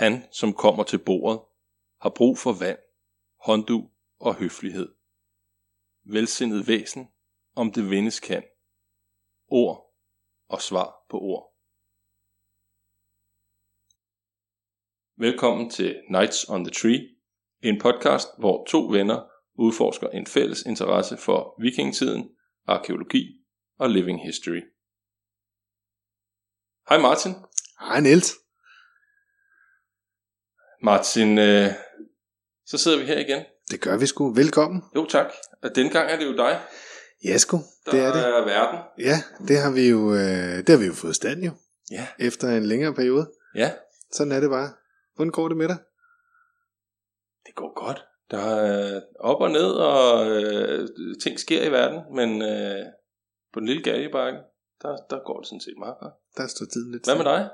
Han, som kommer til bordet, har brug for vand, hånddug og høflighed. Velsindet væsen, om det vindes kan. Ord og svar på ord. Velkommen til Nights on the Tree, en podcast, hvor to venner udforsker en fælles interesse for vikingetiden, arkeologi og living history. Hej Martin. Hej Niels. Martin, øh, så sidder vi her igen. Det gør vi sgu. Velkommen. Jo tak. Og denne gang er det jo dig, Ja sgu, der det er det. er verden. Ja, det har vi jo, øh, det har vi jo fået stand jo, Ja. efter en længere periode. Ja, Sådan er det bare. Hvordan går det med dig? det går godt. Der er op og ned, og øh, ting sker i verden, men øh, på den lille galjebakke, der, der går det sådan set meget godt. Der står tiden lidt Hvad med dig?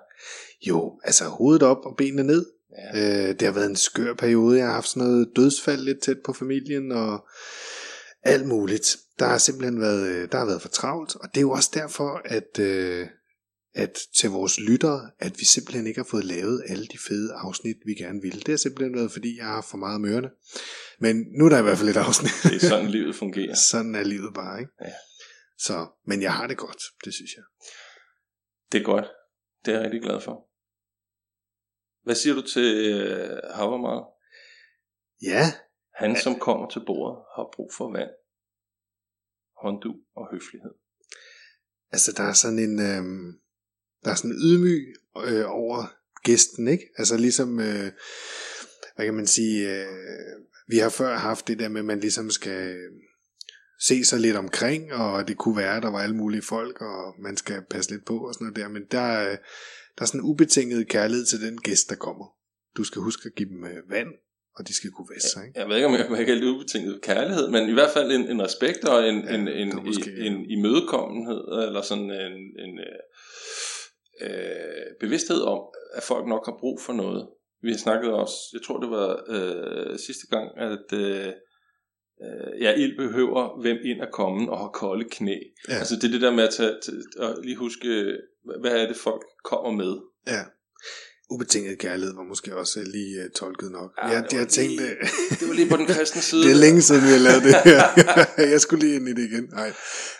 Jo, altså hovedet op og benene ned. Ja. Øh, det har været en skør periode. Jeg har haft sådan noget dødsfald lidt tæt på familien og alt muligt. Der har simpelthen været, øh, der har været for travlt, og det er jo også derfor, at, øh, at til vores lyttere, at vi simpelthen ikke har fået lavet alle de fede afsnit, vi gerne ville. Det har simpelthen været, fordi jeg har haft for meget om ørerne. Men nu er der i hvert fald et afsnit. Det er sådan, livet fungerer. Sådan er livet bare, ikke? Ja. Så, men jeg har det godt, det synes jeg. Det er godt. Det er jeg rigtig glad for. Hvad siger du til øh, Havermal? Ja, Han, som kommer til bordet, har brug for vand, hånddug og høflighed. altså der er sådan en, øhm, der er sådan en ydmyg øh, over gæsten, ikke? Altså ligesom, øh, hvad kan man sige, øh, vi har før haft det der med, at man ligesom skal øh, se sig lidt omkring, og det kunne være, at der var alle mulige folk, og man skal passe lidt på og sådan noget der, men der, er- der er sådan en ubetinget kærlighed til den gæst, der kommer. Du skal huske at give dem øh, vand, og de skal kunne vaske sig, ikke? Jeg ved ikke, om jeg kan kalde det ubetinget kærlighed, men i hvert fald en, en respekt og en, Ja, en, en, måske- en, en imødekommenhed, eller sådan en, en øh, øh, bevidsthed om, at folk nok har brug for noget. Vi har snakket også, jeg tror det var øh, sidste gang, at øh, øh, ja, ild behøver hvem ind at komme og har kolde knæ. Ja. Altså det er det der med at, tage, til, at lige huske, hvad er det folk kommer med. Ja. Ubetinget kærlighed var måske også lige uh, tolket nok. Ja, Ja, jeg, det jeg tænkte, lige- Det var lige på den kristne side. det er længe siden, vi har lavet det her. jeg skulle lige ind i det igen. Nej.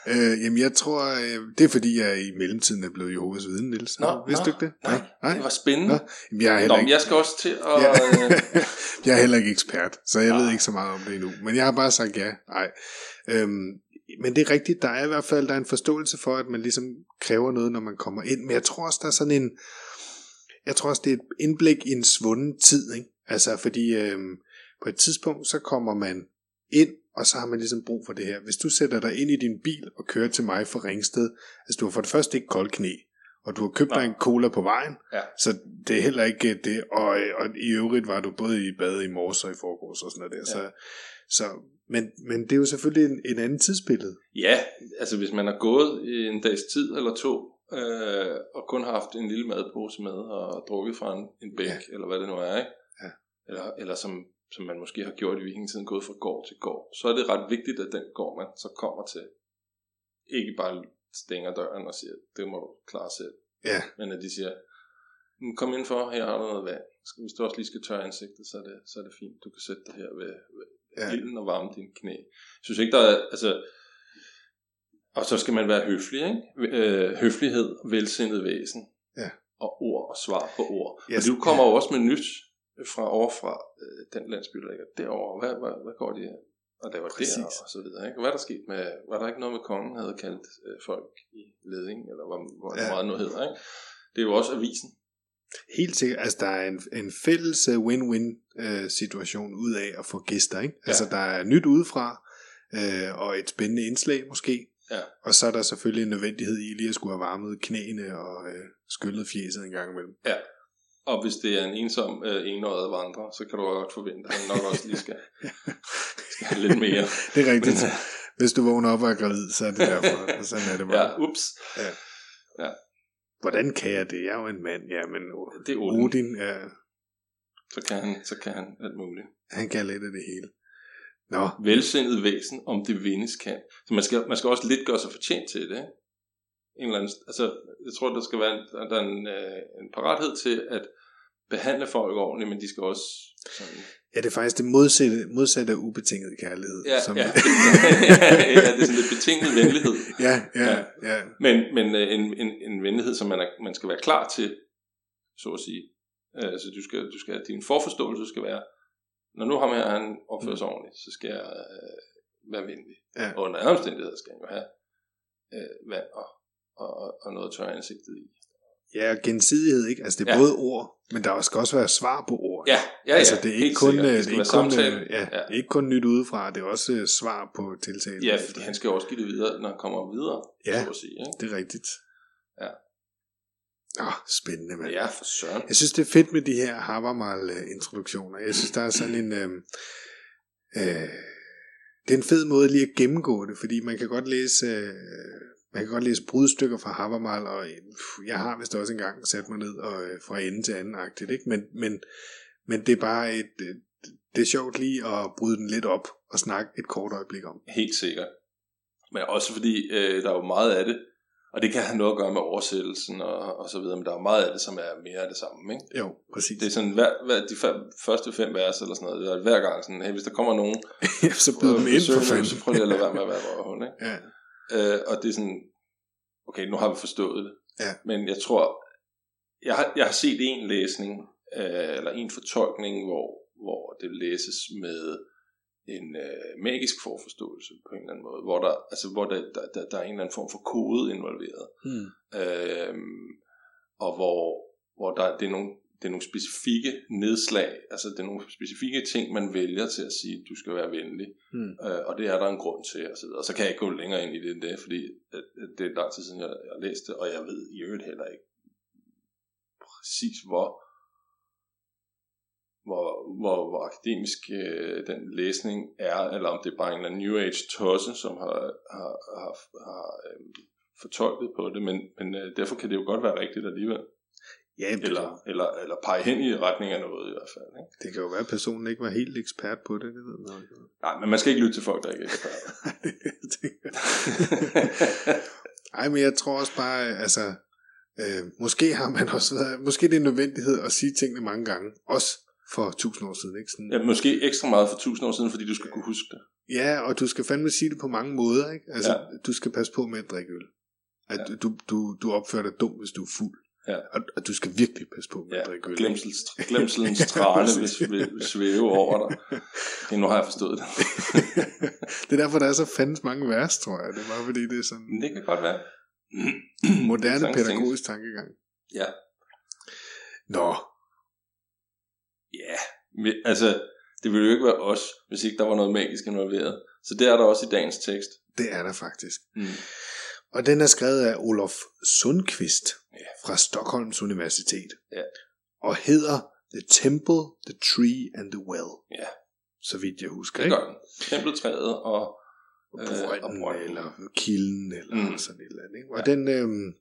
Øh, jamen, jeg tror, øh, det er fordi, jeg i mellemtiden er blevet Jehovas vidne, Niels. Nå, Vidste nå, du ikke det? Nej, nej, det var spændende. Nå, jamen, jeg er Nå, heller ikke, jeg skal også til at... Øh, jeg er heller ikke ekspert, så jeg Nej. ved ikke så meget om det endnu. Men jeg har bare sagt ja. Nej. Øhm, men det er rigtigt, der er i hvert fald der er en forståelse for, at man ligesom kræver noget, når man kommer ind. Men jeg tror også, der er sådan en... Jeg tror også, det er et indblik i en svunden tid, ikke? Altså, fordi øhm, på et tidspunkt, så kommer man ind, og så har man ligesom brug for det her. Hvis du sætter dig ind i din bil og kører til mig fra Ringsted, altså du har for det første ikke kold knæ, og du har købt Nej. dig en cola på vejen, Ja. så det er heller ikke det. Og, og i øvrigt var du både i bad i morges og i forgårs og sådan noget der. Ja. Så, så, men, men det er jo selvfølgelig en, en anden tidsbillede. Ja, altså hvis man har gået i en dags tid eller to, øh, og kun har haft en lille madpose med og drukket fra en, en bæk, Ja. eller hvad det nu er, ikke? Ja. Eller, eller som, som man måske har gjort i vikingetiden, gået fra gård til gård, så er det ret vigtigt, at den gård, man så kommer til, ikke bare stænger døren og siger, det må du klare selv, Ja, men at de siger, "Mm, kom indenfor, her har du noget vand. Hvis du også lige skal tørre ansigtet, så er det, så er det fint. Du kan sætte dig her ved, ved Ja. ja. ilden og varme dine knæ. Jeg synes ikke, der er, altså, og så skal man være høflig, ikke? Øh, høflighed, velsindet væsen. Ja. Og ord og svar på ord. Ja, Yes, og du kommer jo også med nyt fra over fra øh, den landsby, der ligger derovre. Hvad, hvad, hvad går de her? Og der var Præcis. der og så videre. Ikke? Hvad er der sket med, var der ikke noget med kongen havde kaldt øh, folk i leding, eller hvor, hvor Ja. ja. meget noget hedder, ikke? Det er jo også avisen. Helt sikkert. Altså, der er en, en fælles øh, win-win øh, situation ud af at få gæster. Ikke? Altså, der er nyt udefra, øh, og et spændende indslag måske. Ja. Og så er der selvfølgelig en nødvendighed i lige at skulle have varmet knæene og øh, skyllet fjeset en gang imellem. Og hvis det er en ensom øh, enåret vandrer, så kan du godt forvente, at han nok også lige skal, skal have lidt mere. Det er rigtigt. Hvis du vågner op og er gravid, så er det derfor. Sådan er det bare. Ja, ups. Hvordan kan jeg det? Jeg er jo en mand. Ja, men Det er Odin. Odin, ja, Så kan han, så kan han alt muligt. han kan lidt af det hele. Nå, Velsindet væsen, om det vindes kan. Så man skal, man skal også lidt gøre sig fortjent til det. Ikke? En eller anden, altså, jeg tror, der skal være en, der er en, øh, en parathed til, at behandle folk ordentligt, men de skal også sådan... Ja, det er faktisk det modsatte, modsatte af ubetinget kærlighed. Ja, som, ja. ja, det er sådan lidt betinget venlighed. ja, ja, Ja. ja. Men, men øh, en, en, en venlighed, som man, er, man skal være klar til, så at sige. Øh, Så du skal, du skal, din forforståelse skal være, når nu ham her, han opfører sig ordentligt, så skal jeg øh, være venlig. Ja. Og under andre omstændigheder skal han jo have øh, vand og, og, og- og noget tørre ansigtet i. Ja, gensidighed, ikke? Altså, det er Ja. både ord, men der skal også være svar på ord. Ja, ja, altså, ja, det er ikke kun, sikkert. øh, Det er ikke kun, øh, ja, Ja. det er ikke kun nyt udefra, det er også øh, svar på tiltalen. Ja, fordi han skal jo også give det videre, når han kommer videre, Ja. så at sige. Ikke? Det er rigtigt. Ja. Åh, spændende, mand. Ja, for søren. Jeg synes, det er fedt med de her Habermal-introduktioner. Jeg synes, der er sådan en... Øh, øh, det er en fed måde lige at gennemgå det, fordi man kan godt læse... Øh, man kan godt læse brudstykker fra Habermal, og jeg har vist også engang sat mig ned og øh, fra ende til anden agtigt, ikke? Men, men, men det er bare et, øh, det er sjovt lige at bryde den lidt op og snakke et kort øjeblik om. Helt sikkert. Men også fordi, øh, der er jo meget af det, og det kan have noget at gøre med oversættelsen og, og så videre, men der er meget af det, som er mere af det samme, ikke? Jo, præcis. Det er sådan, hver, hver, de fem, første fem vers eller sådan noget, er hver gang sådan, hey, hvis der kommer nogen, så byd dem ind for fanden. så prøv lige at lade være med at være røvhund, ikke? Ja, Øh, og det er sådan, okay, nu har vi forstået det. Ja. Men jeg tror, jeg har, jeg har set en læsning, øh, eller en fortolkning, hvor, hvor det læses med en øh, magisk forforståelse på en eller anden måde, hvor der, altså, hvor der, der, der, der er en eller anden form for kode involveret. hmm. Øh, og hvor, hvor der, det, er nogle, det er nogle specifikke nedslag, altså det er nogle specifikke ting, man vælger til at sige, du skal være venlig. Hmm. Øh, og det er der en grund til. Og så, videre. og så kan jeg ikke gå længere ind i det end det, fordi at, at det er lang tid siden, jeg, jeg har læst det, og jeg ved i øvrigt heller ikke præcis, hvor, hvor, hvor, hvor akademisk øh, den læsning er, eller om det er bare en eller anden New Age tosse, som har, har, har, har øh, fortolket på det, men, men øh, derfor kan det jo godt være rigtigt alligevel. Ja, Eller, eller, eller pege hen i retning af noget i hvert fald. Ikke? det kan jo være, at personen ikke var helt ekspert på det, det ved man. Nej, men man skal ikke lytte til folk, der ikke er eksperter. Ej, men jeg tror også bare, altså, øh, måske har man også været, måske det er en nødvendighed at sige tingene mange gange, også for tusind år siden, ikke? Sådan, Ja, måske ekstra meget for tusind år siden, fordi du skal kunne huske det. ja, og du skal fandme sige det på mange måder, ikke? Altså, Ja. du skal passe på med at drikke øl. At Ja. ja. du, du, du opfører dig dumt, hvis du er fuld. Ja. Og, og du skal virkelig passe på med Ja, at drikke øl. glemselens Ja, trane præcis. vil svæve over dig. Okay, nu har jeg forstået det. det er derfor, der er så fandens mange vers, tror jeg. Det er bare fordi, det er sådan det kan godt være. moderne pædagogisk tankegang. Ja. Nå, Ja, men, altså, det ville jo ikke være os, hvis ikke der var noget magisk involveret. Så det er der også i dagens tekst. det er der faktisk. Mm. Og den er skrevet af Olof Sundqvist fra Stockholms Universitet. Ja. Og hedder The Temple, The Tree and the Well. Ja. Så vidt jeg husker. Det ikke? gør den. Og... Og Øh, og brønden. eller kilden, eller Mm. sådan et eller andet. Ikke? Og Ja. den, øhm,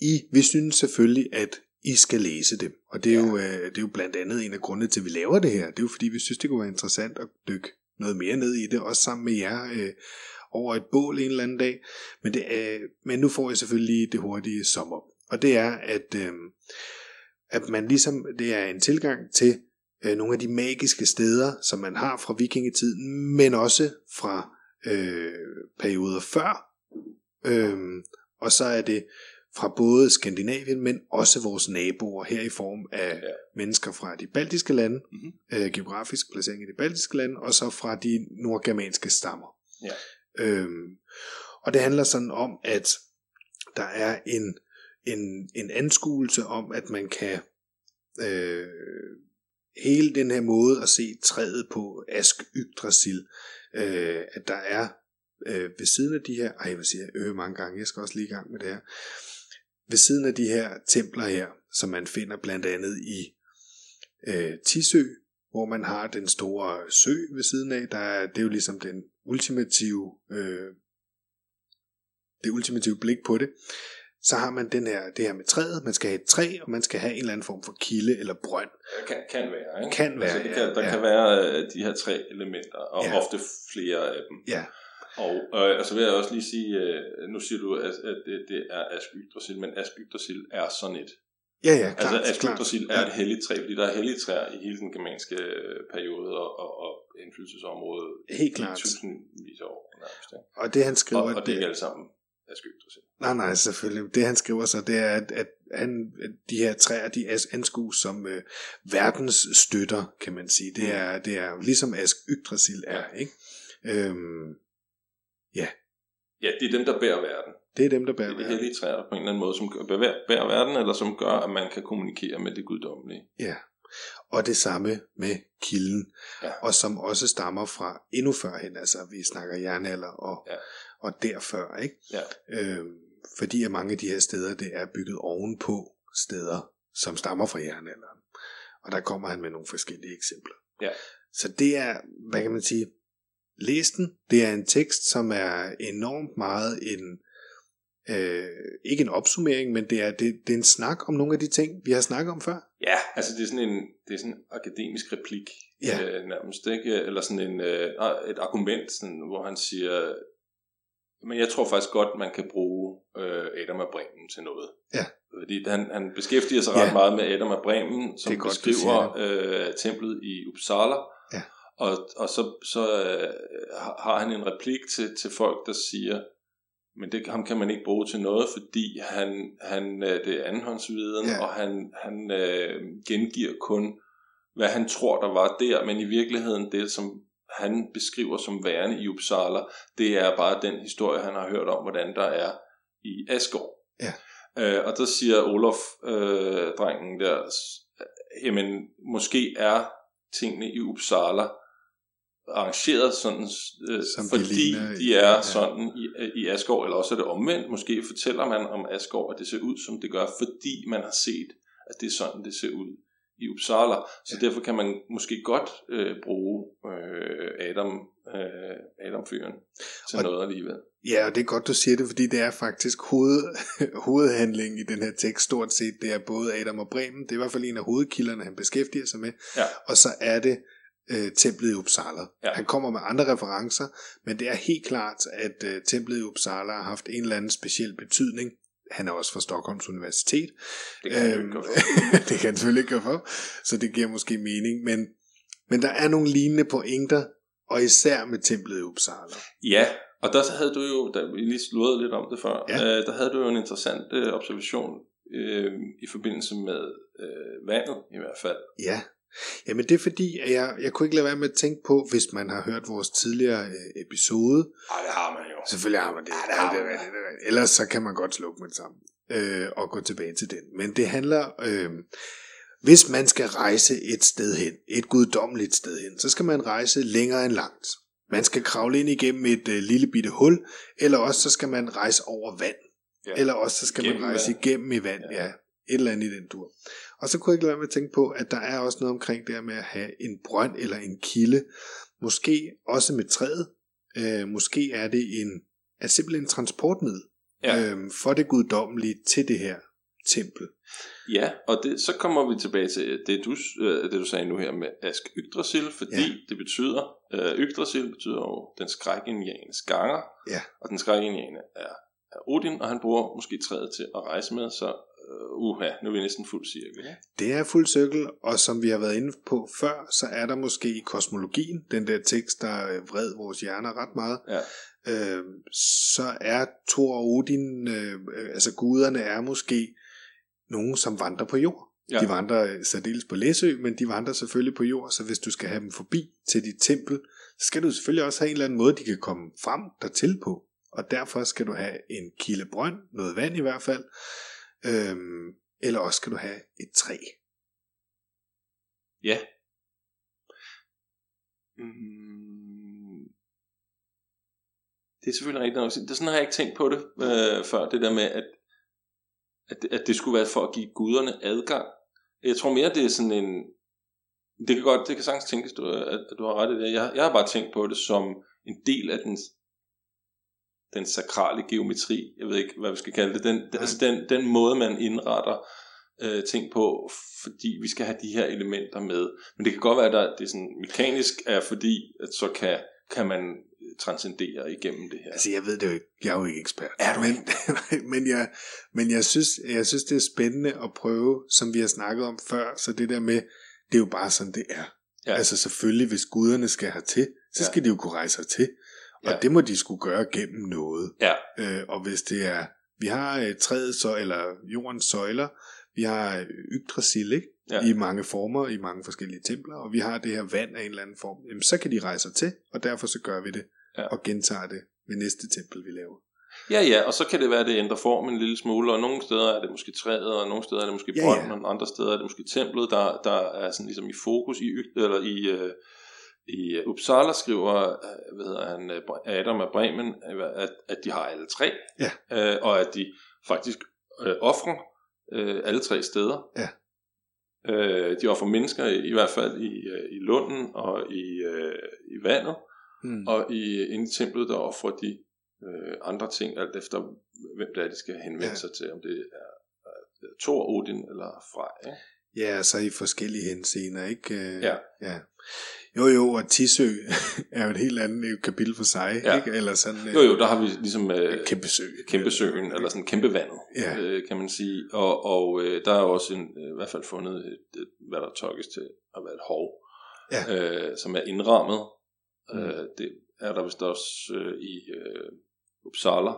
I, vi synes selvfølgelig, at I skal læse dem. Og det er, Ja. jo, øh, det er jo blandt andet en af grundene til, at vi laver det her. Det er jo fordi, vi synes, det kunne være interessant at dykke noget mere ned i det, også sammen med jer øh, over et bål en eller anden dag. Men, det er, men nu får jeg selvfølgelig det hurtige sommer. Og det er, at, øh, at man ligesom, det er en tilgang til øh, nogle af de magiske steder, som man har fra vikingetiden, men også fra øh, perioder før. Øhm, og så er det fra både Skandinavien, men også vores naboer her i form af Ja. mennesker fra de baltiske lande, Mhm. mm-hmm. øh, geografisk placering i de baltiske lande, og så fra de nordgermanske stammer. Ja. Øhm, og det handler sådan om, at der er en, en, en anskuelse om, at man kan øh, hele den her måde at se træet på Ask Yggdrasil, øh, at der er øh, ved siden af de her, ej hvad siger jeg, øh mange gange, jeg skal også lige i gang med det her, ved siden af de her templer her, som man finder blandt andet i øh, Tisø, hvor man har den store sø ved siden af, der er, det er jo ligesom den ultimative, øh, det ultimative blik på det. Så har man den her, det her med træet, man skal have et træ, og man skal have en eller anden form for kilde eller brønd. Kan, kan være, ikke? Kan være, altså, det kan, ja, Der ja. kan være øh, de her tre elementer, og Ja. ofte flere af dem. Ja, Og, øh, og så vil jeg også lige sige, øh, nu siger du, at, at det, det er Ask Yggdrasil, men Ask Yggdrasil er sådan et Ja, ja, klart. altså klart. Yggdrasil er et helligt træ, fordi der er hellige træer i hele den germanske øh, periode og, og, og indflydelsesområde Helt i klart. tusindvis af år. Nærmest, ikke? Og det han skriver, Og, og det er ikke alle sammen Ask Yggdrasil. Nej, nej, selvfølgelig. Det han skriver så, det er, at, at, han, at de her træer, de anskues som øh, verdens støtter, kan man sige. Det Mm. er, det er ligesom Ask Yggdrasil er, ikke? Øhm, Ja, det er dem, der bærer verden. Det er dem, der Det bærer er de hellige træer på en eller anden måde, som bærer, bærer verden, eller som gør, at man kan kommunikere med det guddommelige. Ja. Og det samme med kilden, Ja. og som også stammer fra endnu førhen, altså vi snakker jernalder og, Ja. og derfør, ikke? Ja. Øhm, fordi at mange af de her steder, det er bygget ovenpå steder, som stammer fra jernalderen. Og der kommer han med nogle forskellige eksempler. Ja. Så det er, hvad kan man sige, læs den. Det er en tekst, som er enormt meget en, øh, ikke en opsummering, men det er, det, det er en snak om nogle af de ting, vi har snakket om før. Ja, altså det er sådan en, det er sådan en akademisk replik, Ja. øh, nærmest, ikke? Eller sådan en, øh, et argument, sådan, hvor han siger, men jeg tror faktisk godt, man kan bruge øh, Adam af Bremen til noget. Ja. Fordi han, han beskæftiger sig Ja. ret meget med Adam af Bremen, som godt, beskriver øh, templet i Uppsala. Ja. Og, og så, så øh, har har han en replik til, til folk, der siger, men det, ham kan man ikke bruge til noget, fordi han, han øh, det er andenhåndsviden, Ja. og han, han øh, gengiver kun, hvad han tror, der var der, men i virkeligheden det, som han beskriver som værende i Uppsala, det er bare den historie, han har hørt om, hvordan der er i Asgård. Ja. Øh, og der siger Olof, øh, drengen der, jamen måske er tingene i Uppsala arrangeret sådan, øh, Som de fordi i- de er ja. sådan i, i Asgård, eller også er det omvendt. Måske fortæller man om Asgård, at det ser ud, som det gør, fordi man har set, at det er sådan, det ser ud i Uppsala. Så Ja. derfor kan man måske godt øh, bruge øh, Adam, øh, Adam-fyren til Og- noget alligevel. Ja, og det er godt, du siger det, fordi det er faktisk hoved, hovedhandlingen i den her tekst stort set. Det er både Adam og Bremen. Det er i hvert fald en af hovedkilderne, han beskæftiger sig med. Ja. Og så er det øh, templet i Uppsala. Ja. Han kommer med andre referencer, men det er helt klart, at øh, templet i Uppsala har haft en eller anden speciel betydning. Han er også fra Stockholms Universitet. Det kan øhm, det kan han selvfølgelig ikke gøre for, så det giver måske mening. Men, men der er nogle lignende pointer, og især med templet i Uppsala. Ja, og der havde du jo, da vi lige sludrede lidt om det før, Ja. øh, der havde du jo en interessant øh, observation øh, i forbindelse med øh, vandet i hvert fald. Ja, Jamen det er fordi, at jeg, jeg kunne ikke lade være med at tænke på, hvis man har hørt vores tidligere øh, episode. Ej, det har man jo. Selvfølgelig har man det. Ja, det har det, man. det er rigtigt. Ellers så kan man godt slukke med det sammen øh, og gå tilbage til den. Men det handler, øh, hvis man skal rejse et sted hen, et guddommeligt sted hen, så skal man rejse længere end langt. Man skal kravle ind igennem et øh, lille bitte hul, eller også så skal man rejse over vand. Ja. Eller også så skal Igennem man rejse vand. igennem i vand, Ja. ja. Et eller andet i den tur. Og så kunne jeg ikke lade være med at tænke på, at der er også noget omkring det her med at have en brønd eller en kilde. Måske også med træet. Øh, måske er det en, er simpelthen en transportmiddel Ja. øhm, for det guddommelige til det her tempel. Ja, og det, så kommer vi tilbage til det du, øh, det, du sagde nu her med Ask Yggdrasil, fordi Ja. det betyder, øh, Yggdrasil betyder jo den skrækindjagende skanger, Ja. og den skrækindjagende er, er Odin, og han bruger måske træet til at rejse med, så øh, uha, nu er vi næsten fuld cirkel. Ikke? Det er fuld cirkel, og som vi har været inde på før, så er der måske i kosmologien, den der tekst, der øh, vred vores hjerner ret meget, Ja. øh, så er Thor og Odin, øh, øh, altså guderne er måske nogen, som vandrer på jord. Ja. Ja. De vandrer øh, særdeles på Læsø, men de vandrer selvfølgelig på jord, så hvis du skal have dem forbi til dit tempel, så skal du selvfølgelig også have en eller anden måde, de kan komme frem dertil på. Og derfor skal du have en kildebrønd, noget vand i hvert fald, øhm, eller også skal du have et træ. Ja. Mm. Det er selvfølgelig rigtigt nok. Det er sådan har jeg ikke tænkt på det øh, før, det der med, at, at, at det skulle være for at give guderne adgang. Jeg tror mere, det er sådan en... Det kan godt, det kan sagtens tænkes, du, at, at du har ret i det. Jeg, jeg har bare tænkt på det som en del af den, den sakrale geometri. Jeg ved ikke, hvad vi skal kalde det. Den, altså den, den måde, man indretter øh, ting på, fordi vi skal have de her elementer med. Men det kan godt være, at der, det er sådan mekanisk er, fordi at så kan, kan man transcenderer igennem det her. Altså, jeg ved det jo ikke. Jeg er jo ikke ekspert. Er du men, men, jeg, men jeg, synes, jeg synes, det er spændende at prøve, som vi har snakket om før, så det der med, det er jo bare sådan, det er. Ja. Altså selvfølgelig, hvis guderne skal hertil, så skal ja. de jo kunne rejse hertil. Og ja. det må de skulle gøre gennem noget. Ja. Øh, og hvis det er, vi har øh, træet så, eller jordens søjler, vi har Yggdrasil, ikke? Ja. i mange former, i mange forskellige templer, og vi har det her vand af en eller anden form, jamen, så kan de rejse til, og derfor så gør vi det, ja. og gentager det ved næste tempel, vi laver. Ja, ja, og så kan det være, at det ændrer form en lille smule, og nogle steder er det måske træet, og nogle steder er det måske ja, brønden, ja. og andre steder er det måske templet, der, der er sådan ligesom i fokus i, eller i, øh, i Uppsala skriver øh, hvad hedder han, øh, Adam af Bremen, at, at de har alle tre, ja. øh, og at de faktisk øh, offrer øh, alle tre steder. Ja. Øh, de offer mennesker i, i hvert fald i, øh, i lunden og i, øh, i vandet, mm. og i, inde i templet der offrer de øh, andre ting, alt efter hvem det er, de skal henvende ja. sig til, om det er, er Thor, Odin eller Frej. Ikke? Ja, så i forskellige henseender, ikke? Øh, ja. ja. Jo jo, og Tisø er jo et helt andet kapitel for sig, ja. ikke? Eller sådan, jo jo, der har vi ligesom øh, kæmpe sø. Kæmpe søen, eller sådan kæmpe vandet, ja. øh, kan man sige. Og, og øh, der er også en, øh, i hvert fald fundet, et, et, hvad der tolkes til at være et hov, ja. øh, som er indrammet. Mm. Øh, det er der vist også øh, i øh, Uppsala.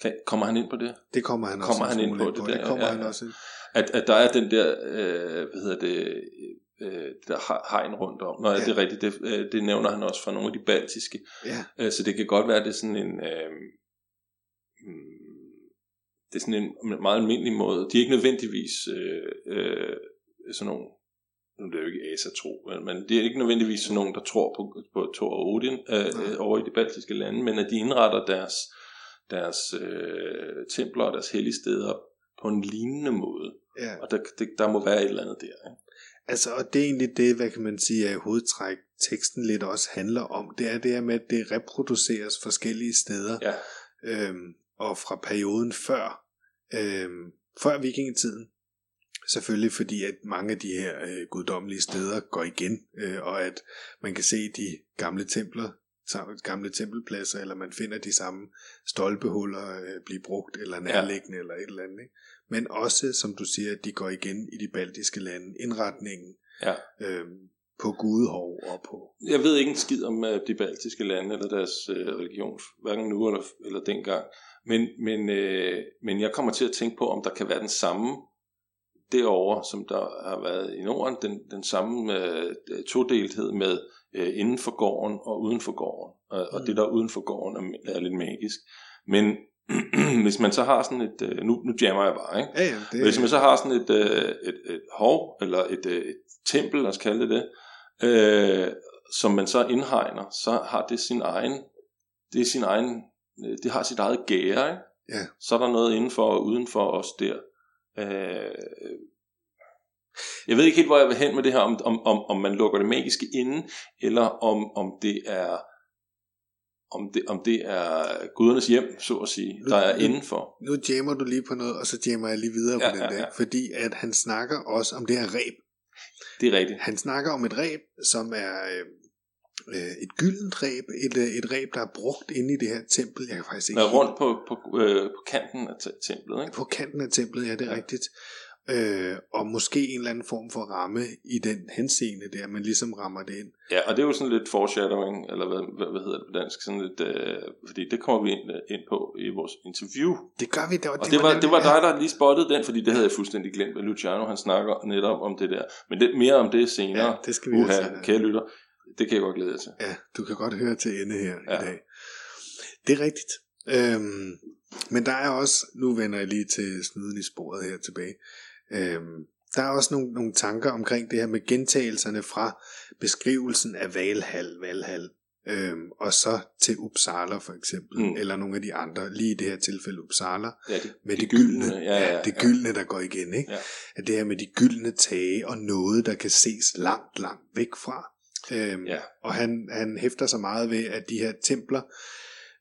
Kan, kommer han ind på det? Det kommer han kommer også han ind på, det, der, det kommer ja, han også ind. At, at der er den der, øh, hvad hedder det, øh, der hegn rundt om. Nå, ja. det er rigtigt, det, øh, det nævner han også fra nogle af de baltiske. Ja. Øh, så det kan godt være, at det er sådan en... Øh, det er sådan en meget almindelig måde. De er ikke nødvendigvis øh, øh, sådan nogle nu er det jo ikke asatro, men det er ikke nødvendigvis sådan nogen, der tror på, på Thor og Odin øh, øh, over i de baltiske lande, men at de indretter deres, deres øh, templer og deres hellige steder på en lignende måde. Ja. Og der, det, der må være et eller andet der. Ikke? Altså, og det er egentlig det, hvad kan man sige, at hovedtræk teksten lidt også handler om. Det er det her med, at det reproduceres forskellige steder. Ja. Øhm, og fra perioden før, øhm, før vikingetiden. Selvfølgelig fordi, at mange af de her øh, guddommelige steder går igen, øh, og at man kan se de gamle templer, gamle tempelpladser, eller man finder de samme stolpehuller øh, blive brugt, eller nærliggende, ja. eller et eller andet. Ikke? men også, som du siger, at de går igen i de baltiske lande. Indretningen ja. øhm, på Gudehov og på... Jeg ved ikke en skid om uh, de baltiske lande eller deres uh, religion, hverken nu eller, eller dengang. Men, men, uh, men jeg kommer til at tænke på, om der kan være den samme derovre, som der har været i Norden, den, den samme uh, todelthed med uh, inden for gården og uden for gården. Mm. Og det der uden for gården er, er lidt magisk. Men hvis man så har sådan et, øh, nu, nu jammer jeg bare, ikke? Ja, ja, det, hvis man så har sådan et, øh, et, et hov, eller et, øh, et tempel, lad os kalde det det, øh, som man så indhegner, så har det sin egen, det er sin egen, det har sit eget gære, ikke? Ja. Så er der noget indenfor og udenfor os der. Øh, jeg ved ikke helt, hvor jeg vil hen med det her, om, om, om, om man lukker det magiske inde, eller om, om det er om det, om det er gudernes hjem, så at sige, nu, der er indenfor. Nu jammer du lige på noget, og så jammer jeg lige videre ja, på den ja, der, ja. fordi at han snakker også om det her ræb. Det er rigtigt. Han snakker om et ræb, som er øh, øh et gyldent ræb, et, øh, et ræb, der er brugt inde i det her tempel. Jeg kan faktisk ikke... Er rundt på, på, øh, på kanten af templet, ikke? På kanten af templet, ja, det er ja. rigtigt øh, og måske en eller anden form for ramme i den henseende der, man ligesom rammer det ind. Ja, og det er jo sådan lidt foreshadowing, eller hvad, hvad, hvad hedder det på dansk, sådan lidt, øh, fordi det kommer vi ind, øh, ind på i vores interview. Det gør vi, det var, og det, det var, det var dig, der lige spottede den, fordi det havde jeg fuldstændig glemt, at Luciano han snakker netop om det der, men det, mere om det senere. Ja, det skal vi Uha, kære lytter, det kan jeg godt glæde til. Ja, du kan godt høre til ende her ja. i dag. Det er rigtigt. Øhm, men der er også, nu vender jeg lige til snuden i sporet her tilbage, Øhm, der er også nogle, nogle tanker omkring det her med gentagelserne fra beskrivelsen af Valhall, Valhall øhm, og så til Uppsala for eksempel, mm. eller nogle af de andre, lige i det her tilfælde Uppsala, ja, det, med det, det gyldne, gyldne, ja, ja, ja, det gyldne, der går igen, ikke? Ja. At det her med de gyldne tage og noget, der kan ses langt, langt væk fra. Øhm, ja. Og han, han hæfter sig meget ved, at de her templer,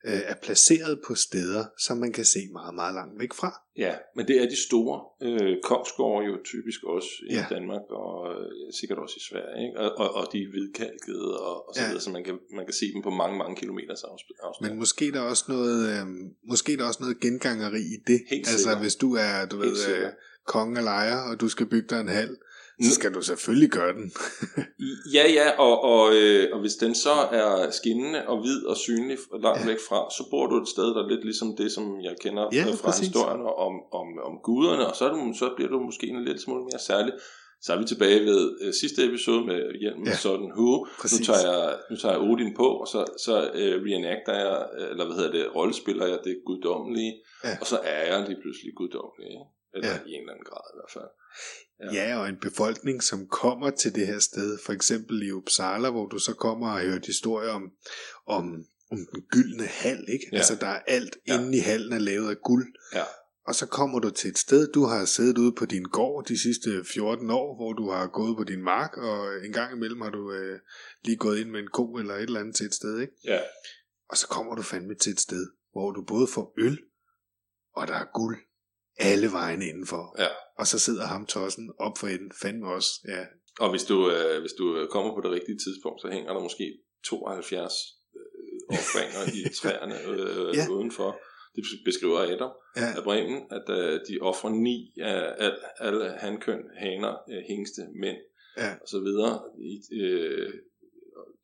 øh, er placeret på steder, som man kan se meget, meget langt væk fra. Ja, men det er de store øh, kongsgårde jo typisk også i Ja. ja. Danmark, og øh, sikkert også i Sverige, ikke? Og, og, og de er hvidkalkede, og, og så Ja. ja. videre, så man kan, man kan se dem på mange, mange kilometers afstand. Men måske er der også noget, øh, måske er der også noget gengangeri i det. Helt altså sikkert. hvis du er, du Helt ved, øh, konge af lejer, og du skal bygge dig en hal, så skal du selvfølgelig gøre den. Ja, ja, og, og, øh, og hvis den så er skinnende og hvid og synlig langt Ja. væk fra, så bor du et sted, der er lidt ligesom det, som jeg kender Ja, øh, fra præcis. historien om, om, om guderne, og så, er du, så bliver du måske en lidt smule mere særlig. Så er vi tilbage ved øh, sidste episode med hjelmen Ja, sådan Who. Nu tager, jeg, nu tager jeg Odin på, og så, så øh, reenacter jeg, øh, eller hvad hedder det, rollespiller jeg det guddommelige, Ja. og så er jeg lige pludselig guddommelig, eller ja. i en eller anden grad i hvert fald. Ja. ja, og en befolkning, som kommer til det her sted, for eksempel i Uppsala, hvor du så kommer og hørt historier om, om, om den gyldne hal, ikke? Ja. Altså, der er alt. Ja. inde i hallen er lavet af guld. Ja. Og så kommer du til et sted, du har siddet ude på din gård de sidste 14 år, hvor du har gået på din mark, og en gang imellem har du øh, lige gået ind med en ko eller et eller andet til et sted, ikke? Ja. Og så kommer du fandme til et sted, hvor du både får øl, og der er guld alle vejen indenfor. Ja. Og så sidder ham tossen op for enden, fandme også, ja. Og hvis du, øh, hvis du øh, kommer på det rigtige tidspunkt, så hænger der måske 72 øh, offringer i træerne øh, Ja. udenfor. Det beskriver Adam Ja, af Bremen, at øh, de offrer ni af al, alle hankøn, haner, øh, hængste, mænd Ja. og så videre. I, øh,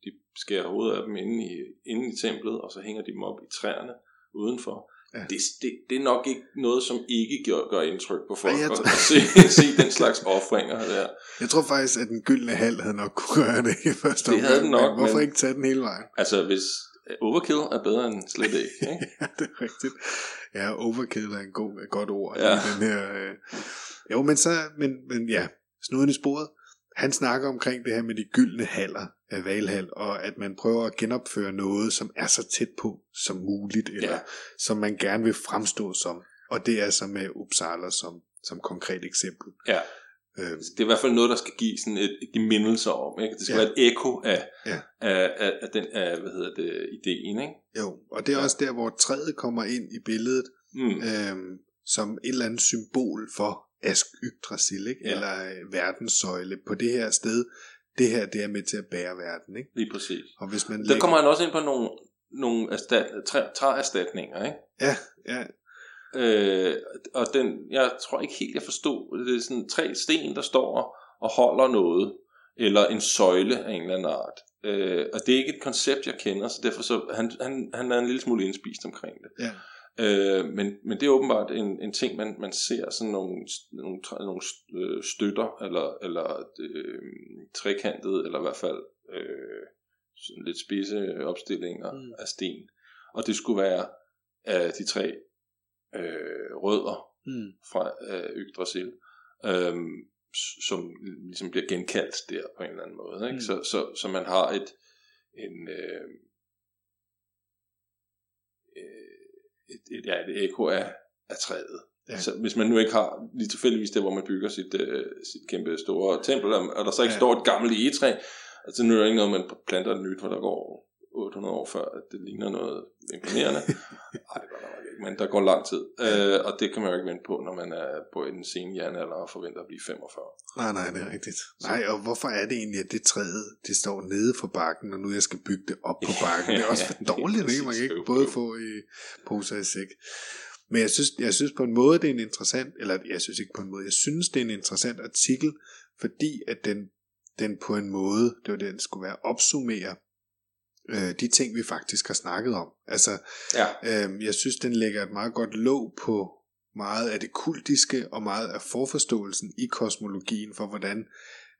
de skærer hovedet af dem inde i, inde i templet, og så hænger de dem op i træerne udenfor. Ja. Ja. Det, det, det er nok ikke noget, som ikke gør, gør indtryk på folk jeg at, se, se den slags offringer der. jeg tror faktisk, at den gyldne hal havde nok kunne gøre det i første Det havde omgang, den nok, men Hvorfor men- ikke tage den hele vejen? Altså, hvis øh, overkill er bedre end slet ikke, ikke? ja, det er rigtigt. Ja, overkill er en god, et godt ord Ja. i den her... Øh... Jo, men så, men, men ja, snuden i sporet. Han snakker omkring det her med de gyldne haller af Valhall, og at man prøver at genopføre noget, som er så tæt på som muligt, eller Ja. som man gerne vil fremstå som. Og det er så med Uppsala som, som konkret eksempel. Ja. Øh, Det er i hvert fald noget, der skal give sådan et, et mindelser om, ikke? Det skal Ja. ja. være et ekko af, Ja. af, af, af den, af, hvad hedder det, ideen, ikke? jo, og det er Ja. også der, hvor træet kommer ind i billedet, Mm. øhm, som et eller andet symbol for Ask Yggdrasil, ikke? Ja. eller øh, verdenssøjle på det her sted. Det her, det er med til at bære verden. Ikke? Lige præcis. Og hvis man Der kommer han også ind på nogle, nogle erstat, træ, træerstatninger, ikke? Ja, ja, Øh, og den, jeg tror ikke helt, jeg forstod. Det er sådan tre sten, der står og holder noget. Eller en søjle af en eller anden art. Øh, og det er ikke et koncept, jeg kender, så derfor så, han, han, han er en lille smule indspist omkring det. ja. Øh, men, men det er åbenbart en, en ting, man, man ser sådan nogle, nogle, nogle øh, støtter, eller, eller øh, trekantede, eller i hvert fald øh, sådan lidt spidse opstillinger Mm. af sten. Og det skulle være af de tre øh, rødder Mm. fra øh, Yggdrasil, øh, som ligesom bliver genkaldt der på en eller anden måde. Ikke? Mm. Mm. Så, så, så man har et en, øh, øh, et, et, ja, et ekko af, af træet. Ja. Så hvis man nu ikke har lige tilfældigvis det, hvor man bygger sit, øh, sit kæmpe store tempel, og og der så ikke ja. står et gammelt egetræ, altså nu er der ikke noget, man planter et nyt, hvor der går 800 år før, at det ligner noget imponerende. Nej, det gør der nok ikke, men der går lang tid. Øh, og det kan man jo ikke vente på, når man er på en sen jernalder og forventer at blive 45. Nej, nej, det er rigtigt. Nej, og hvorfor er det egentlig, at det træet, det står nede for bakken, og nu jeg skal bygge det op på bakken? Det er også for dårligt, ikke? Man kan ikke både få i poser i sæk. Men jeg synes, jeg synes på en måde, det er en interessant, eller jeg synes ikke på en måde, jeg synes, det er en interessant artikel, fordi at den, den på en måde, det var det, den skulle være, opsummere øh, de ting, vi faktisk har snakket om. Altså, Ja, Øhm, jeg synes, den lægger et meget godt låg på meget af det kultiske og meget af forforståelsen i kosmologien for, hvordan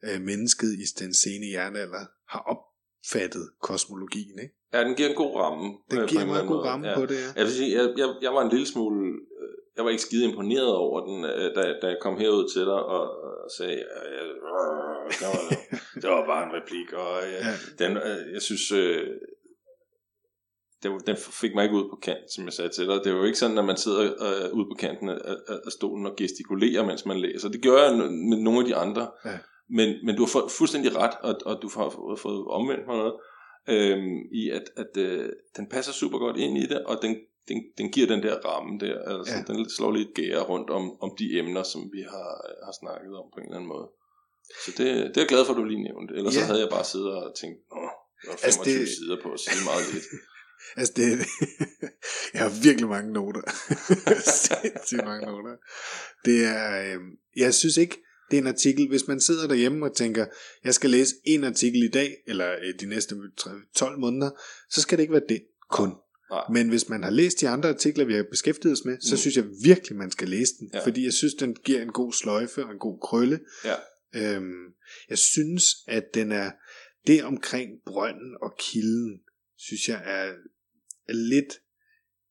øh, mennesket i den sene jernalder har opfattet kosmologien. Ikke? Ja den giver en god ramme. Den øh, på giver en en god måde. ramme ja. på det. Ja. Jeg vil sige, jeg, jeg, jeg var en lille smule, øh, jeg var ikke skide imponeret over den, øh, da, da jeg kom herud til dig og, og sagde, øh, øh, det, var, det var bare en replik, og øh, Ja. den, øh, jeg synes, øh, det, den fik mig ikke ud på kanten, som jeg sagde til dig. Det er jo ikke sådan, at man sidder øh, ude på kanten af, af, stolen og gestikulerer, mens man læser. Det gør jeg med nogle af de andre. Ja. Men, men du har fået fuldstændig ret, og, og du har fået, fået omvendt mig noget. Øhm, i at, at øh, den passer super godt ind i det, og den, den, den giver den der ramme der, altså Ja. den slår lidt gære rundt om, om de emner, som vi har, har snakket om på en eller anden måde. Så det, det er jeg glad for, at du lige nævnte. Ellers Ja. så havde jeg bare siddet og tænkt, åh, der var 25 Altså, det... sider på at sige meget lidt. Altså det, jeg har virkelig mange noter. Sindssygt mange noter. Det er, øh, jeg synes ikke, det er en artikel, hvis man sidder derhjemme og tænker, jeg skal læse en artikel i dag, eller øh, de næste 12 måneder, så skal det ikke være det kun. Nej. Men hvis man har læst de andre artikler, vi har beskæftiget os med, så Mm. synes jeg virkelig, man skal læse den. Ja. Fordi jeg synes, den giver en god sløjfe og en god krølle. Ja. Øhm, jeg synes, at den er det omkring brønden og kilden, synes jeg er, er lidt,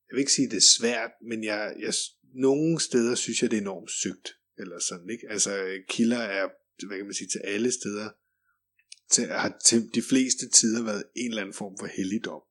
jeg vil ikke sige, det er svært, men jeg, jeg, nogle steder synes jeg, det er enormt søgt. Eller sådan, ikke? Altså, kilder er, hvad kan man sige, til alle steder, til, har til de fleste tider været en eller anden form for helligdom.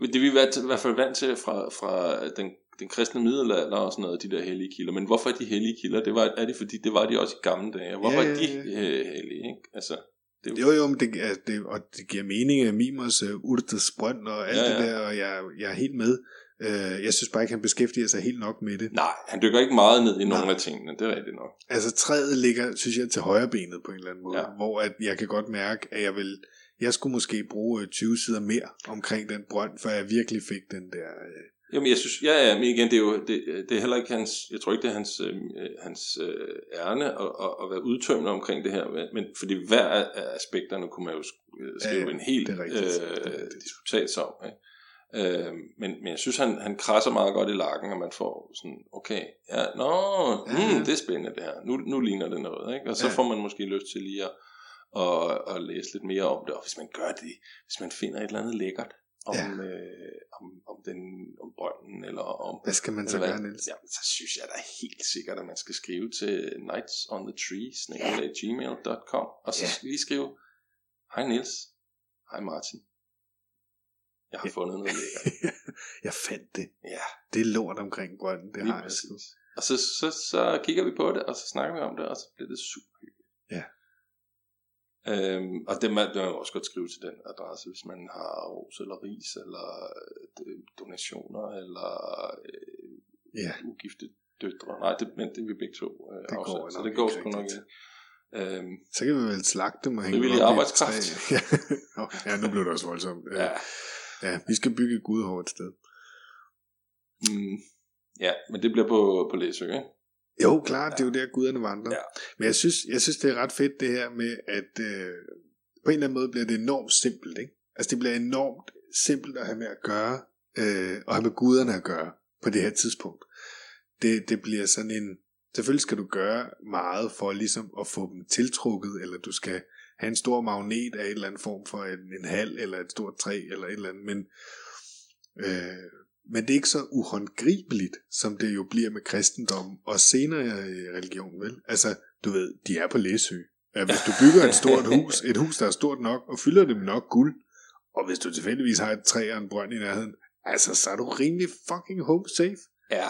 Det er vi hvert, i hvert fald vant til fra, fra den, den kristne middelalder og sådan noget, de der hellige kilder. Men hvorfor er de hellige kilder? Det var, er det fordi, det var de også i gamle dage? Hvorfor Ja, er de ja, øh, hellige? Ikke? Altså, det er Jo, jo, men det, er, det, og det giver mening af Mimers uh, Urtes Brønd og alt Ja, ja, ja. det der, og jeg, jeg er helt med. Uh, jeg synes bare ikke, han beskæftiger sig helt nok med det. Nej, han dykker ikke meget ned i nogle Nej. af tingene, det er rigtigt nok. Altså træet ligger, synes jeg, til højre benet på en eller anden måde, Ja. hvor at jeg kan godt mærke, at jeg vil, jeg skulle måske bruge øh, 20 sider mere omkring den brønd, for jeg virkelig fik den der... Øh, Jamen, jeg synes, ja, ja, men igen, det er jo, det, det er heller ikke hans, jeg tror ikke, det er hans, øh, hans øh, ærne at, at, at være udtømmende omkring det her, men, fordi hver af aspekterne kunne man jo sk- øh, skrive Ja, ja, en hel det er rigtigt, det er øh, rigtigt. disputats om. Ikke? Øh, men, men jeg synes, han, han krasser meget godt i lakken, og man får sådan, okay, ja, nå, Ja, mm, ja. det er spændende det her, nu, nu ligner det noget, ikke? og så Ja. får man måske lyst til lige at, at, at læse lidt mere om det, og hvis man gør det, hvis man finder et eller andet lækkert, om, Ja. øh, om, om, den, om brønden, eller om... hvad skal man så gøre, Niels? Ja, så synes jeg da helt sikkert, at man skal skrive til nights on the tree, gmail.com, og så Ja. lige skrive, hej Niels, hej Martin, jeg har fundet noget lækkert. jeg fandt det. Ja, Det er lort omkring brønden, det lige har jeg præcis. Og så, så, så kigger vi på det, og så snakker vi om det, og så bliver det super hyggeligt. Ja. Øhm, og det, man, det man også godt skrive til den adresse, hvis man har ros eller ris, eller øh, donationer, eller øh, Ja, ugifte døtre. Nej, det, men det er vi begge to øh, Det går afsat, så nok det går sgu nok ikke. Øhm, så kan vi vel slagte dem og hænge Frivillig arbejdskraft. ja. Nå, ja, nu blev det også voldsomt. Ja. Ja. ja, vi skal bygge et gudehår et sted. Mm, ja, men det bliver på, på Læsø, ikke? Jo, klart, det er jo der guderne vandrer. Ja. Men jeg synes, jeg synes, det er ret fedt det her med, at øh, på en eller anden måde bliver det enormt simpelt. Ikke? Altså det bliver enormt simpelt at have med at gøre, øh, og have med guderne at gøre på det her tidspunkt. Det, det bliver sådan en, selvfølgelig skal du gøre meget for ligesom at få dem tiltrukket, eller du skal have en stor magnet af en eller anden form for en, en hal, eller et stort træ, eller et eller andet, men øh, men det er ikke så uhåndgribeligt, som det jo bliver med kristendom og senere religion, vel? Altså, du ved, de er på Læsø. Hvis du bygger et stort hus, et hus, der er stort nok, og fylder det med nok guld, og hvis du tilfældigvis har et træ og en brønd i nærheden, altså, så er du rimelig fucking home safe. Ja.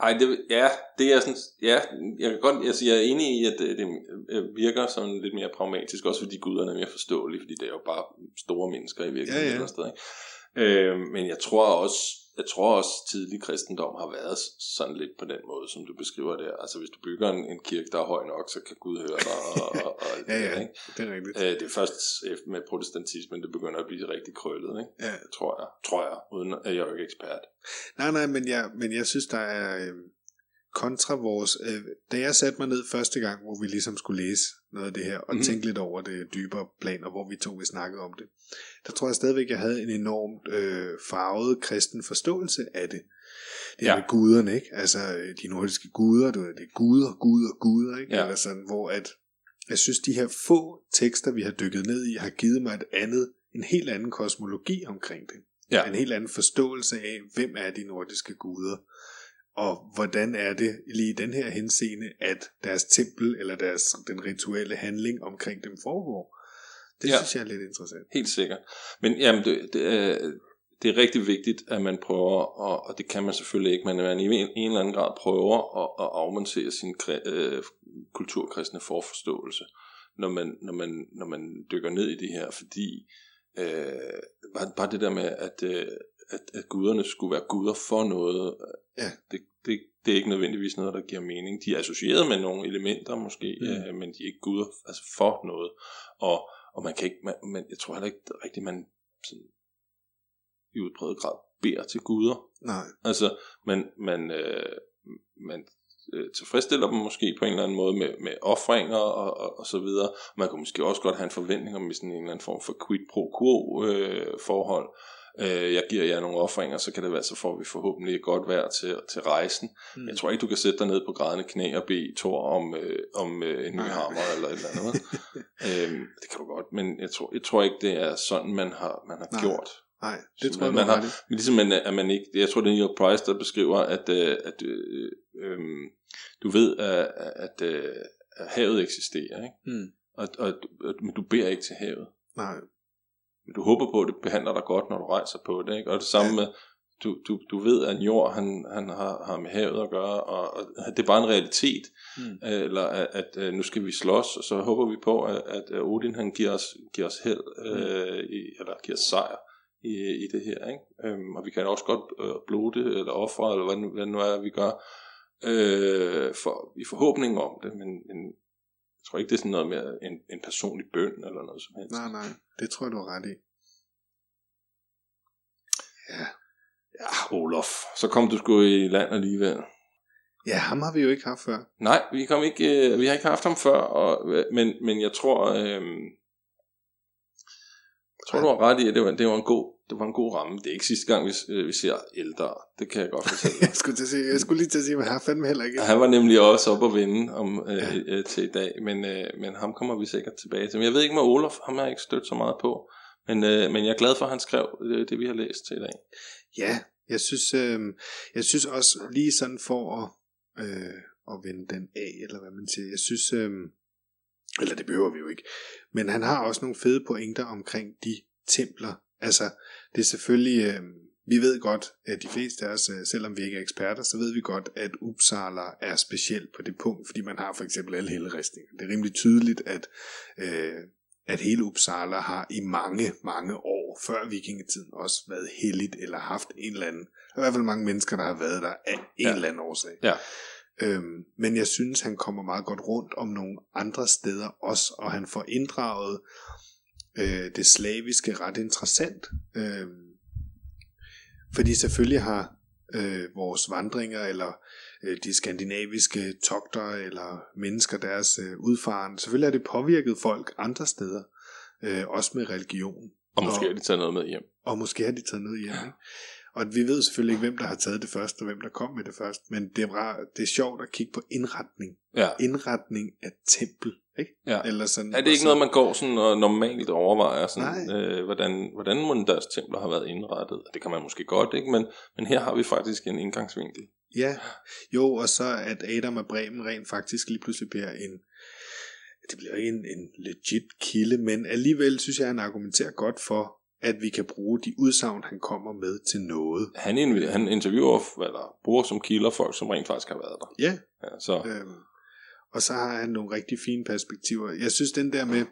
Ej, det, ja, det er sådan, ja, jeg kan godt, altså, jeg er enig i, at det, det øh, virker sådan lidt mere pragmatisk, også fordi guderne er mere forståelige, fordi det er jo bare store mennesker i virkeligheden Ja, ja. sted, ikke? Øh, men jeg tror også, jeg tror også tidlig kristendom har været sådan lidt på den måde, som du beskriver der. Altså hvis du bygger en, en kirke, der er høj nok, så kan Gud høre dig. Og, og, og Ja, det ja. ikke? Det er rigtigt. Øh, det er først efter- med protestantismen, det begynder at blive rigtig krøllet, ikke? Ja. Tror jeg, tror jeg, uden at jeg er jo ikke ekspert. Nej, nej, men jeg, men jeg synes, der er øh, kontra vores... Øh, da jeg satte mig ned første gang, hvor vi ligesom skulle læse noget af det her, og Mhm. mm-hmm. tænke lidt over det dybere plan, og hvor vi to vi snakkede om det, der tror jeg stadigvæk, jeg havde en enormt øh, farvet kristen forståelse af det. Det Ja. ja. med guderne, ikke? Altså øh, de nordiske guder, du ved, det er guder, guder, guder, ikke? Ja. Eller sådan, hvor at, jeg synes, de her få tekster, vi har dykket ned i, har givet mig et andet, en helt anden kosmologi omkring det Ja. en helt anden forståelse af, hvem er de nordiske guder, og hvordan er det lige i den her henseende, at deres tempel eller deres den rituelle handling omkring dem foregår. Det Ja. synes jeg er lidt interessant. Helt sikkert. Men jamen, det, det, er, det er rigtig vigtigt, at man prøver, og, og det kan man selvfølgelig ikke, men at man i en, en eller anden grad prøver at, at afmontere sin øh, kulturkristne forforståelse når man, når man, når man dykker ned i det her, fordi øh, bare, bare det der med, at, øh, at, at guderne skulle være guder for noget, Ja. det, det, det er ikke nødvendigvis noget, der giver mening. De er associeret med nogle elementer måske, Mm. øh, men de er ikke guder altså for noget. Og, og man kan ikke, man, man, jeg tror heller ikke rigtigt, man sådan, i udbredet grad beder til guder. Nej. Altså, man, man, øh, man øh, tilfredsstiller dem måske på en eller anden måde med, med offringer og, og, og så videre. Man kunne måske også godt have en forventning om sådan en eller anden form for quid pro quo øh, forhold. Øh, jeg giver jer nogle offringer, så kan det være, så får vi forhåbentlig et godt vejr til, til rejsen. Mm. Jeg tror ikke, du kan sætte dig ned på grædende knæ og bede Thor om, øh, om øh, en ny hammer eller et eller andet. øhm, det kan du godt, men jeg tror, jeg tror ikke, det er sådan, man har, man har Nej. gjort. Nej, det Så tror jeg, man du har. Men ligesom man, at man ikke, jeg tror det er Neil Price, der beskriver, at, øh, at øh, øh, du ved, at, at, øh, at havet eksisterer, ikke? Mm. Og, og, og, men du beder ikke til havet. Nej. Men du håber på, at det behandler dig godt, når du rejser på det, ikke? Og det samme med, du, du, du ved, at en jord, han, han har, har med havet at gøre, og, og det er bare en realitet, Mm. øh, eller at, at øh, nu skal vi slås, og så håber vi på, at, at øh, Odin han giver os, giver os held, øh, i, eller giver os sejr i, i det her, ikke? Øhm, og vi kan også godt øh, blode eller ofre, eller hvad, nu- hvad nu er, vi gør, øh, for, i forhåbning om det, men, men jeg tror ikke, det er sådan noget med en, en personlig bøn, eller noget som helst. Nej, nej. Det tror jeg, du har ret i. Ja. Ja, Olof, så kom du sgu i land alligevel. Ja, ham har vi jo ikke haft før. Nej, vi, kom ikke, øh, vi har ikke haft ham før, og, øh, men, men jeg tror, øh, jeg tror du har ret i, at det var, det var, en, god, det var en god ramme. Det er ikke sidste gang, vi, øh, vi ser ældre. Det kan jeg godt fortælle. Jeg skulle, til at sige, jeg skulle lige til at sige, jeg har fandme heller ikke. Han var nemlig også op at vinde om, øh, Ja. øh, til i dag, men, øh, men ham kommer vi sikkert tilbage til. Men jeg ved ikke med Olof, ham har jeg ikke stødt så meget på. Men, øh, men jeg er glad for, at han skrev øh, det, vi har læst til i dag. Ja, jeg synes, øh, jeg synes også lige sådan for at, øh, at vende den af, eller hvad man siger. Jeg synes, øh, eller det behøver vi jo ikke, men han har også nogle fede pointer omkring de templer. Altså, det er selvfølgelig, øh, vi ved godt, at de fleste af os, øh, selvom vi ikke er eksperter, så ved vi godt, at Uppsala er speciel på det punkt, fordi man har for eksempel alle helleristninger. Det er rimelig tydeligt, at, øh, at hele Uppsala har i mange, mange år før vikingetiden også været helligt, eller haft en eller anden, i hvert fald mange mennesker, der har været der af en Ja. eller anden årsag. Ja. Øhm, men jeg synes, han kommer meget godt rundt om nogle andre steder også, og han får inddraget øh, det slaviske ret interessant. Øh, fordi selvfølgelig har øh, vores vandringer, eller øh, de skandinaviske togter, eller mennesker, deres øh, udfaren, selvfølgelig har det påvirket folk andre steder, øh, også med religion. Og måske Og- har de taget noget med hjem. Og måske har de taget noget hjem. Ikke? Og vi ved selvfølgelig ikke, hvem der har taget det først, og hvem der kom med det først. Men det er, bare, det er sjovt at kigge på indretning. Ja. Indretning af tempel. Ikke? Ja. Eller sådan, Er det ikke og så- noget, man går sådan og normalt overvejer, sådan, Nej. øh, hvordan, hvordan må deres templer har været indrettet? Det kan man måske godt, ikke? Men, men her har vi faktisk en indgangsvinkel. Ja, jo, og så at Adam af Bremen rent faktisk lige pludselig bliver en, det bliver ikke en, en legit kilde, men alligevel synes jeg, han argumenterer godt for, at vi kan bruge de udsagn, han kommer med til noget. Han, inv- han interviewer, eller bruger som kilder folk, som rent faktisk har været der. Ja, Ja, så Øhm, og så har han nogle rigtig fine perspektiver. Jeg synes den der med,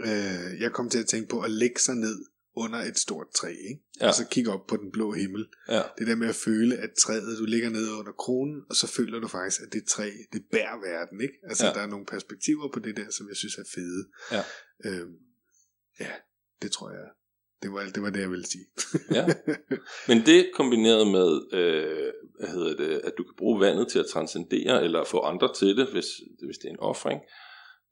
øh, jeg kom til at tænke på at lægge sig ned under et stort træ, ikke? Ja. og så kigge op på den blå himmel. ja, Det der med at føle, at træet, du ligger nede under kronen, og så føler du faktisk, at det træ, det bærer verden. Ikke? Altså Ja. der er nogle perspektiver på det der, som jeg synes er fede. Ja. Øhm, ja, det tror jeg. Det var, det var det, jeg ville sige. ja. Men det kombineret med, øh, hvad hedder det, at du kan bruge vandet til at transcendere, eller få andre til det, hvis, hvis det er en offring.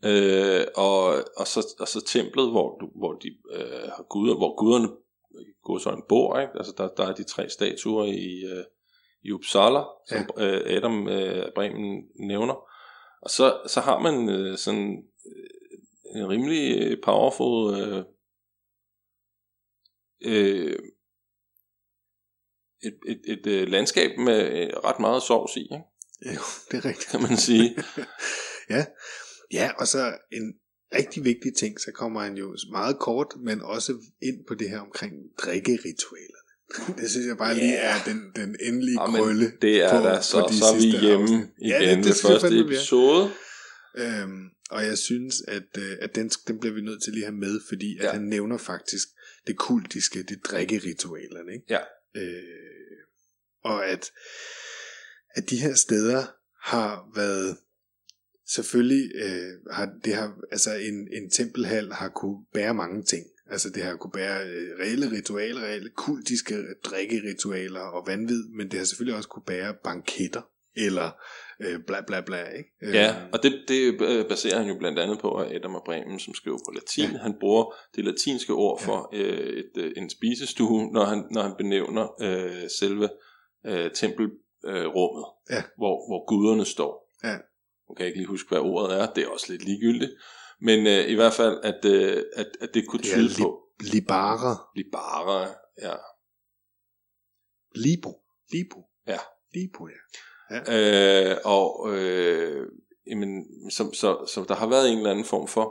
Øh, og, og, så, og så templet, hvor, du, hvor de øh, har guder, hvor guderne godsøjne bor, ikke? Altså der, der er de tre statuer i, øh, i Uppsala, som ja. øh, Adam øh, Bremen nævner. Og så, så har man øh, sådan øh, en rimelig øh, powerful øh, øh, et, et, et, et landskab med øh, ret meget sovs i, ikke? jo, det er rigtigt. kan man sige. ja. ja, og så en rigtig vigtig ting, så kommer han jo meget kort, men også ind på det her omkring drikkeritualerne. Det synes jeg bare lige er den, den endelige Ja, krølle. det er på- der, på så, de så er vi hjemme afsnit. igen Ja, det- det, jeg første er. episode. Øhm, og jeg synes, at, øh, at den, den bliver vi nødt til lige at have med, fordi at Ja. han nævner faktisk det kultiske, det drikkeritualerne, ikke? Ja. Øh, og at, at de her steder har været selvfølgelig øh, har det har altså en, en tempelhal har kunne bære mange ting. Altså det har kunne bære øh, reelle ritualer, reelle kultiske drikkeritualer og vanvid, men det har selvfølgelig også kunne bære banketter eller øh, bla bla bla, ikke? Øh, Ja, og det, det øh, baserer han jo blandt andet på at Adam af Bremen, som skriver på latin. Ja. Han bruger det latinske ord for øh, et, øh, en spisestue, når han, når han benævner øh, selve øh, tempelrummet, øh, Ja. hvor, hvor guderne står. Ja. Nu kan jeg ikke lige huske, hvad ordet er. Det er også lidt ligegyldigt. Men øh, i hvert fald, at, øh, at, at det kunne Det tyde li- på Libara, libara. Ja. Libo, Libo. Ja. Libo, ja. Øh, og øh, jamen, så, så, så der har været en eller anden form for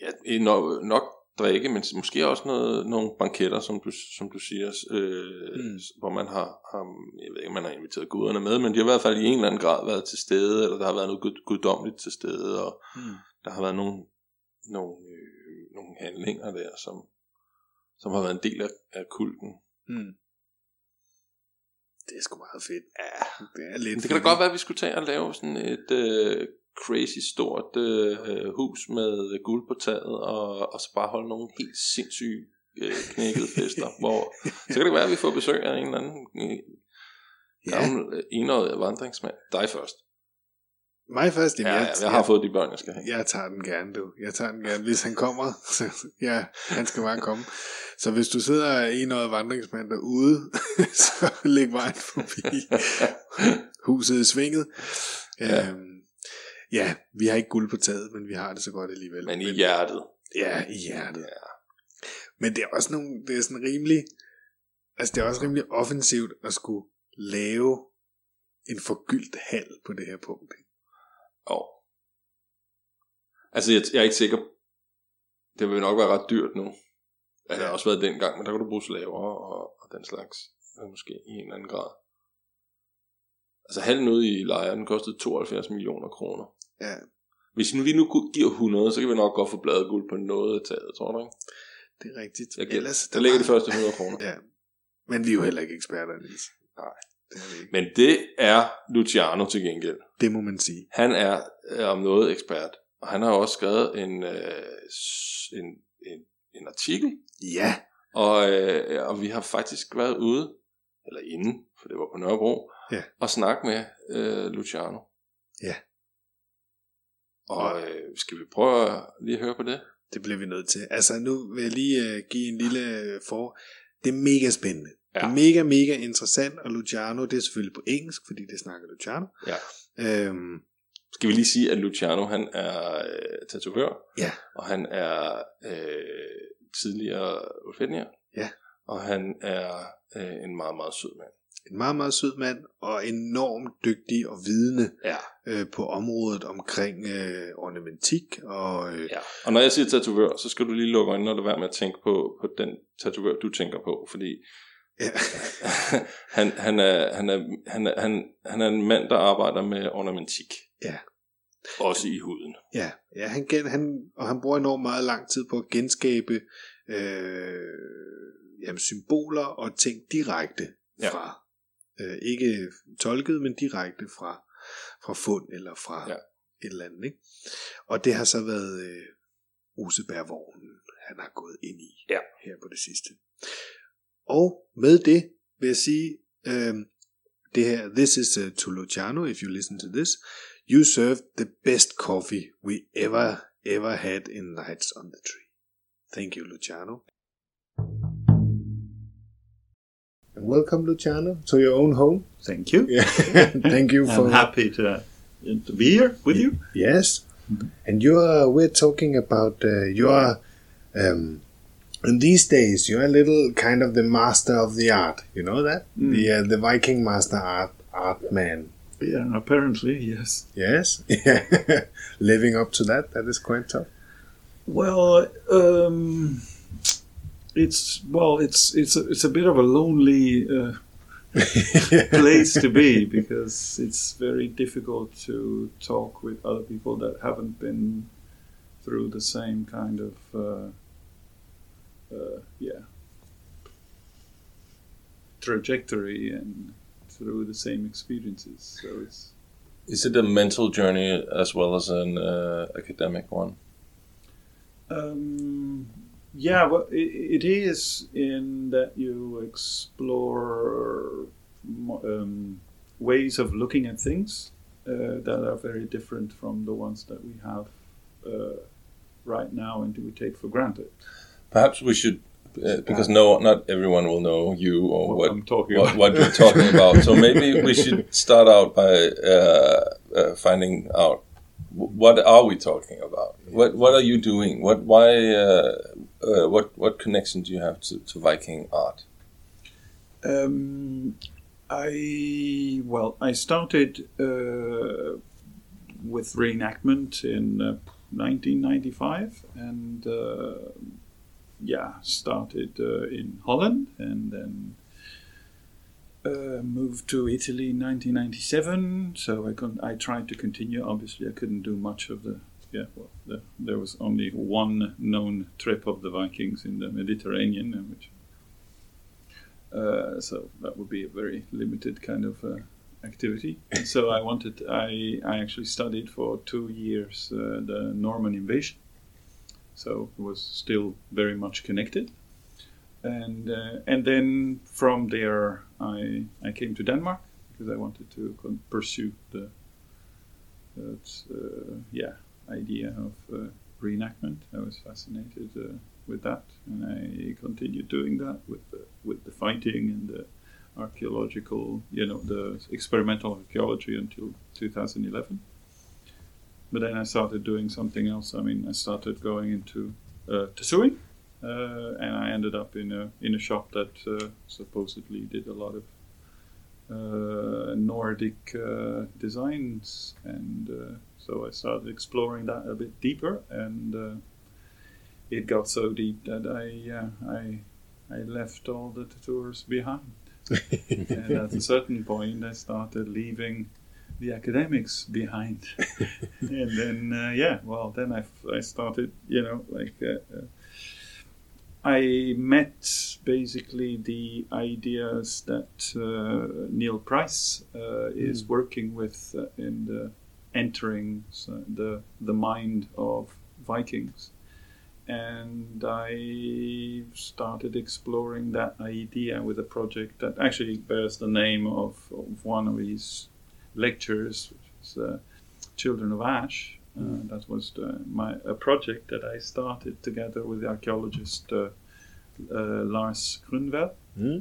ja, nok, nok drikke, men måske også noget, nogle banketter, som du, som du siger, øh, Mm. hvor man har, har, jeg ved ikke, man har inviteret guderne med, men de har i hvert fald i en eller anden grad været til stede, eller der har været noget gud, guddommeligt til stede, og Mm. der har været nogle, nogle, øh, nogle handlinger der, som, som har været en del af, af kulten. Mm. Det er sgu meget fedt. Ja, det er lidt det kan da godt være, at vi skulle tage og lave sådan et øh, crazy stort øh, hus med guld på taget, og, og så bare holde nogle helt sindssyge øh, knækkede fester, hvor så kan det være, at vi får besøg af en eller anden øh, Ja, gammel øh, enårig vandringsmand. Dig først. Mig først. Jamen, Ja, ja, jeg har fået de børn, jeg skal have. Jeg tager den gerne, du. Jeg tager den gerne. Hvis han kommer, så ja, han skal bare komme. Så hvis du sidder en noget vandringsmand derude, så læg vejen forbi huset i svinget. Ja. Ja. Øhm, ja, vi har ikke guld på taget, men vi har det så godt alligevel. Men i hjertet. Ja, i hjertet. Ja. Men det er også nogle, det er sådan rimelig, altså det er også rimelig offensivt at skulle lave en forgyldt hal på det her punkt. ikke? Og. Altså, jeg, jeg er ikke sikker. Det vil nok være ret dyrt nu. Ja, det har også været dengang, men der kan du bruge slaver og, og den slags. øh, Måske i en eller anden grad. Altså halven ude i lejren den kostede 72 millioner kroner. Ja. Hvis nu vi nu giver 100, så kan vi nok godt få bladet guld på noget af taget, tror du ikke? Det er rigtigt. Jeg. Ellers, der ligger de første 100 kroner. Ja. Men vi er jo heller ikke eksperter, Niels. Nej. Men det er Luciano til gengæld. Det må man sige. Han er øh, om noget ekspert. Og han har også skrevet en, øh, en, en, en artikel Ja. Og, øh, og vi har faktisk været ude, eller inde, for det var på Nørrebro, Ja. og snakke med øh, Luciano. Ja. Og øh, skal vi prøve at lige høre på det? Det bliver vi nødt til. Altså, nu vil jeg lige uh, give en lille øh, for. Det er mega spændende. Ja. Mega, mega interessant, og Luciano, det er selvfølgelig på engelsk, fordi det snakker Luciano. Ja. Øhm, Skal vi lige sige, at Luciano han er øh, tatovør, Ja. og han er øh, tidligere ulfetnier, Ja. og han er øh, en meget, meget sød mand. en meget, meget sød mand, og enormt dygtig og vidende Ja. øh, på området omkring øh, ornamentik, og øh, ja. Og når jeg siger tatovør, så skal du lige lukke øjnene og lade være med at tænke på, på den tatovør, du tænker på, fordi ja, han, han, er, han, er, han, er, han, han er en mand, der arbejder med ornamentik. Ja. Også i huden. Ja, ja han, gen, han, og han bruger enormt meget lang tid på at genskabe øh, jamen, symboler og ting direkte Ja. fra, øh, ikke tolket, men direkte fra, fra fund eller fra Ja. et eller andet. Ikke? Og det har så været øh, Osebærvognen, han har gået ind i Ja. her på det sidste. Og med det vil jeg sige, øh, det her, this is uh, to Luciano, if you listen to this, you served the best coffee we ever, ever had in Nights on the Tree. Thank you, Luciano. And welcome, Luciano, to your own home. Thank you. Yeah. Thank you for I'm happy to, to be here with you. Yes, and you are. We're talking about uh, you are. Um, in these days, you're a little kind of the master of the art. You know that the uh, the Viking master art art man. Yeah, apparently, yes. Yes, yeah. Living up to that, that is quite tough. Well, um, it's well, it's it's a, it's a bit of a lonely uh, place to be because it's very difficult to talk with other people that haven't been through the same kind of uh, uh, yeah trajectory and through the same experiences. So it's Is it a mental journey as well as an uh, academic one? Um, yeah, well, it, it is in that you explore um, ways of looking at things uh, that are very different from the ones that we have uh, right now and we take for granted. Perhaps we should, uh, because no, not everyone will know you or What what I'm talking what, about. what you're talking about. So maybe we should start out by uh, uh, finding out what are we talking about. What what are you doing? What why? Uh, uh, what what connection do you have to, to Viking art? Um, I well, I started uh, with reenactment in uh, 1995, and uh, yeah, started uh, in Holland, and then uh, moved to Italy in 1997. So I con- I tried to continue. Obviously, I couldn't do much of the. Yeah, well, the, there was only one known trip of the Vikings in the Mediterranean, uh, which uh, so that would be a very limited kind of uh, activity. So I wanted, I, I actually studied for two years uh, the Norman invasion. So it was still very much connected. And, uh, and then from there, I, I came to Denmark because I wanted to con- pursue the that, uh, yeah, idea of uh, reenactment. I was fascinated uh, with that, and I continued doing that with the, with the fighting and the archaeological, you know, the experimental archaeology until 2011. But then I started doing something else. I mean, I started going into uh, tattooing, uh, and I ended up in a in a shop that uh, supposedly did a lot of uh, Nordic uh, designs, and uh, so I started exploring that a bit deeper, and uh, it got so deep that I uh, I I left all the tours behind, and at a certain point I started leaving the academics behind, and then uh, yeah, well then I, I started you know like. Uh, uh, I met basically the ideas that uh, Neil Price uh, is working with uh, in the entering the the mind of Vikings, and I started exploring that idea with a project that actually bears the name of, of one of his lectures, which is uh, Children of Ash. Uh, that was the, my a project that I started together with the archaeologist uh, uh, Lars Grundvad. Hmm?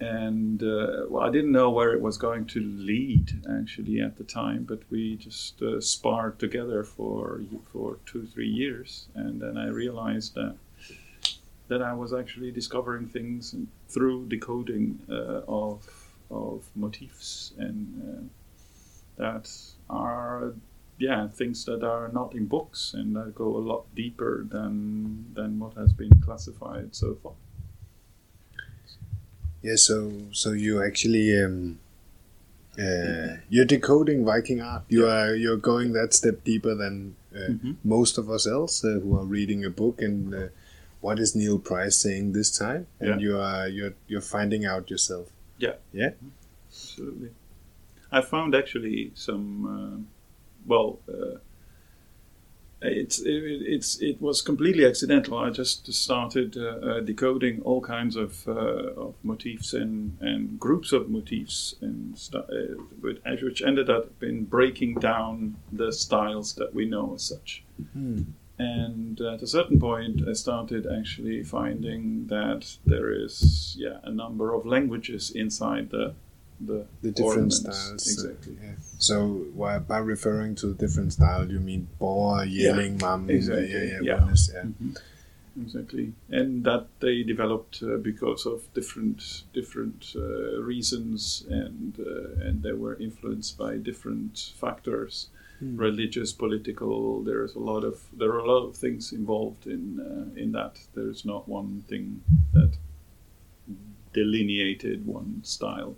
And uh, well, I didn't know where it was going to lead actually at the time, but we just uh, sparred together for for two three years, and then I realized that that I was actually discovering things through decoding uh, of of motifs and that are yeah things that are not in books and that go a lot deeper than than what has been classified so far. Yeah, so so you actually um, uh, you're decoding Viking art. You are you're going that step deeper than uh, Mhm. most of us else uh, who are reading a book and uh, what is Neil Price saying this time, and Yeah. you are you're you're finding out yourself. Yeah. Yeah. Absolutely. I found actually some, uh, well, uh, it's it, it's it was completely accidental. I just started uh, uh, decoding all kinds of uh, of motifs and, and groups of motifs, and stu- uh, which which ended up in breaking down the styles that we know as such. And at a certain point, I started actually finding that there is, yeah, a number of languages inside the the, The different ornaments. styles. uh, Exactly. yeah. So why- by referring to the different style, you mean Borre, Jelling, mum, exactly, yeah, yeah, yeah. yeah. Exactly, and that they developed uh, because of different different uh, reasons, and uh, and they were influenced by different factors, religious, political. There's a lot of there are a lot of things involved in uh, in that. There's not one thing that delineated one style.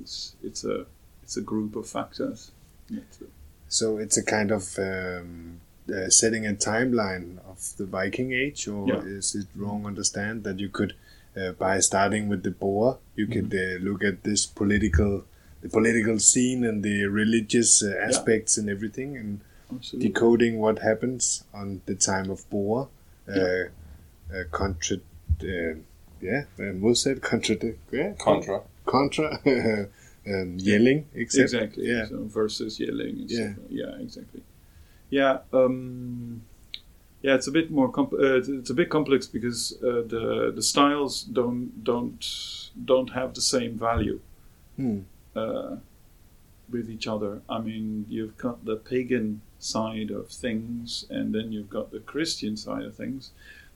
It's it's a it's a group of factors. It's a- So it's a kind of um, uh, setting a timeline of the Viking Age, or Yeah. is it wrong understand that you could, uh, by starting with the Borre, you could uh, look at this political, the political scene and the religious uh, aspects and everything, and absolutely. decoding what happens on the time of Borre, uh, uh, contra, uh, yeah, uh, modsat, contradict, yeah, Contra. Contra, Jelling, except, exactly. yeah. So versus Jelling. Yeah. Yeah. Exactly. Yeah. Um, yeah. It's a bit more. Comp- uh, it's- it's a bit complex because uh, the the styles don't don't don't have the same value Hmm. uh, with each other. I mean, you've got the pagan side of things, and then you've got the Christian side of things.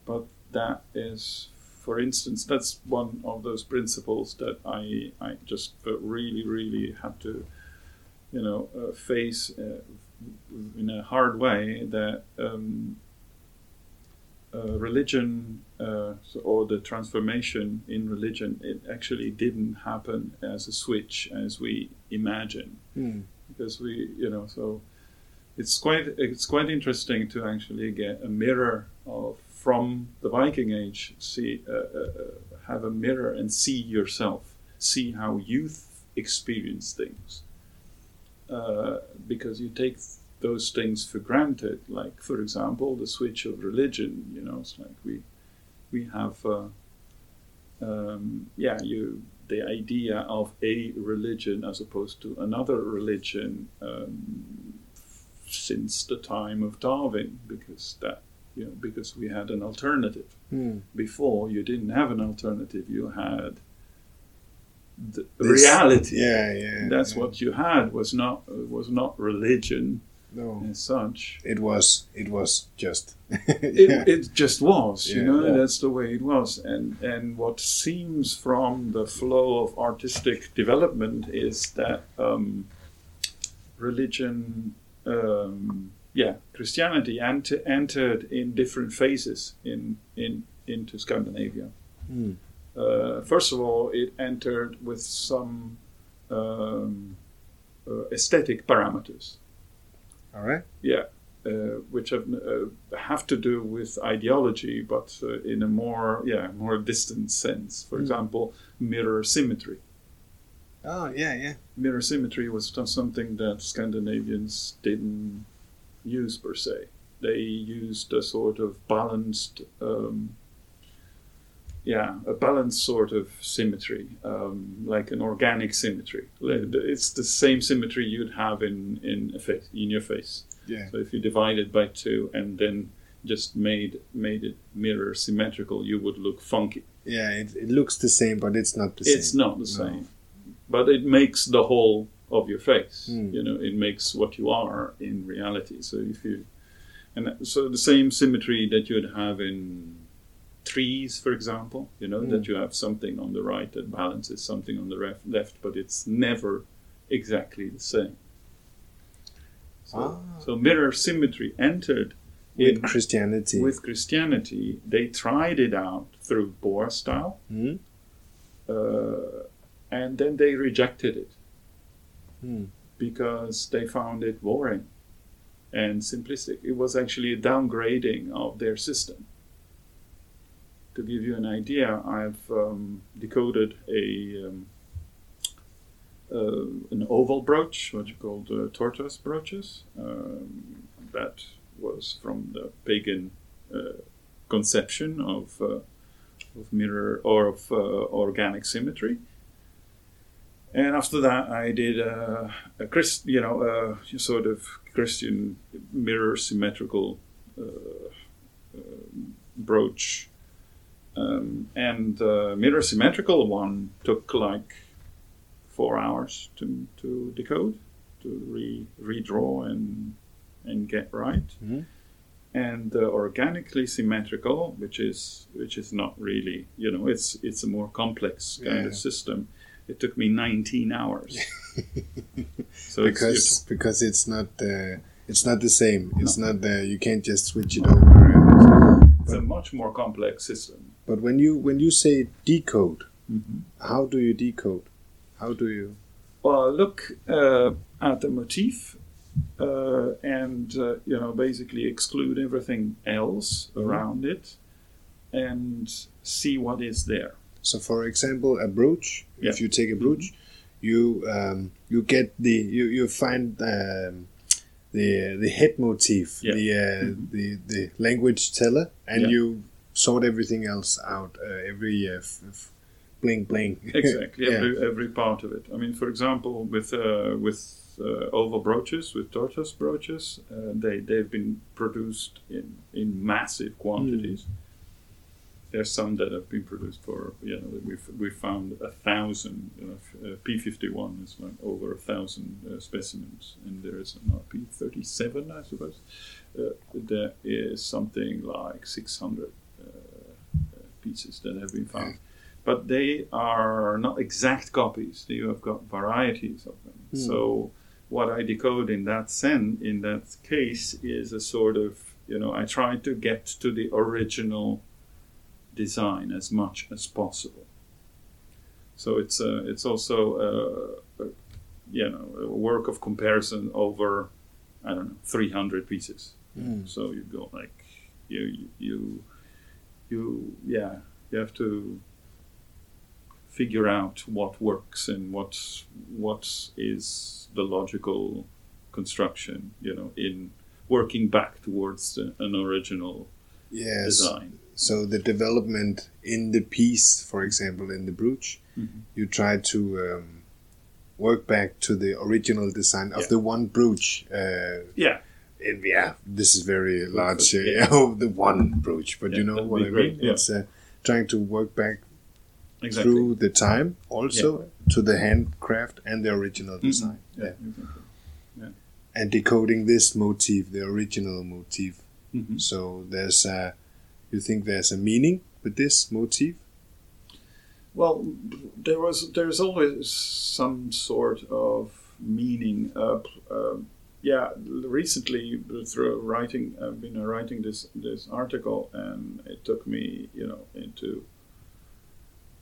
But that is, for instance, that's one of those principles that I I just really really had to, you know, uh, face uh, in a hard way that. Um, uh, religion uh, or the transformation in religion, it actually didn't happen as a switch as we imagine Hmm. because we, you know, so it's quite it's quite interesting to actually get a mirror of from the Viking Age, see uh, uh, uh, have a mirror and see yourself, see how youth experience things, uh, because you take those things for granted. Like for example, the switch of religion. You know, it's like we we have. Um, yeah, you the idea of a religion as opposed to another religion um, since the time of Darwin, because that you know because we had an alternative. Hmm. Before you didn't have an alternative, you had the This- reality. Yeah, yeah. That's yeah. what you had was not was not religion No, as such. it was. It was just. It, yeah. it just was, you Yeah. know. Yeah. That's the way it was, and and what seems from the flow of artistic development is that um, religion, um, yeah, Christianity ent- entered in different phases in in into Scandinavia. Hmm. Uh, first of all, it entered with some um, uh, aesthetic parameters. All right. Yeah, uh, which have, uh, have to do with ideology, but uh, in a more yeah more distant sense. For Mm. example, mirror symmetry. Oh yeah, yeah. Mirror symmetry was something that Scandinavians didn't use per se. They used a sort of balanced, um, yeah, a balanced sort of symmetry, um, like an organic symmetry. It's the same symmetry you'd have in in a face, in your face. Yeah. So if you divide it by two and then just made made it mirror symmetrical, you would look funky. Yeah, it, it looks the same, but it's not the It's same. It's not the No. same, but it makes the whole of your face. Mm. You know, it makes what you are in reality. So if you and so the same symmetry that you'd have in trees, for example, you know, Mm. that you have something on the right that balances something on the ref- left, but it's never exactly the same. So, Ah. so mirror symmetry entered With in Christianity. with Christianity. They tried it out through Borre style, Hmm? uh, and then they rejected it Hmm. because they found it boring and simplistic. It was actually a downgrading of their system. To give you an idea, I've um, decoded a um, uh, an oval brooch, what you call the tortoise brooches. Um, that was from the pagan uh, conception of uh, of mirror or of uh, organic symmetry. And after that, I did a, a Christ, you know, a sort of Christian mirror symmetrical uh, uh, brooch. Um, and the mirror symmetrical one took like four hours to, to decode, to re, redraw and and get right. Mhm. And the organically symmetrical, which is which is not really, you know, it's it's a more complex kind Yeah. of system. It took me 19 hours. so because it's because it's not uh, it's not the same. It's not uh, you can't just switch it over. It's a much more complex system. but when you when you say decode, Mm-hmm. how do you decode? How do you? Well, look uh, at the motif uh, and uh, you know basically exclude everything else Mhm. around it and see what is there. So, for example, a brooch. Yeah. If you take a brooch, you um, you get the you you find um, the the head motif, Yeah. the uh, Mhm. the the language teller, and Yeah. you sort everything else out. Uh, every uh, f- f- bling bling. Exactly, Yeah. every every part of it. I mean, for example, with uh, with uh, oval brooches, with tortoise brooches, uh, they they've been produced in in massive quantities. There's some that have been produced for you know we've we found a thousand you know, uh, P51 is like over a thousand uh, specimens, and there is an P37 I suppose. Uh, there is something like 600 uh, pieces that have been found but they are not exact copies. You have got varieties of them. Hmm. So what I decode in that sense, in that case, is a sort of you know I try to get to the original design as much as possible. So it's a, it's also a, a you know a work of comparison over I don't know 300 pieces. Mm. So you go like you you you, you yeah you have to figure out what works and what what is the logical construction you know in working back towards the, an original Yes. design So the development in the piece, for example, in the brooch, Mhm. you try to um, work back to the original design of Yeah. the one brooch. Uh, yeah and yeah, this is very large. Uh, Yeah. yeah, the one brooch, but Yeah, you know what I mean. yeah. It's uh, trying to work back exactly through the time, also to the handcraft and the original Mhm. design, yeah, exactly. and decoding this motif, the original motif. Mhm. So there's a, you think there's a meaning with this motif? Well, there was there's always some sort of meaning. Uh, uh, yeah, recently through writing, I've been uh, writing this this article, and it took me, you know, into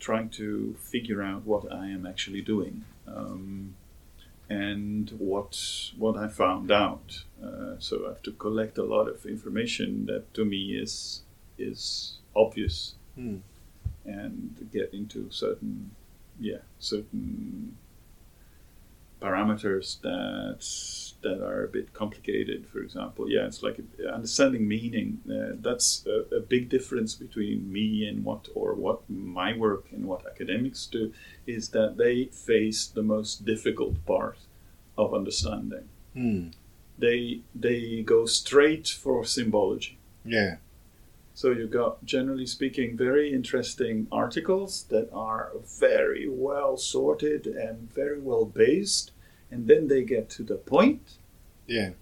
trying to figure out what I am actually doing, um, and what what I found out. Uh, so I have to collect a lot of information that to me is is obvious Hmm. and get into certain yeah certain parameters that that are a bit complicated for example yeah it's like understanding meaning uh, that's a, a big difference between me and what or what my work and what academics do is that they face the most difficult part of understanding Hmm. they they go straight for symbology Yeah. So you got, generally speaking, very interesting articles that are very well sorted and very well based, and then they get to the point, Yeah.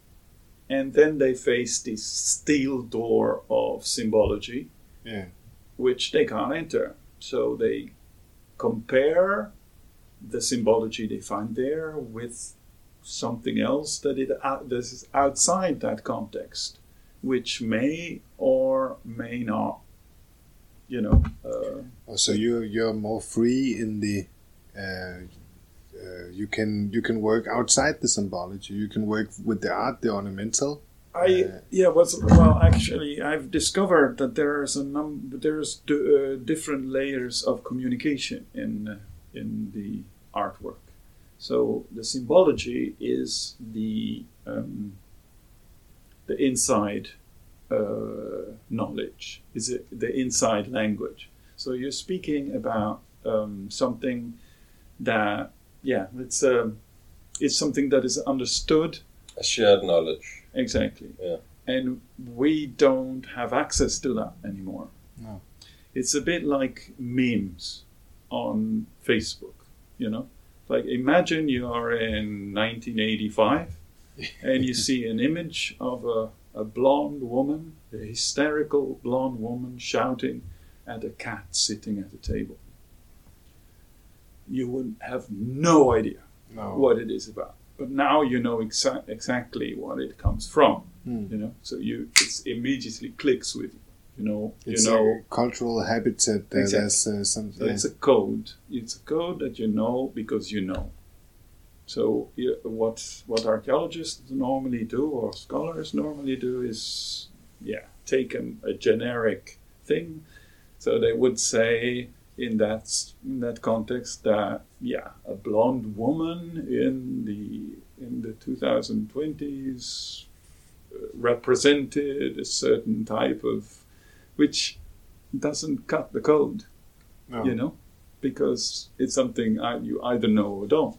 and then they face this steel door of symbology, Yeah. which they can't enter. So they compare the symbology they find there with something else that it out, that is outside that context, which may or may not, you know, uh, Oh, So you you're more free in the. Uh, uh, you can you can work outside the symbology. You can work with the art, the ornamental. I Uh, yeah, what's well actually I've discovered that there's a num there's d- uh, different layers of communication in uh, in the artwork. So the symbology is the um, the inside uh, knowledge, is it the inside language. So you're speaking about um, something that yeah, it's um, it's something that is understood A shared knowledge. Exactly. Yeah. And we don't have access to that anymore. No. It's a bit like memes on Facebook, you know? Like imagine you are in 1985 and you see an image of a, a blonde woman, a hysterical blonde woman shouting at a cat sitting at a table. You would have no idea No. what it is about. But now you know exa- exactly what it comes from. Hmm. You know, so you it's immediately clicks with you. You know, It's you know, a cultural habitat. Uh, Exactly. There's uh, some. so it's a code. It's a code that you know because you know. So what what archaeologists normally do or scholars normally do is yeah take an, a generic thing. So they would say in that in that context that yeah a blonde woman in the in the 2020s uh, represented a certain type of which doesn't cut the code No. you know because it's something you either know or don't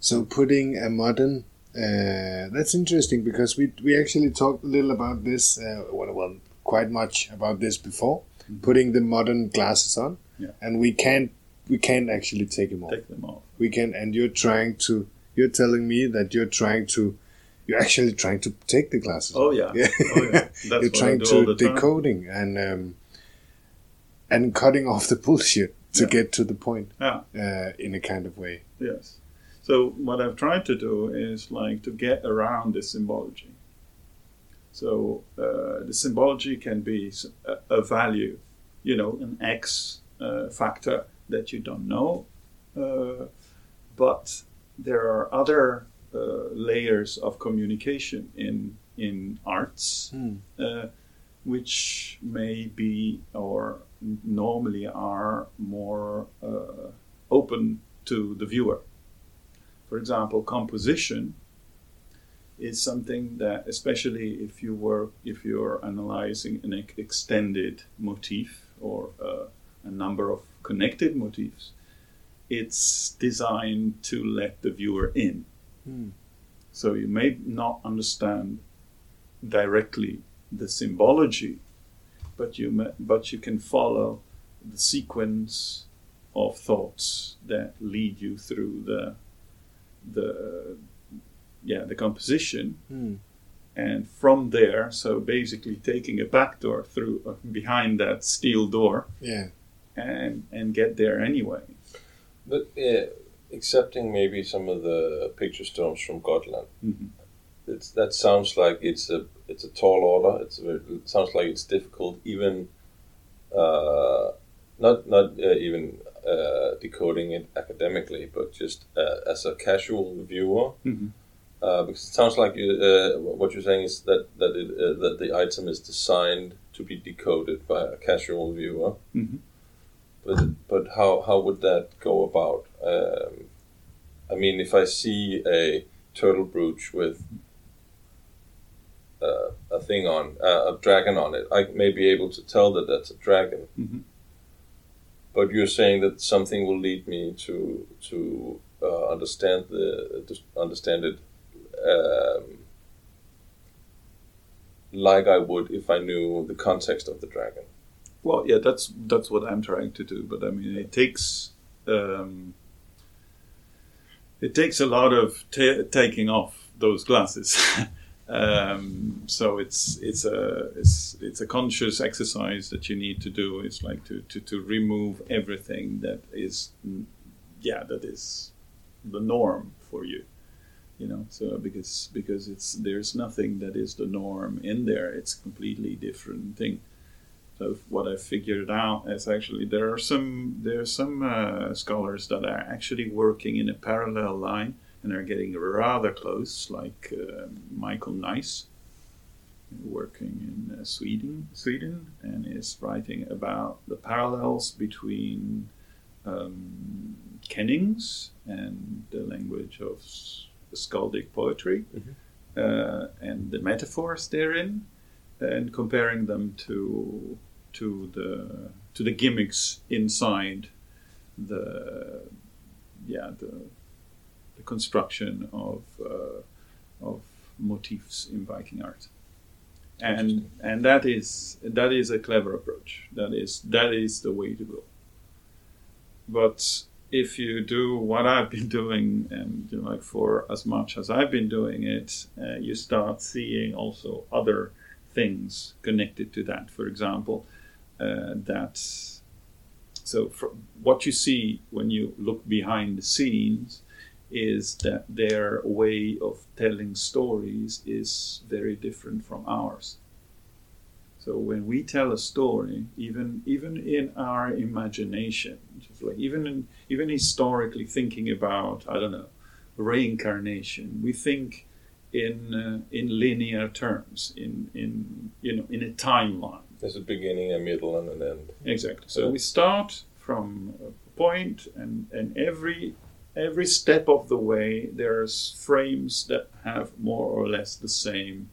So putting a modern uh, that's interesting because we we actually talked a little about this uh, well, well quite much about this before putting the modern glasses on Yeah. and we can't we can't actually take them off take them off we can and you're trying to you're telling me that you're trying to you're actually trying to take the glasses oh off. yeah, Yeah. Oh, yeah. that's you're trying to the time. decoding and um, and cutting off the bullshit to Yeah. get to the point yeah uh, in a kind of way Yes. So what I've tried to do is like to get around the symbology. So uh, the symbology can be a value, you know, an X uh, factor that you don't know, uh, but there are other uh, layers of communication in in arts, uh, which may be or normally are more uh, open to the viewer. For example, composition is something that, especially if you work, if you're analyzing an extended motif or uh, a number of connected motifs, it's designed to let the viewer in. Hmm. So you may not understand directly the symbology, but you ma- but you can follow the sequence of thoughts that lead you through the the yeah the composition Hmm. and from there so basically taking a back door through uh, behind that steel door yeah and and get there anyway But uh, accepting maybe some of the picture stones from Gotland, Mhm. it's, that sounds like it's a it's a tall order. It's a very, it sounds like it's difficult, even uh, not not uh, even uh, decoding it academically, but just uh, as a casual viewer. Mhm. Uh, because it sounds like you, uh, what you're saying is that that it, uh, that the item is designed to be decoded by a casual viewer. Mhm. But but how how would that go about? Um, I mean, if I see a turtle brooch with uh, a thing on uh, a dragon on it, I may be able to tell that that's a dragon. Mhm. But you're saying that something will lead me to to uh, understand the to understand it um, like I would if I knew the context of the dragon. Well, yeah, that's that's what I'm trying to do. But I mean, it takes um, it takes a lot of ta taking off those glasses. um, so it's it's a it's it's a conscious exercise that you need to do. It's like to to, to remove everything that is yeah that is the norm for you. You know, so because because it's there's nothing that is the norm in there. It's a completely different thing. So what I figured out is actually there are some there are some uh, scholars that are actually working in a parallel line and are getting rather close, like uh, Michael Neiss, working in uh, Sweden, Sweden, and is writing about the parallels between um, kennings and the language of skaldic poetry uh, and the metaphors therein, and comparing them to to the to the gimmicks inside the yeah the the construction of uh, of motifs in Viking art, and and that is that is a clever approach. That is that is the way to go. But if you do what I've been doing, and you know, like for as much as I've been doing it, uh, you start seeing also other things connected to that. For example, uh, that so what you see when you look behind the scenes is that their way of telling stories is very different from ours. So when we tell a story, even even in our imagination, like even in, even historically thinking about I don't know reincarnation. We think in uh, in linear terms, in in you know in a timeline. There's a beginning, a middle, and an end. Exactly. So we start from a point, and and every every step of the way there's frames that have more or less the same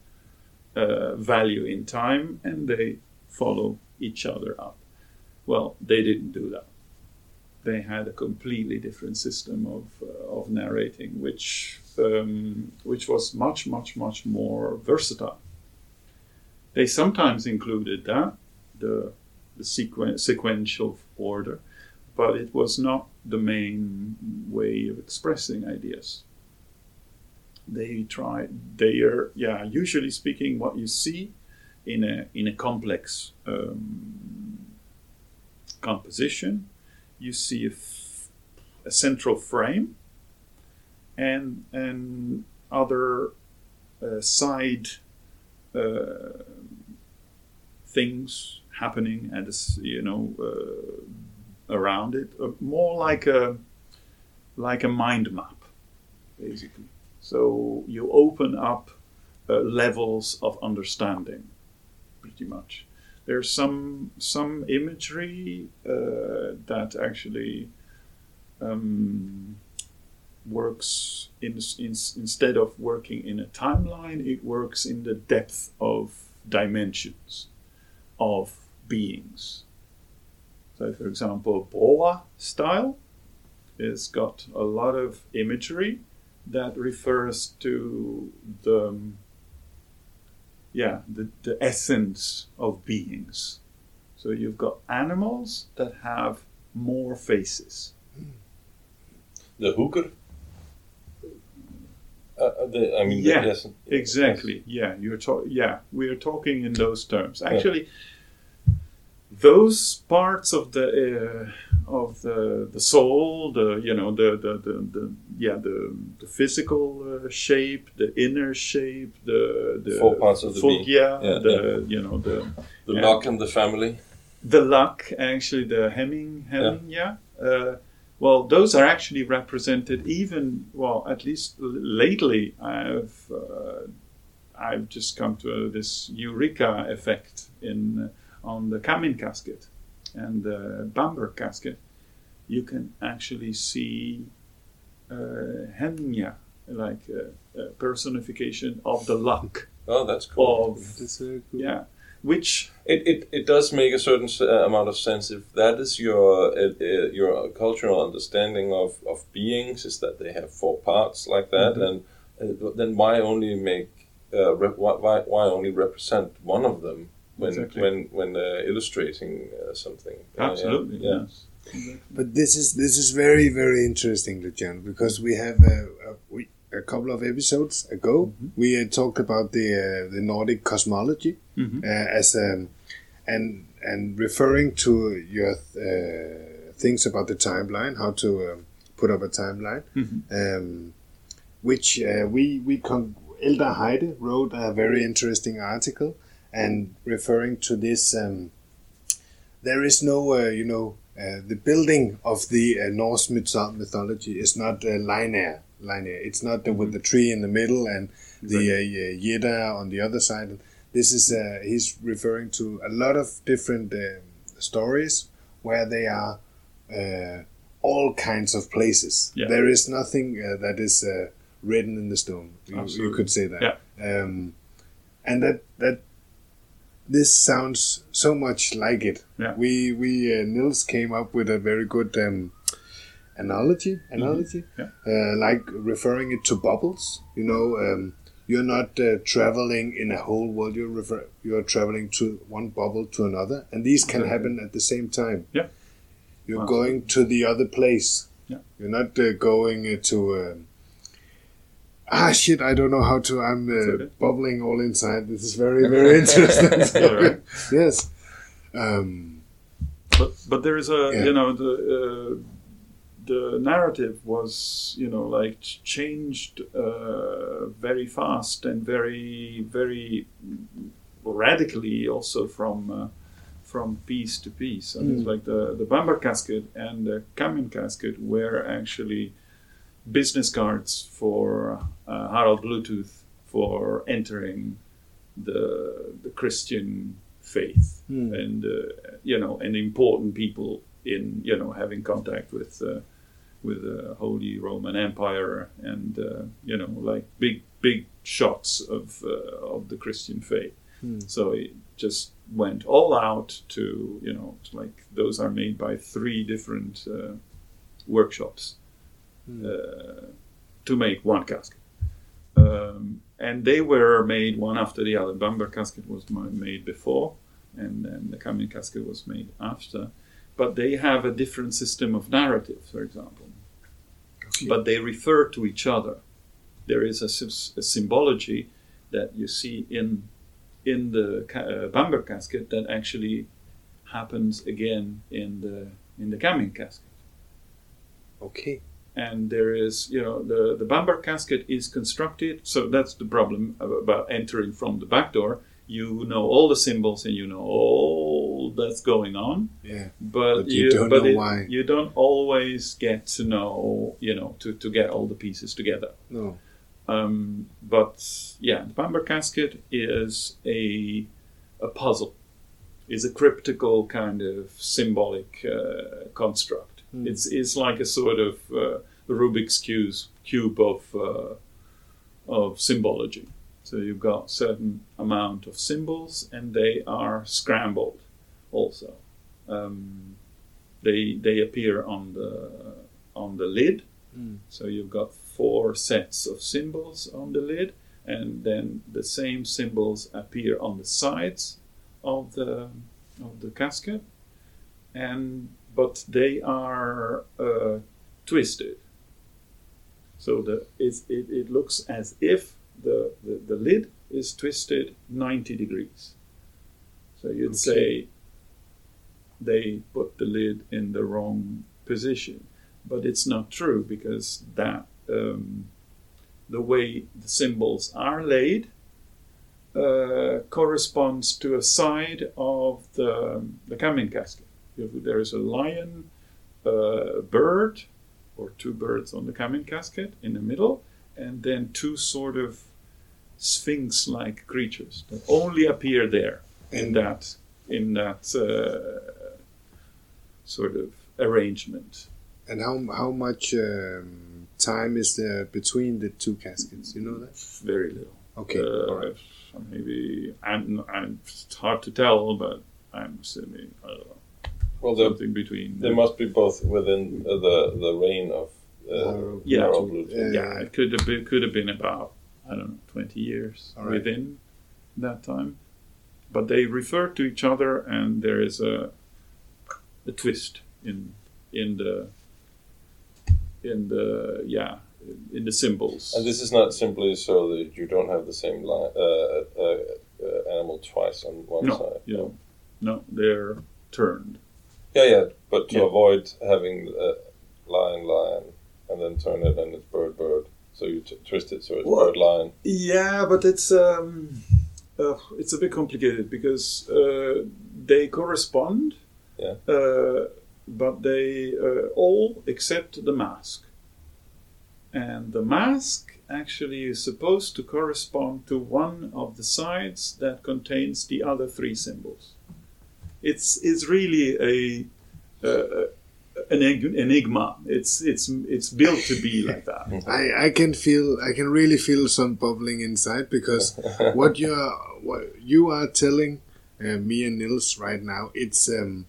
uh, value in time, and they follow each other up. Well, they didn't do that. They had a completely different system of uh, of narrating, which um, which was much much much more versatile. They sometimes included that the the sequen- sequential order, but it was not the main way of expressing ideas. They try. They are yeah. Usually speaking, what you see in a in a complex um, composition, you see a, f- a central frame and and other uh, side uh, things happening and this, you know uh, around it, uh, more like a like a mind map, basically. So you open up uh, levels of understanding, pretty much. There's some some imagery uh, that actually um, works in, in, instead of working in a timeline, it works in the depth of dimensions of beings. So, for example, Borre style it's got a lot of imagery that refers to the yeah the, the essence of beings. So you've got animals that have more faces. The hooker. Uh, uh, the, I mean, Yeah, Exactly. Yeah, you're talking. Yeah, we are talking in those terms. Actually, those parts of the uh, of the the soul, the you know the the, the, the yeah the the physical uh, shape, the inner shape, the the Four parts of the full- Yeah, Yeah, the you know the The Yeah. luck and the family. the luck actually the hamingja hamingja yeah, Uh, well those are actually represented even well at least l- lately i've uh, i've just come to this eureka effect in uh, on the Cammin casket and the Bamberg casket you can actually see uh, hamingja like a, a personification of the luck Oh, that's cool. of That's very cool. yeah which It, it, it does make a certain uh, amount of sense if that is your uh, uh, your cultural understanding of, of beings is that they have four parts like that Mhm. and uh, then why only make uh, rep- why, why why only represent one of them when Exactly. when when uh, illustrating uh, something Uh, yeah, absolutely yeah. yes Exactly. But this is this is very very interesting, Lucian, because we have a, a, we, a couple of episodes ago we uh, talked about the uh, the Nordic cosmology Mhm. uh, as um, and and referring to your uh, things about the timeline, how to um, put up a timeline, Mhm. um, which uh, we we con- Eldar Heide wrote a very interesting article and referring to this. Um, there is no, uh, you know, uh, the building of the uh, Norse mytho- mythology is not uh, linear. Linear. It's not with the tree in the middle and the uh, Yeda on the other side. This is uh, he's referring to a lot of different uh, stories where they are uh, all kinds of places. Yeah. There is nothing uh, that is uh, written in the stone. You, you could say that. Yeah. Um, and that that this sounds so much like it. Yeah. We we uh, Nils came up with a very good um, analogy. Analogy, Yeah. uh, like referring it to bubbles. You know, um, you're not uh, traveling in a whole world. You're refer- you're traveling to one bubble to another, and these can happen at the same time. Yeah. You're Wow. going to the other place. Yeah. You're not uh, going uh, to. Ah shit! I don't know how to. I'm uh, okay. bubbling all inside. This is very very interesting. Alright. yes. Um, but but there is a Yeah. you know the uh, the narrative was you know like changed uh, very fast and very very radically also from uh, from piece to piece. So it's Mm. like the the Bamberg casket and the Cammin casket were actually business cards for uh, Harald Bluetooth for entering the the Christian faith Hmm. and uh, you know and important people in you know having contact with uh, with the Holy Roman Empire and uh, you know like big big shots of uh, of the Christian faith. Hmm. So it just went all out to you know like those are made by three different uh, workshops Hmm. uh, to make one casket. Um, and they were made one after the other. Bamberg casket was made before, and then the Cammin casket was made after. But they have a different system of narrative, for example. Okay. But they refer to each other. There is a, a symbology that you see in in the ca- uh, Bamberg casket that actually happens again in the in the Cammin casket okay. And there is you know the the Bamberg casket is constructed so that's the problem about entering from the back door you know all the symbols and you know all that's going on Yeah. but, But you don't but know it- why. you don't always get to know you know to, to get all the pieces together No. um, but yeah, the Bamberg casket is a a puzzle, is a cryptical kind of symbolic uh, construct. Hmm. It's it's like a sort of uh, Rubik's cube cube of uh, of symbology. So you've got certain amount of symbols, and they are scrambled. Also, um, they they appear on the on the lid. Hmm. So you've got four sets of symbols on the lid, and then the same symbols appear on the sides of the of the casket, and but they are uh, twisted. So the it it looks as if the, the the lid is twisted ninety degrees. So you'd Okay. say they put the lid in the wrong position but it's not true because that um, the way the symbols are laid uh, corresponds to a side of the the Cammin casket. There is a lion, a bird, or two birds on the Cammin casket in the middle, and then two sort of sphinx-like creatures that only appear there in that in that uh, sort of arrangement. And how how much um, time is there between the two caskets? You know that? Very little. Okay. Uh, right. Maybe I'm, I'm. It's hard to tell, but I'm assuming I don't know Well, there, something between. there must be both within uh, the the reign of uh, Or- Yeah. Harald Bluetooth. Yeah. yeah, it could have been could have been about I don't know twenty years All right. within that time, but they refer to each other, and there is a a twist in in the in the yeah in the symbols. And this is not simply so that you don't have the same line, uh, uh, uh, animal twice on one no, side. you know, no, they're turned. Yeah, yeah, but to Yeah. avoid having uh, lion, lion, and then turn it and it's bird, bird. So you t- twist it so it's Well- bird, lion. Yeah, but it's um, uh, it's a bit complicated because uh, they correspond. Yeah. Uh, but they uh, all except the mask, and the mask actually is supposed to correspond to one of the sides that contains the other three symbols. It's it's really a. Uh, an enigma. It's it's it's built to be like that. I, I can feel I can really feel some bubbling inside because what you are what you are telling uh, me and Nils right now it's um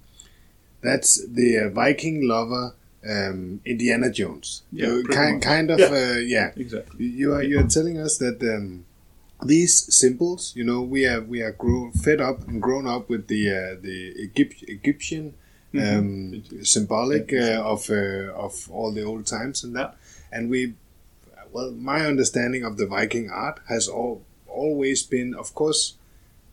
that's the uh, Viking lover um, Indiana Jones Yeah, Uh, kind much. kind of Yeah. uh, yeah Exactly. you are you are telling us that um, these symbols you know we are we are grown fed up and grown up with the uh, the Egypt, Egyptian um, Egypt. symbolic uh, of uh, of all the old times and that. And we well my understanding of the Viking art has all, always been of course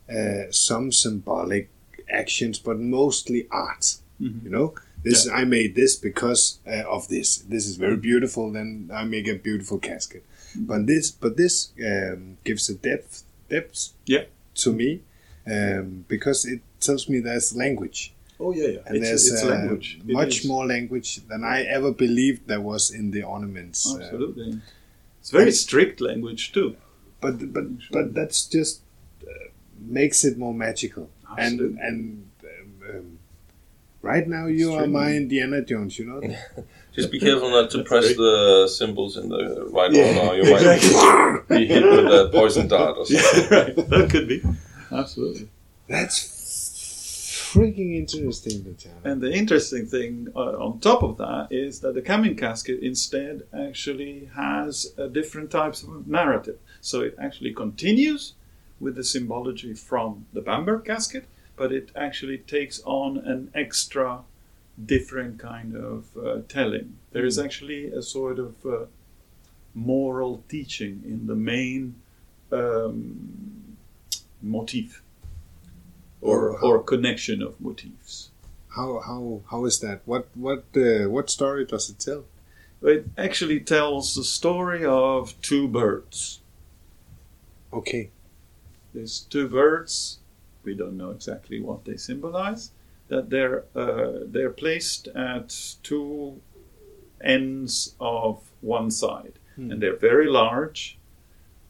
uh, some symbolic actions but mostly art Mhm. you know? This I made this because uh, of this. This is very beautiful then I make a beautiful casket but this but this um, gives a depth depth Yeah. to me um, because it tells me there's language Oh yeah, yeah. and it's, there's it's uh, language. It much is. more language than I ever believed there was in the ornaments. uh, Absolutely. It's very strict language too. but but but that's just uh, makes it more magical. And Absolutely. and um, um, right now you are my Indiana Jones. You know. Just be careful not to That's press great. the symbols in the right Yeah, order. You might be hit with a poison dart or something. Yeah, right. That could be. Absolutely. That's freaking interesting, Luciano. And the interesting thing uh, on top of that is that the Cammin casket instead actually has a different types of narrative. So it actually continues with the symbology from the Bamberg casket, but it actually takes on an extra different kind of uh, telling. There is actually a sort of uh, moral teaching in the main um, motif or, or connection of motifs. How how how is that? What what uh, what story does it tell? It actually tells the story of two birds. Okay. There's two birds, we don't know exactly what they symbolize. That they're uh, they're placed at two ends of one side, Hmm. and they're very large,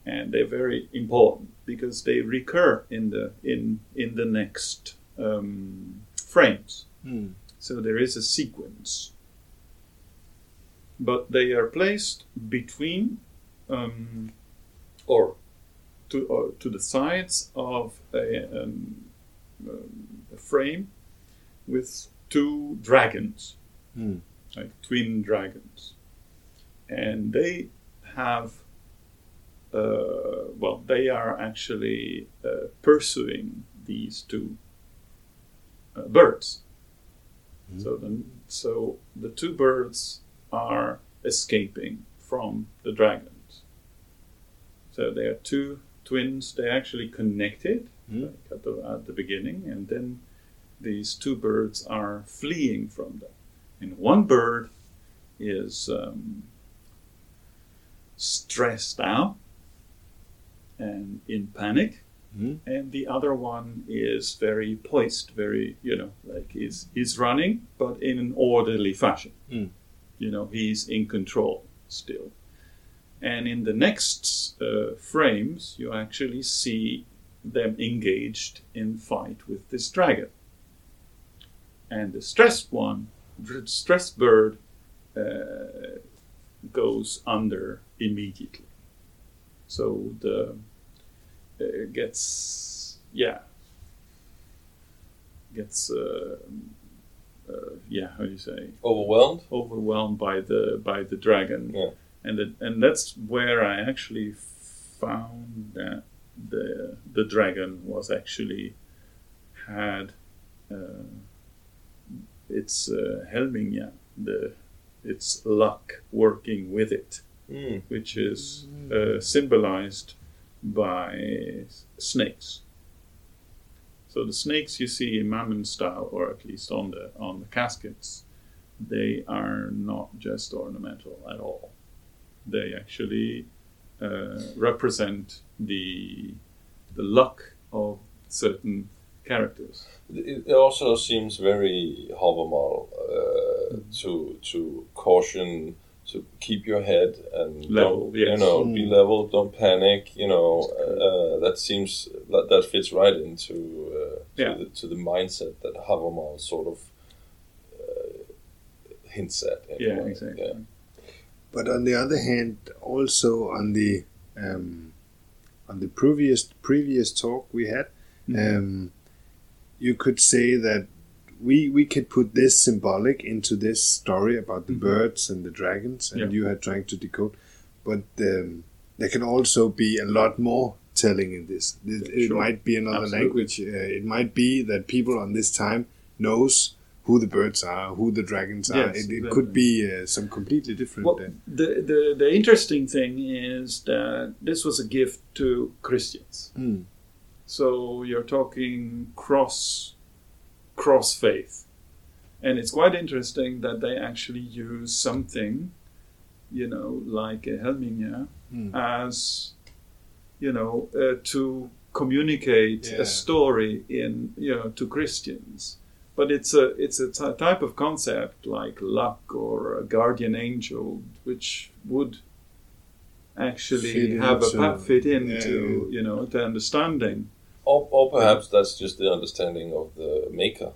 and they're very important because they recur in the in in the next um, frames. Hmm. So there is a sequence. But they are placed between um, or to, or to the sides of a, um, um, a frame with two dragons, Hmm. like twin dragons. And they have, uh, well, they are actually uh, pursuing these two uh, birds. So the, so the two birds are escaping from the dragons. So they are two twins. They're actually connected Hmm. like at, the, at the beginning, and then these two birds are fleeing from them. And one bird is um, stressed out and in panic, Hmm. and the other one is very poised, very you know, like he's he's running, but in an orderly fashion. Mm. You know, he's in control still. And in the next uh, frames, you actually see them engaged in fight with this dragon. And the stressed one, the stressed bird, uh, goes under immediately. So the uh, gets yeah gets uh, uh, yeah how do you say Overwhelmed? overwhelmed by the by the dragon Yeah. and the, and that's where I actually found that the the dragon was actually had uh, its uh, hamingja the its luck working with it Mm. which is uh, symbolized by snakes. So the snakes you see in Mammen style, or at least on the on the caskets, they are not just ornamental at all. They actually uh, represent the the luck of certain characters. It it also seems very Hávamál uh, to to caution to keep your head and Level, don't, you yes. know be Mm. level don't panic you know uh, that seems that, that fits right into uh, to, Yeah. the, to the mindset that Hávamál sort of uh, hints at in a Yeah, exactly. yeah. But on the other hand, also on the um, on the previous previous talk we had, um, you could say that we we could put this symbolic into this story about the Mhm. birds and the dragons, and Yeah. you had trying to decode, but um, there can also be a lot more telling in this. It, it Sure. might be another Absolutely. language. Uh, it might be that people on this time knows who the birds are, who the dragons are. It, it could be uh, some completely different. Well, uh, the, the the interesting thing is that this was a gift to Christians. Mm. So you're talking cross cross faith. And it's quite interesting that they actually use something, you know, like a hamingja Mm. as you know, uh, to communicate Yeah. a story in you know to Christians but it's a it's a t- type of concept like luck or a guardian angel, which would actually Fit have a into- pa- fit into yeah. you know the understanding. Or, or perhaps that's just the understanding of the maker.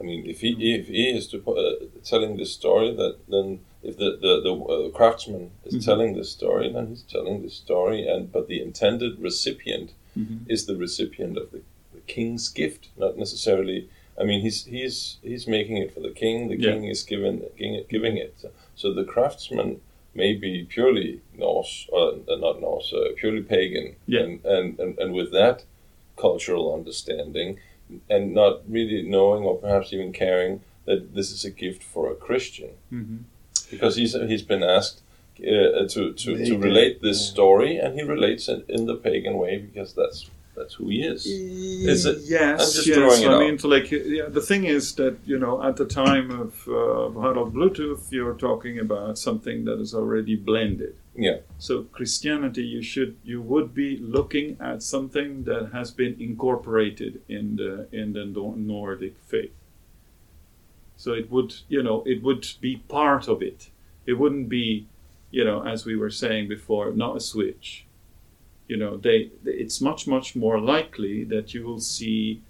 I mean, if he if he is to, uh, telling this story, that then if the the, the uh, craftsman is Mhm. telling this story, then he's telling this story, and but the intended recipient Mhm. is the recipient of the, the king's gift, not necessarily. I mean, he's he's he's making it for the king. The Yeah. king is given giving, giving it. So the craftsman may be purely Norse, or uh, not Norse, uh, purely pagan, Yeah. and, and, and and with that cultural understanding, and not really knowing or perhaps even caring that this is a gift for a Christian, Mhm. because he's he's been asked. Uh, to to, to relate this yeah. story, and he relates it in the pagan way because that's that's who he is. Is it- Yes, I'm just yes. throwing it I mean, to like, yeah, the thing is that you know, at the time of uh, Harald Bluetooth, you're talking about something that is already blended. Yeah. So Christianity, you should, you would be looking at something that has been incorporated in the in the Nordic faith. So it would, you know, it would be part of it. It wouldn't be, you know, as we were saying before, not a switch you know they it's much much more likely that you will see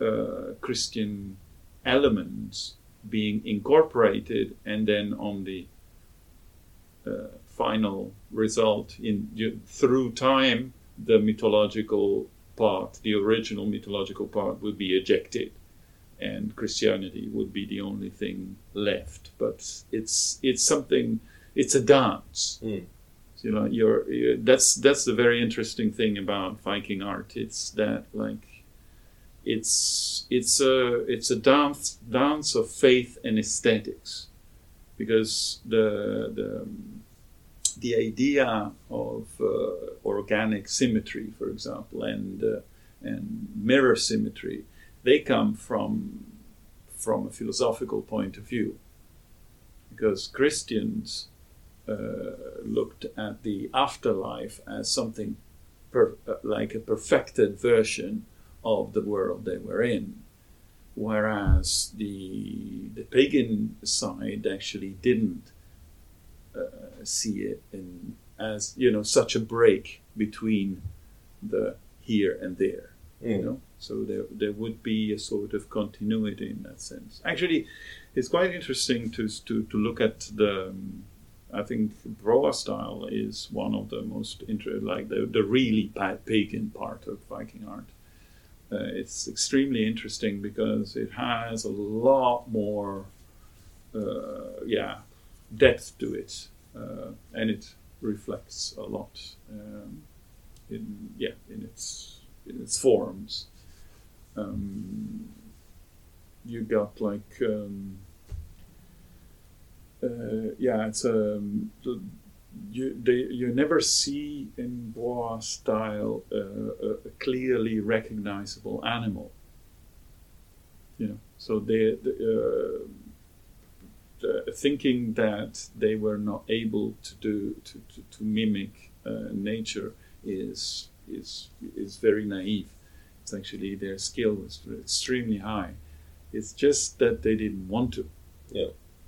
uh, christian elements being incorporated and then on the uh, final result in through time the mythological part the original mythological part would be ejected and christianity would be the only thing left but it's it's something it's a dance Mm. You know you're, you that's that's the very interesting thing about viking art. It's that like it's it's a it's a dance dance of faith and aesthetics. Because the the the idea of uh, organic symmetry for example and uh, and mirror symmetry they come from from a philosophical point of view. Because christians looked at the afterlife as something per, uh, like a perfected version of the world they were in, whereas the the pagan side actually didn't uh, see it in as you know such a break between the here and there you Mm. know? So there there would be a sort of continuity in that sense. Actually it's quite interesting to to, to look at the um, I think Borre style is one of the most inter- like the, the really pagan part of Viking art. Uh, it's extremely interesting because it has a lot more, uh, yeah, depth to it, uh, and it reflects a lot um, in yeah in its in its forms. Um, you got like. Um, uh, yeah, it's um, you they, you never see in Borre style uh, a, clearly recognizable animal. You know, so they, the, uh, thinking that they were not able to do to, to, to mimic uh, nature is is is very naive. It's actually their skill was extremely high. It's just that they didn't want to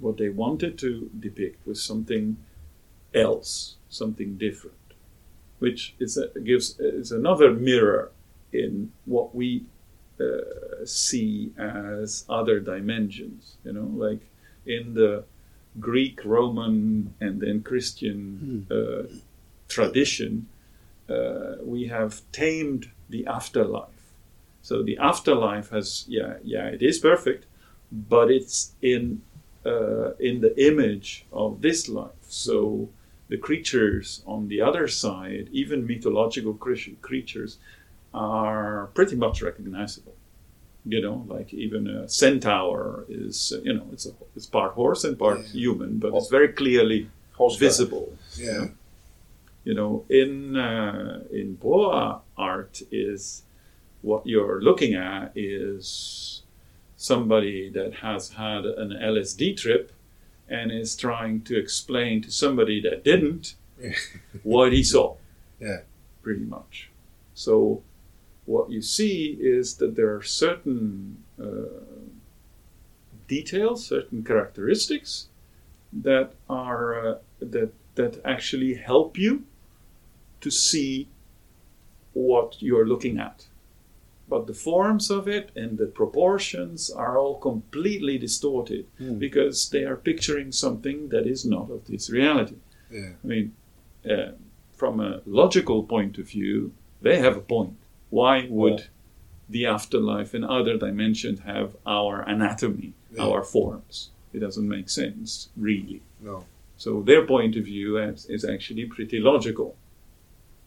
what they wanted to depict was something else, something different, which is a, gives is another mirror in what we uh, see as other dimensions. You know, like in the Greek, Roman, and then Christian uh, tradition, uh, we have tamed the afterlife. So the afterlife has, yeah, yeah, it is perfect, but it's in uh, in the image of this life. So the creatures on the other side, even mythological creatures, are pretty much recognizable. You know, like even a centaur is, you know, it's a, it's part horse and part Yeah. human, but it's very clearly Horse visible. Yeah. You know, in uh, in Borre art is what you're looking at is somebody that has had an LSD trip and is trying to explain to somebody that didn't what he saw. Yeah. Pretty much. So what you see is that there are certain uh, details, certain characteristics that are uh, that that actually help you to see what you're looking at. But the forms of it and the proportions are all completely distorted Mm. because they are picturing something that is not of this reality. Yeah. I mean, uh, from a logical point of view, they have a point. Why would Yeah. the afterlife and other dimensions have our anatomy, Yeah. our forms? It doesn't make sense, really. No. So their point of view is, is actually pretty logical.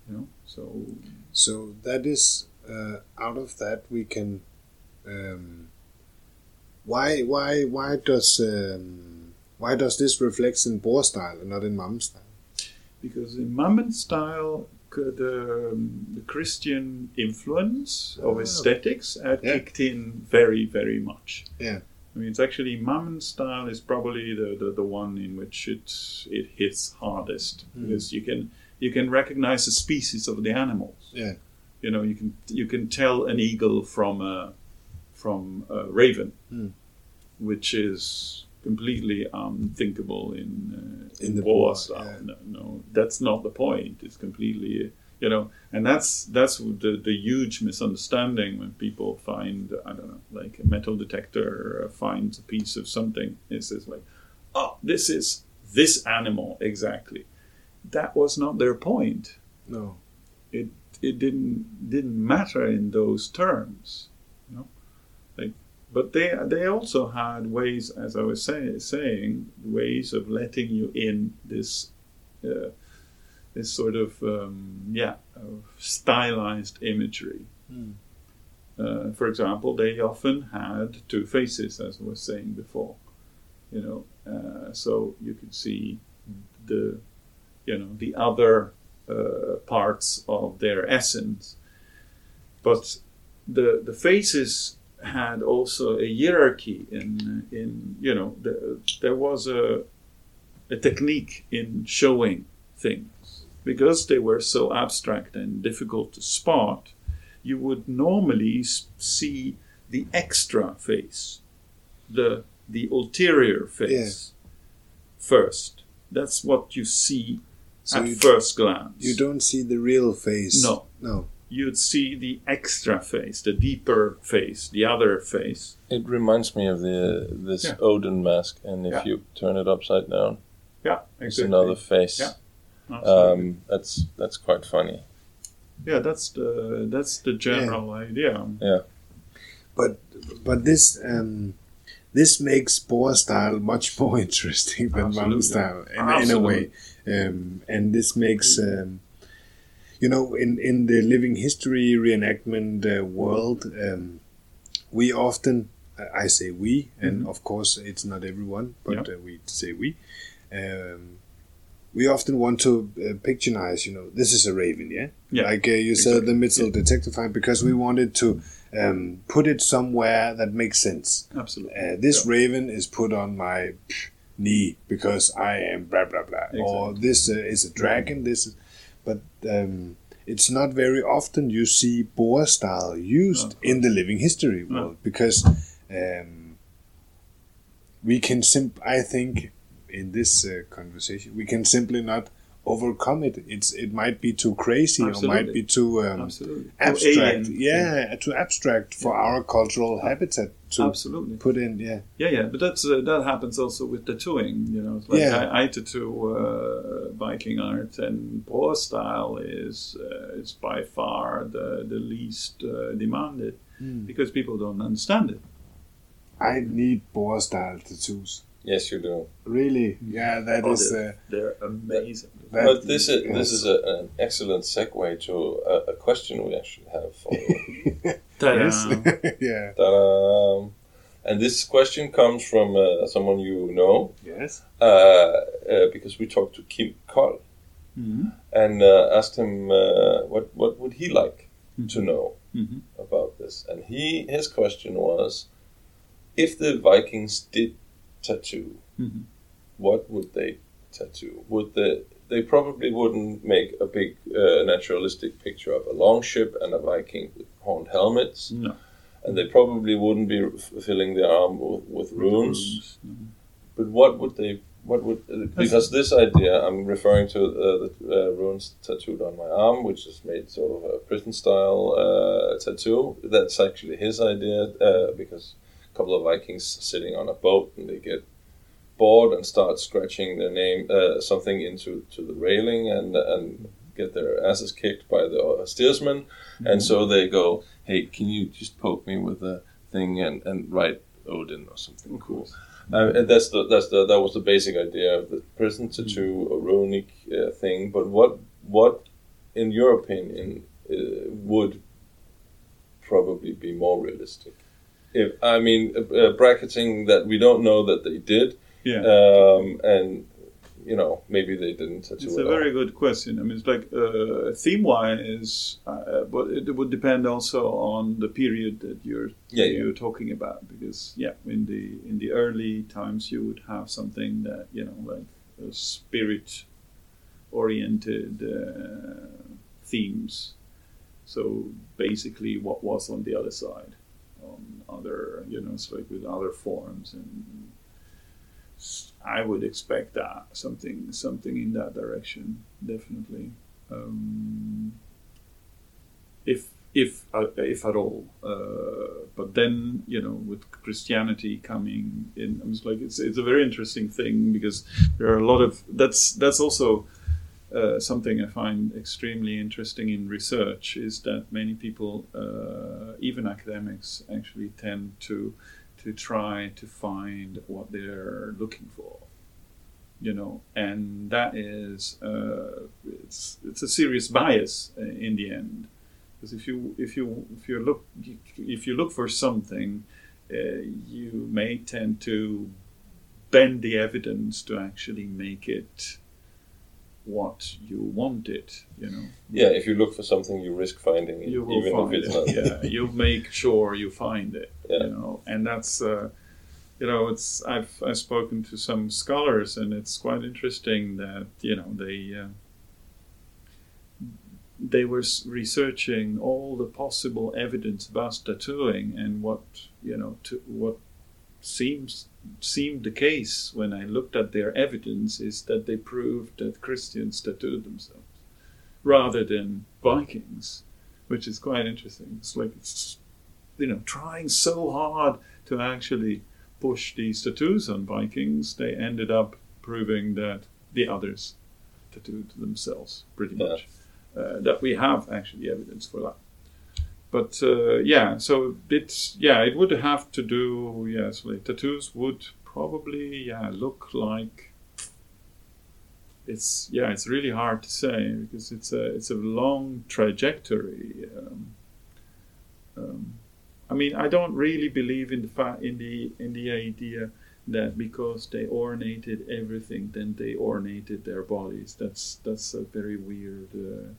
You know, so So that is uh, out of that we can. Um, why why why does um, why does this reflect in Borre style and not in Mammen style? because in Mammen style, the, um, the Christian influence of Ah. aesthetics had Yeah. kicked in very, very much. Yeah. I mean, it's actually Mammen style is probably the, the, the one in which it it hits hardest Mm. because you can you can recognize the species of the animals. Yeah. You know, you can you can tell an eagle from a from a raven, Mm. which is completely unthinkable in uh, In the Borre Borre, style. yeah. No, no, that's not the point. It's completely you know, and that's that's the the huge misunderstanding when people find I don't know, like a metal detector finds a piece of something. It's just like, oh, this is this animal exactly. That was not their point No. it it didn't didn't matter in those terms, you know. Like, but they they also had ways, as I was say, saying, ways of letting you in this uh, this sort of um, yeah of stylized imagery. Mm. Uh, for example, they often had two faces, as I was saying before. You know, uh, so you could see the you know the other uh, parts of their essence. But the the faces had also a hierarchy in in you know the, there was a a technique in showing things because they were so abstract and difficult to spot. You would normally see the extra face, the the ulterior face first. That's what you see So at you, first glance. you don't see the real face. No. No. You'd see the extra face, the deeper face, the other face. It reminds me of the this Yeah. Odin mask, and if Yeah. you turn it upside down, Yeah, exactly. it's another face. Yeah. Absolutely. Um, that's that's quite funny. yeah, that's the that's the general idea. Yeah, but but this um, this makes Borre style much more interesting than Absolutely. style in, in a way, um, and this makes um, you know in in the living history reenactment uh, world, um, we often I say we, and of course it's not everyone, but Mm-hmm. Yeah. uh, we say we. Um, we often want to uh, picturize, you know, this is a raven, yeah? Yeah, Like uh, you said, the metal detector find, because we wanted to um, put it somewhere that makes sense. Absolutely. Uh, this Yeah. raven is put on my knee because I am blah blah blah, or this uh, is a dragon. This, is, but um, it's not very often you see Borre style used in the living history world because um, we can simp. I think in this uh, conversation we can simply not overcome it. It's it might be too crazy or might be too um, abstract. Alien. Yeah, too abstract for our cultural habitat to Absolutely. put in. Yeah. Yeah, yeah, but that's uh, that happens also with tattooing. You know, like Yeah. I, I tattoo uh, Viking art, and Borre style is uh, is by far the the least uh, demanded Hmm. because people don't understand it. I need Borre style tattoos. Yes, you do. Really? Yeah, that Oh, is. they're, Uh, they're amazing. that, but this is yes. this is a, an excellent segue to a, a question we actually have for you. Ta-da. yeah. Ta-da. And this question comes from uh, someone you know, Yes. uh, uh, because we talked to Kim Koll Mhm. and uh, asked him uh, what what would he like to know Mhm. about this, and he his question was, if the Vikings did tattoo, Mhm. what would they tattoo? Would they they probably wouldn't make a big uh, naturalistic picture of a long ship and a Viking with horned helmets. No. and they probably wouldn't be f- filling their arm with, with runes. No. But what would they? What would uh, because this idea I'm referring to uh, the uh, runes tattooed on my arm, which is made sort of a prison style uh, tattoo. That's actually his idea uh, because couple of Vikings sitting on a boat and they get bored and start scratching their name uh, something into to the railing and and get their asses kicked by the uh, steersman, and so they go, "Hey, can you just poke me with a thing and and write Odin or something cool?" Uh, and that's the that's the that was the basic idea of the prison tattoo, a runic uh, thing. But what what, in your opinion, uh, would probably be more realistic? If I mean uh, uh, bracketing that we don't know that they did, Yeah. um, and you know maybe they didn't It's a very good question. I mean, it's like uh, theme-wise, uh, but it would depend also on the period that you're Yeah, yeah. you're talking about. Because yeah, in the in the early times, you would have something that you know, like uh, spirit-oriented uh, themes. So basically, what was on the other side, on other you know, it's like with other forms and I would expect that something something in that direction definitely. Um, if if uh, if at all, uh, but then you know with Christianity coming in, I was like it's it's a very interesting thing because there are a lot of that's that's also. Uh, something I find extremely interesting in research is that many people, uh, even academics, actually tend to to try to find what they're looking for you know and that is uh, it's it's a serious bias uh, in the end. Because if you if you if you look if you look for something uh, you may tend to bend the evidence to actually make it what you want it you know Yeah, if you look for something, you risk finding it, you will even find if it's it. not. Yeah, you make sure you find it. Yeah. You know, and that's uh, you know, it's I've I've spoken to some scholars, and it's quite interesting that you know they uh, they were researching all the possible evidence about tattooing and what you know to what seems seemed the case when I looked at their evidence is that they proved that Christians tattooed themselves rather than Vikings, which is quite interesting. It's like it's you know trying so hard to actually push these tattoos on Vikings, they ended up proving that the others tattooed themselves pretty Yeah. much. Uh, that we have actually evidence for that. But uh, yeah, so it's yeah, it would have to do yes, like tattoos would probably yeah look like it's yeah, it's really hard to say because it's a it's a long trajectory. Um, um, I mean, I don't really believe in the fa- in the in the idea that because they ornated everything, then they ornated their bodies. That's that's a very weird uh,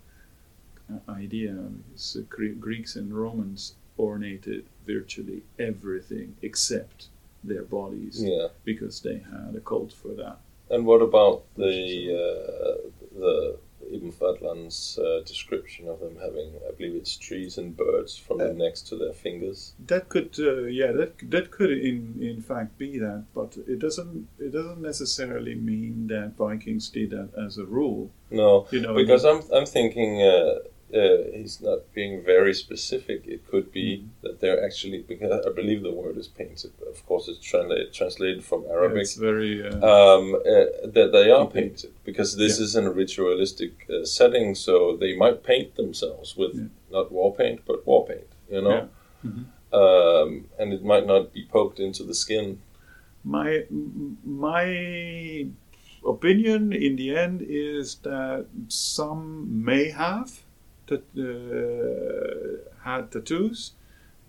idea. Because the Greeks and Romans ornated virtually everything except their bodies Yeah. because they had a cult for that. And what about the uh, the Ibn Fadlan's uh, description of them having, I believe it's trees and birds from the Uh, necks to their fingers? That could, uh, yeah, that that could in in fact be that, but it doesn't it doesn't necessarily mean that Vikings did that as a rule. No, You know, because I'm I'm thinking uh, he's not being very specific. It could be Mm-hmm. that they're actually because I believe the word is painted. But of course, it's translated translated from yeah, Arabic. it's very uh, um, uh, that they are painted because this Yeah. is in a ritualistic uh, setting, so they might paint themselves with Yeah. not war paint but war paint, you know, Yeah. Mhm. um, and it might not be poked into the skin. my my opinion in the end is that some may have had tattoos,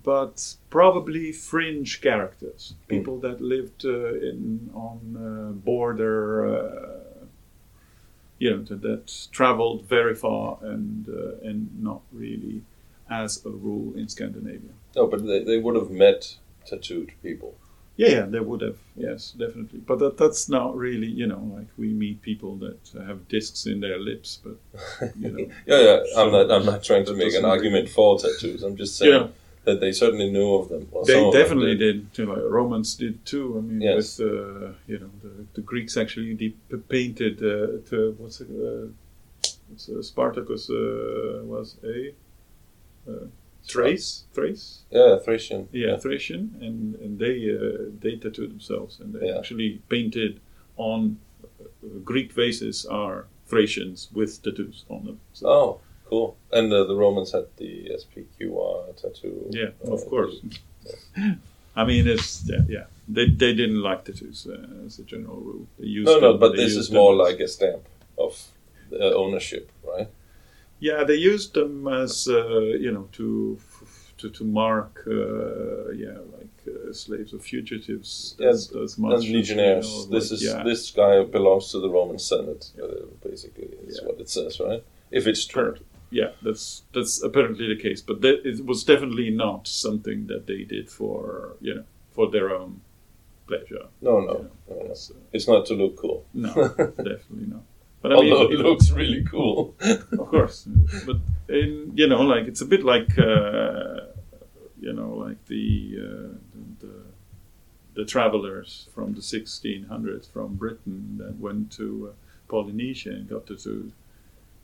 but probably fringe characters, people that lived uh, in on uh, border, uh, you know, that, that traveled very far and uh, and not really as a rule in Scandinavia. No, but they, they would have met tattooed people. Yeah, yeah, they would have. Yes, definitely. But that, that's not really, you know, like we meet people that have discs in their lips, but you know, Yeah, yeah. I'm not. I'm not trying to make an argument for tattoos. I'm just saying Yeah. that they certainly knew of them. They of them definitely did. too. Like Romans did too. I mean, Yes. with uh, you know the, the Greeks actually de- painted uh, to what's it, uh, uh, Spartacus uh, was a uh, Thrace, Thrace, Yeah, Thracian. yeah, Thracian, and and they uh, they tattooed themselves, and they Yeah. actually painted on uh, Greek vases are Thracians with tattoos on them. So, Oh, cool. And uh, the Romans had the SPQR tattoo. yeah, uh, of course. I mean, it's yeah, yeah. They they didn't like tattoos uh, as a general rule. They used No, no, them- but they this is more them like a stamp of uh, ownership, right? Yeah. They used them as uh, you know to to to mark uh, yeah like uh, slaves or fugitives Yeah, as, as much as, legionnaires. you know, this like, is yeah. this guy belongs to the Roman Senate. Uh, basically, is Yeah. what it says, right? If it's true. Yeah, that's that's apparently the case, but that, it was definitely not something that they did for you know for their own pleasure. No, you no, know. no, no. It's, It's not to look cool. no, definitely not. But I Although it it- looks really cool. of course, but in, you know, like it's a bit like uh, you know, like the, uh, the the travelers from the 1600s from Britain that went to uh, Polynesia and got tattooed.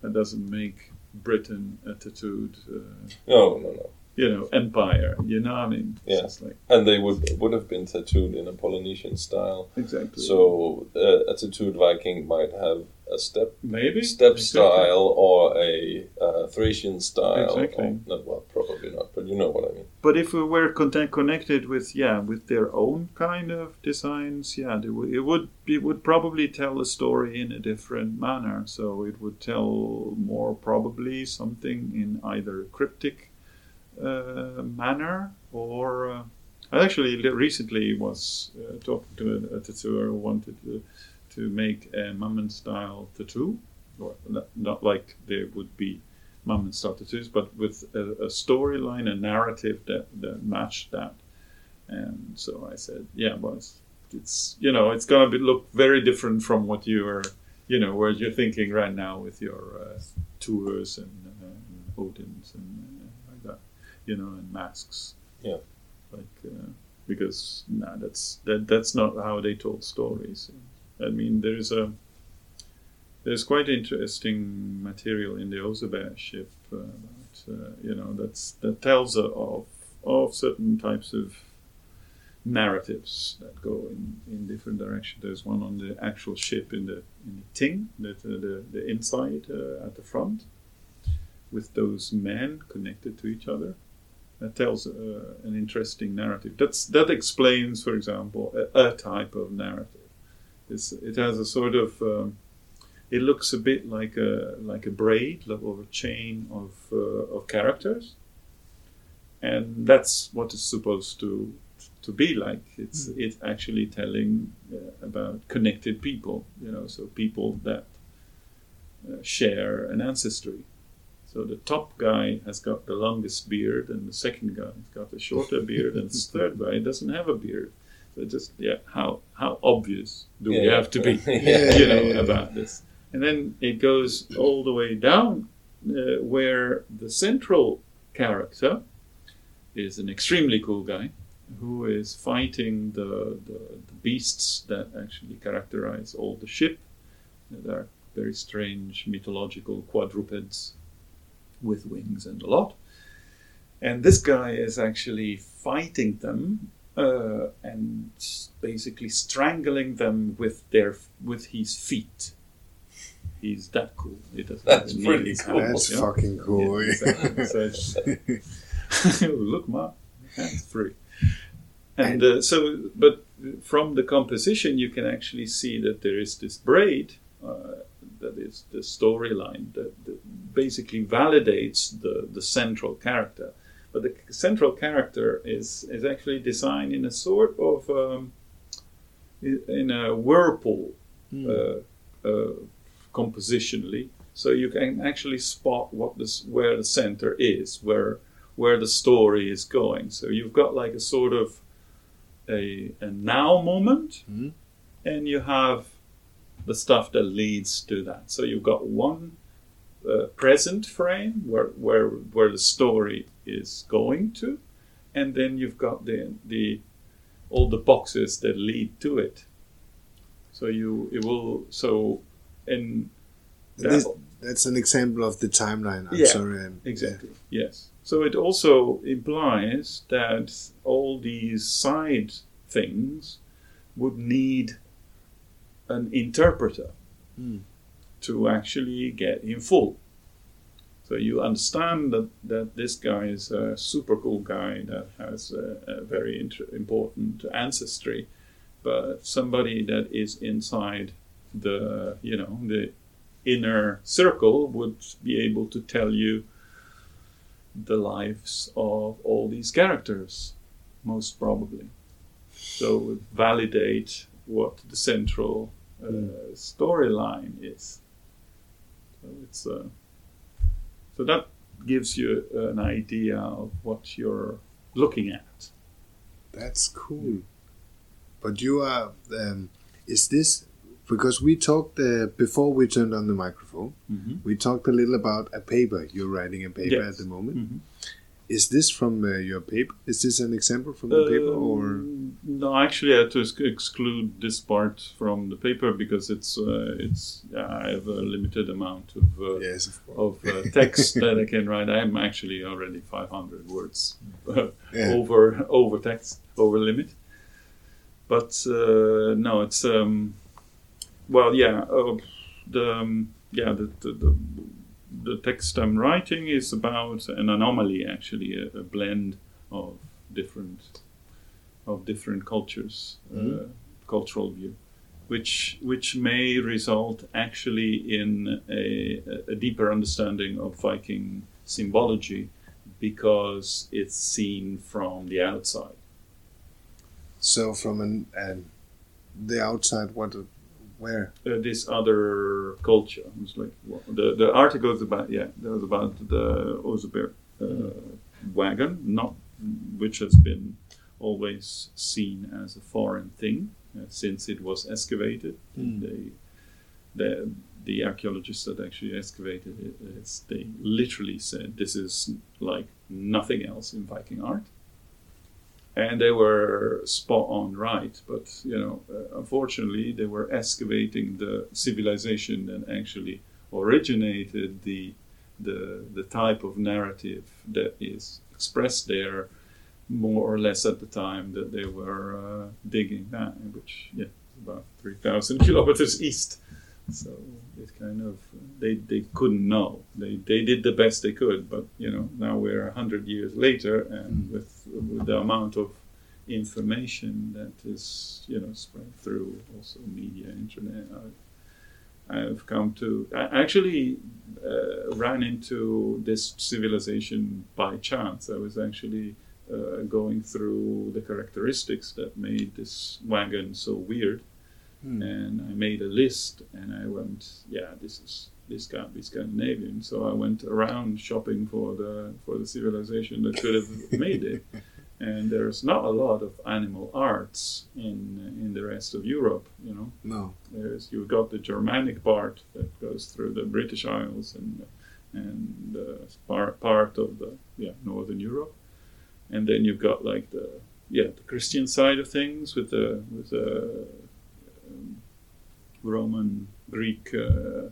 That doesn't make Britain a tattooed, uh, no, no, no. You know, empire. You know, what I mean, Yeah. like And they would would have been tattooed in a Polynesian style. exactly. So uh, a tattooed Viking might have a steppe maybe steppe Exactly. style or a uh, Thracian style. Exactly. Or, no, well, probably not, but you know what I mean. But if we were content, connected with yeah with their own kind of designs, yeah, they would, it would it would probably tell a story in a different manner. So it would tell more probably something in either cryptic manner or. Uh, I actually recently was uh, talking to a, a tattooer who wanted to, to make a Mammen style tattoo, or not, like there would be Mammen style tattoos, but with a, a storyline, a narrative that, that matched that. And so I said, yeah, well, it's, it's you know, it's gonna be, look very different from what you are, you know, where you're thinking right now with your uh, Thors and, uh, and Odins and uh, you know, and masks. Yeah. Like, uh, because nah, that's that that's not how they told stories. I mean, there's a there's quite interesting material in the Oseberg ship uh, about, uh, you know that's that tells of of certain types of narratives that go in, in different directions. There's one on the actual ship in the in the Ting, that uh, the the inside uh, at the front, with those men connected to each other. That tells uh, an interesting narrative. That's that explains, for example, a, a type of narrative. It's, it has a sort of um, it looks a bit like a like a braid like, or a chain of uh, of characters, and that's what it's supposed to to be like. It's it's actually telling uh, about connected people, you know, so people that uh, share an ancestry. So the top guy has got the longest beard, and the second guy has got a shorter beard, and the third guy doesn't have a beard. So just yeah, how how obvious do we have to be? Yeah. you know Yeah. about this and then it goes all the way down uh, where the central character is an extremely cool guy who is fighting the, the, the beasts that actually characterize all the ship that are very strange mythological quadrupeds with wings and a lot and this guy is actually fighting them uh, and basically strangling them with their with his feet. He's that cool. He doesn't That's even need pretty his cool. hands, That's you know? fucking cool. Yeah, exactly. So it's- look, ma, hands free. And uh, so, but from the composition, you can actually see that there is this braid uh, that is the storyline that, that basically validates the, the central character. But the central character is, is actually designed in a sort of um, in a whirlpool uh, uh, compositionally, so you can actually spot what this where the center is, where where the story is going. So you've got like a sort of a, a now moment, Mhm. and you have the stuff that leads to that. So you've got one uh, present frame where where where the story is going to, and then you've got the the all the boxes that lead to it. So you it will so and that- that's an example of the timeline. I'm Yeah, sorry. I'm- Exactly. Yes. So it also implies that all these side things would need an interpreter Hmm. to actually get in full. So you understand that, that this guy is a super cool guy that has a, a very inter- important ancestry, but somebody that is inside the you know the inner circle would be able to tell you the lives of all these characters, most probably. So validate what the central uh, storyline is. So it's uh, so that gives you an idea of what you're looking at. That's cool. But you are. Um, is this because we talked uh, before we turned on the microphone? Mm-hmm. We talked a little about a paper. You're writing a paper Yes. at the moment. Mhm. Is this from uh, your paper? Is this an example from the paper, or Um, no, actually, I had to ex- exclude this part from the paper because it's uh, it's I have a limited amount of uh, yes, of of uh, text that I can write. I'm actually already 500 words uh, Yeah. over over text over limit. But uh, no, it's um, well, yeah, uh, the um, yeah the, the the the text I'm writing is about an anomaly, actually, a, a blend of different of different cultures, uh, cultural view, which which may result actually in a, a deeper understanding of Viking symbology because it's seen from the outside. so from an, an the outside, what, where? uh, this other culture. It's like well, the the article is about yeah, that was about the Oseberg uh, wagon, not which has been always seen as a foreign thing uh, since it was excavated. They, the the archaeologists that actually excavated it, it's, they literally said this is like nothing else in Viking art. And they were spot on right, but you know, uh, unfortunately, they were excavating the civilization that actually originated the the the type of narrative that is expressed there, more or less at the time that they were uh, digging that, which yeah, about three thousand kilometers east. So it kind of they, they couldn't know. They they did the best they could, but you know now we're a hundred years later, and with with the amount of information that is you know spread through also media, internet. I, I've come to I actually uh, ran into this civilization by chance. I was actually uh, going through the characteristics that made this wagon so weird and I made a list and I went, yeah, this is this can't be Scandinavian. So I went around shopping for the for the civilization that could have made it. And there's not a lot of animal arts in in the rest of Europe, you know. No. There's you've got the Germanic part that goes through the British Isles and and uh, part part of the yeah Northern Europe, and then you've got like the yeah the Christian side of things with the with the um, Roman Greek uh,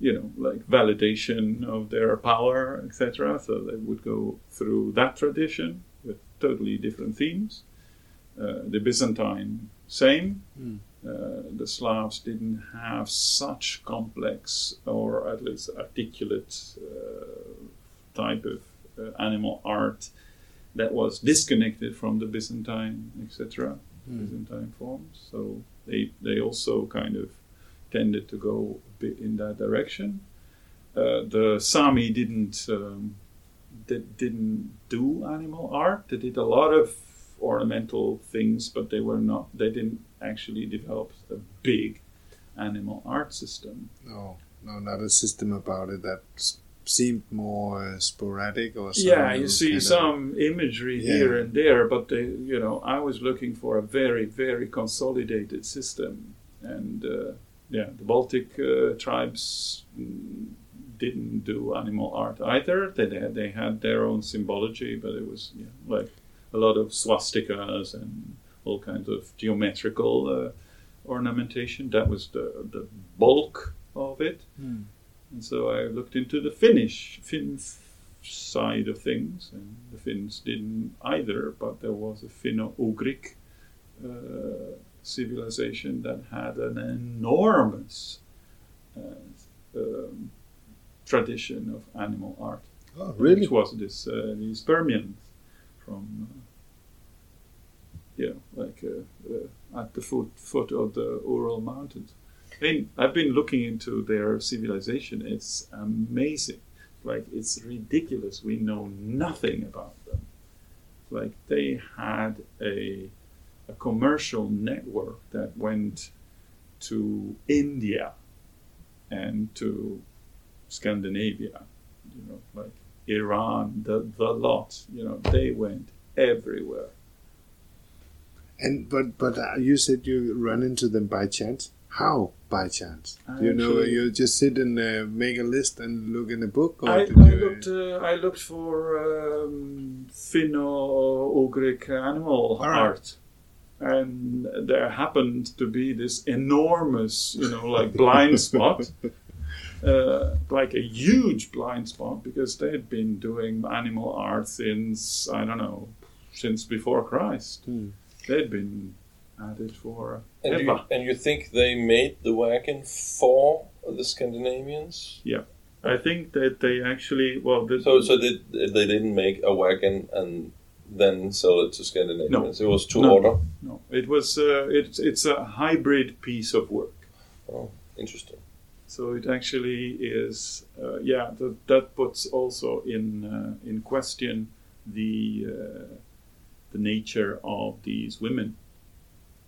you know like validation of their power etc. So they would go through that tradition with totally different themes. Uh, the Byzantine same. Uh, the Slavs didn't have such complex or at least articulate uh, type of uh, animal art that was disconnected from the Byzantine, etc. Byzantine forms. So they they also kind of tended to go in that direction. Uh, the Sami didn't um, did, didn't do animal art. They did a lot of ornamental things, but they were not. They didn't actually develop a big animal art system. No, no, not a system about it that seemed more sporadic or some yeah, you see kind of- some imagery Yeah. here and there, but they, you know, I was looking for a very, very consolidated system, and uh, yeah, the Baltic uh, tribes mm, didn't do animal art either. They had, they had their own symbology, but it was yeah, like a lot of swastikas and all kinds of geometrical uh, ornamentation. That was the the bulk of it. And so I looked into the Finnish Finn side of things, and the Finns didn't either. But there was a Finno-Ugric uh, civilization that had an enormous uh, um, tradition of animal art, Oh, really? which was this uh, these Permians from. Uh, know, like uh, uh, at the foot foot of the Ural Mountains. I mean, I've been looking into their civilization. It's amazing. Like it's ridiculous. We know nothing about them. Like they had a a commercial network that went to India and to Scandinavia. You know, like Iran, the the lot. You know, they went everywhere. And but but uh, you said you run into them by chance. How by chance? Do you know you just sit and uh, make a list and look in a book, or I, I you? looked. Uh, I looked for um, Finno-Ugric animal right. art, and there happened to be this enormous, you know, like blind spot, uh, like a huge blind spot, because they had been doing animal art since I don't know, since before Christ. Hmm. They'd been at it for And you, ever. and you think they made the wagon for the Scandinavians? Yeah. I think that they actually well, the, So, so they, they didn't make a wagon and then sell it to Scandinavians. It was to No. order. no, it was uh, it's it's a hybrid piece of work. Oh, interesting. So it actually is, uh, yeah. That, that puts also in uh, in question the uh, the nature of these women.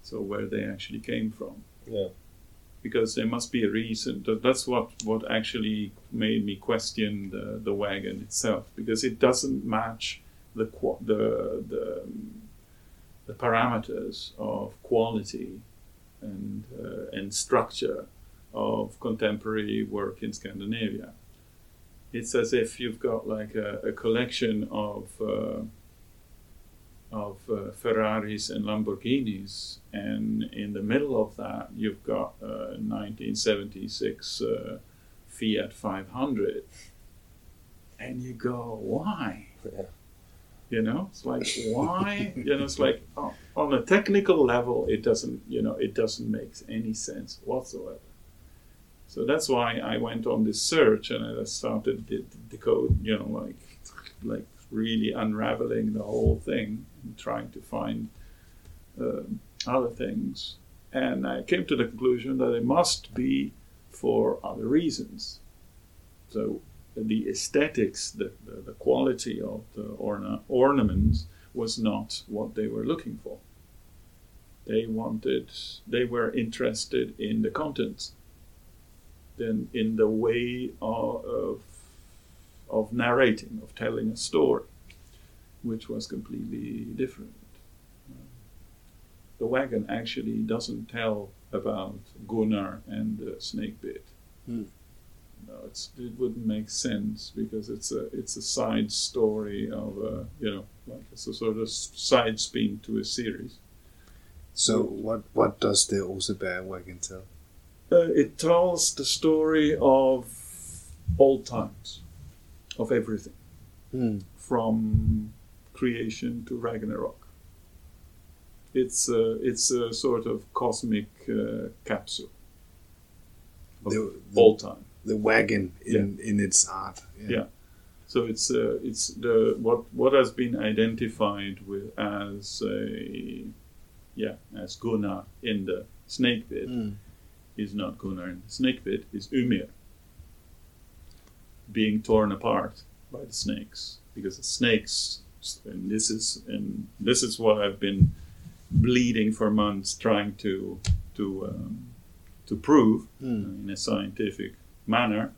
So where they actually came from, Yeah. because there must be a reason. That, that's what what actually made me question the the wagon itself, because it doesn't match the the the the parameters of quality and uh, and structure of contemporary work in Scandinavia. It's as if you've got like a, a collection of uh, of uh, Ferraris and Lamborghinis, and in the middle of that you've got a 1976 uh, Fiat 500, and you go, why? Yeah. You know, it's like why? you know, it's like oh, on a technical level, it doesn't. You know, it doesn't make any sense whatsoever. So that's why I went on this search and I started the, the code. You know, like like really unraveling the whole thing and trying to find um other things. And I came to the conclusion that it must be for other reasons. So the aesthetics, the, the, the quality of the orna- ornaments was not what they were looking for. They wanted, they were interested in the contents, then in the way of, of, of narrating, of telling a story, which was completely different. The wagon actually doesn't tell about Gunnar and the snake bit. Hmm. No, it's, it wouldn't make sense because it's a it's a side story of a you know like it's a sort of side spin to a series. So what what does the Oseberg wagon tell? Uh, it tells the story of old times, of everything Hmm. from creation to Ragnarok. It's a it's a sort of cosmic uh, capsule of The, the, all time. The wagon in in its art. Yeah. So it's uh, it's the what what has been identified with as a yeah as Gunnar in the snake pit Hmm. is not Gunnar in the snake pit is Ymir being torn apart by the snakes because the snakes and this is and this is what I've been bleeding for months trying to to um, to prove Hmm. in a scientific manner.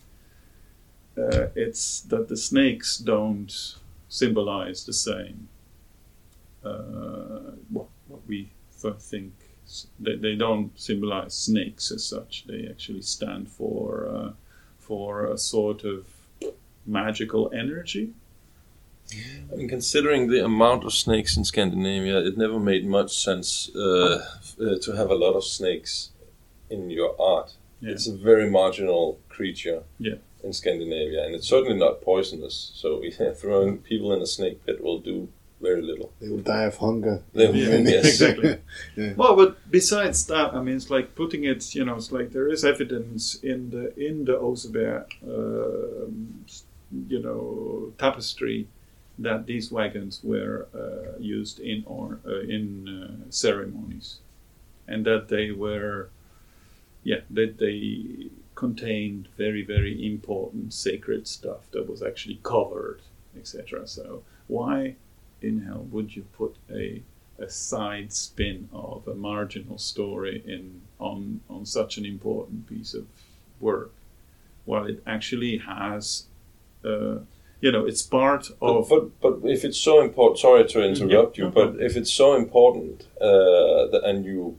Uh, it's that the snakes don't symbolize the same uh, what, what we think. They, they don't symbolize snakes as such. They actually stand for uh, for a sort of magical energy. I mean, considering the amount of snakes in Scandinavia, it never made much sense uh, uh, to have a lot of snakes in your art. Yeah. It's a very marginal creature Yeah. in Scandinavia, and it's certainly not poisonous. So yeah, throwing people in a snake pit will do very little. They will die of hunger. They will, Yeah, yes. exactly. Yeah. Well, but besides that, I mean, it's like putting it. You know, it's like there is evidence in the in the Oseberg, um, you know, tapestry that these wagons were uh, used in or uh, in uh, ceremonies, and that they were, yeah, that they contained very very important sacred stuff that was actually covered, etc. So why in hell would you put a a side spin of a marginal story in on on such an important piece of work, while it actually has, uh, you know, it's part of but but if it's so important, sorry to interrupt Yeah, you, but if it's so important uh, that, and you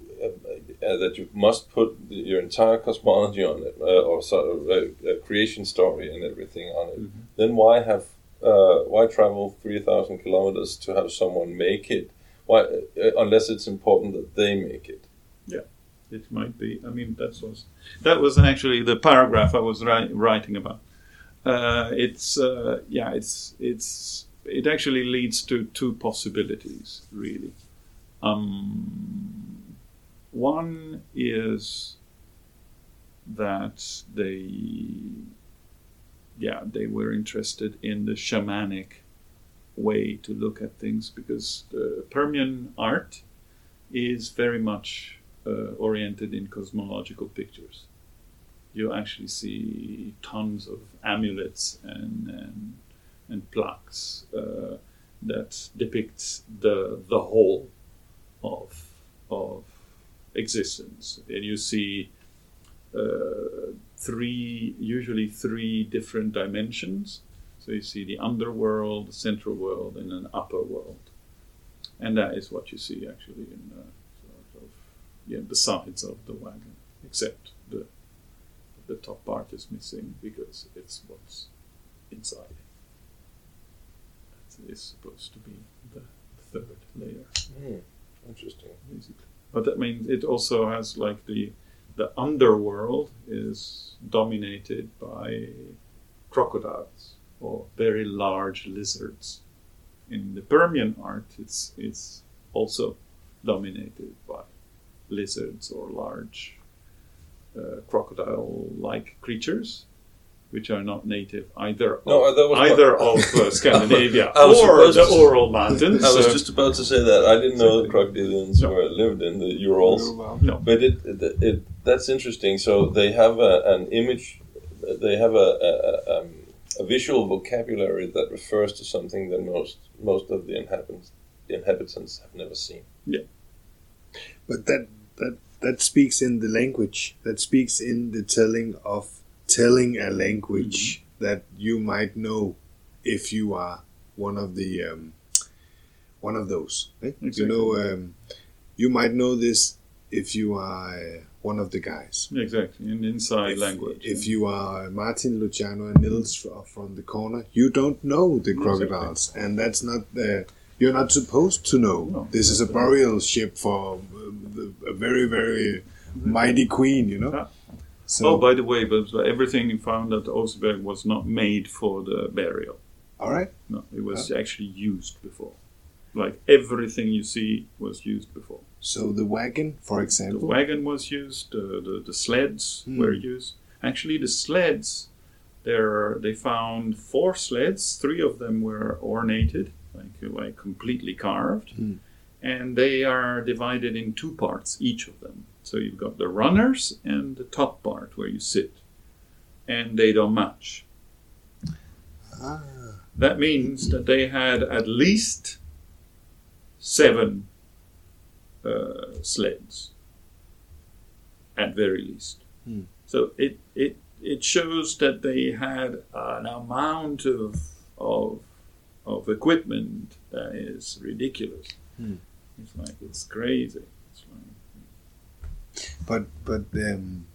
uh, uh, that you must put your entire cosmology on it, uh, or sort of a, a creation story and everything on it, Mhm. then why have uh, why travel three thousand kilometers to have someone make it? Why, uh, unless it's important that they make it. Yeah, it might be. I mean, that was that was actually the paragraph I was ri- writing about. Uh, it's uh, yeah, it's it's it actually leads to two possibilities really. Um, one is that they yeah they were interested in the shamanic way to look at things because the Permian art is very much uh, oriented in cosmological pictures. You actually see tons of amulets and and, and plaques uh, that depict the the whole of of existence, and you see uh, three usually three different dimensions. So you see the underworld, the central world, and an upper world, and that is what you see actually in the sort of yeah the sides of the wagon, except the the top part is missing because it's what's inside. That is supposed to be the third layer Interesting. basically. But that means it also has like the the underworld is dominated by crocodiles or very large lizards. In the Permian art, it's it's also dominated by lizards or large uh, crocodile-like creatures, which are not native either No, of, that was either what- of uh, Scandinavia I or the to- Ural Mountains. I was uh, just about to say that. I didn't know the crocodilians No. were lived in the Urals. no. But it, it, it that's interesting. So they have a, an image, they have a, a, a, um, a visual vocabulary that refers to something that most most of the inhabitants the inhabitants have never seen. Yeah, but that that that speaks in the language. That speaks in the telling of telling a language that you might know if you are one of the um, one of those. eh? You know, um, you might know this if you are uh, one of the guys. Exactly, an inside If, language. if you are Martin, Luciano, and Nils fr- from the corner, you don't know the crocodiles, and that's not the. You're not supposed to know. No. This is a burial ship for um, a very, very mighty queen. You know. Ah. So, oh, by the way, but everything you found at Oseberg was not made for the burial. all right. No, it was actually used before. Like everything you see was used before. So the wagon, for example. The wagon was used. Uh, the the sleds Hmm. were used. Actually, the sleds, there they found four sleds. Three of them were ornated, like like completely carved, Hmm. and they are divided in two parts, each of them. So you've got the runners and the top part where you sit, and they don't match. Ah, That means that they had at least seven uh, sleds, at very least. Hmm. So it, it it shows that they had an amount of of of equipment that is ridiculous. Hmm. It's like it's crazy. It's like, but but um,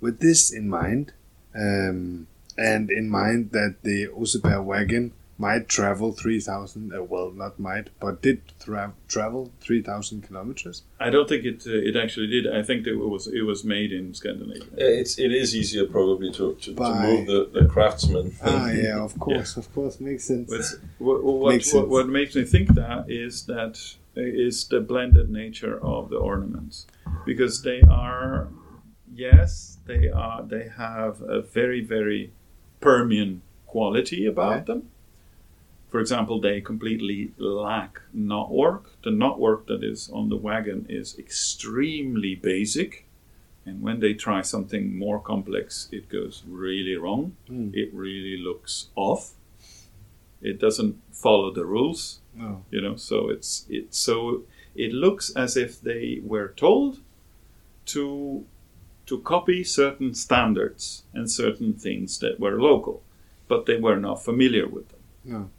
with this in mind, um, and in mind that the Oseberg wagon might travel 3,000, uh, well, not might, but did tra- travel 3,000 kilometers? I don't think it uh, it actually did. I think it was it was made in Scandinavia. Yeah, It's it is easier probably to to, to move the, the craftsman. Ah, yeah, of course, of course, makes sense. But what, what, Makes what, sense. what makes me think that is that is the blended nature of the ornaments because they are yes they are they have a very very Permian quality about them. For example, they completely lack knotwork. The knotwork that is on the wagon is extremely basic. And when they try something more complex, it goes really wrong. Mm. It really looks off. It doesn't follow the rules, No. you know. So it's it so it looks as if they were told to to copy certain standards and certain things that were local, but they were not familiar with them. No.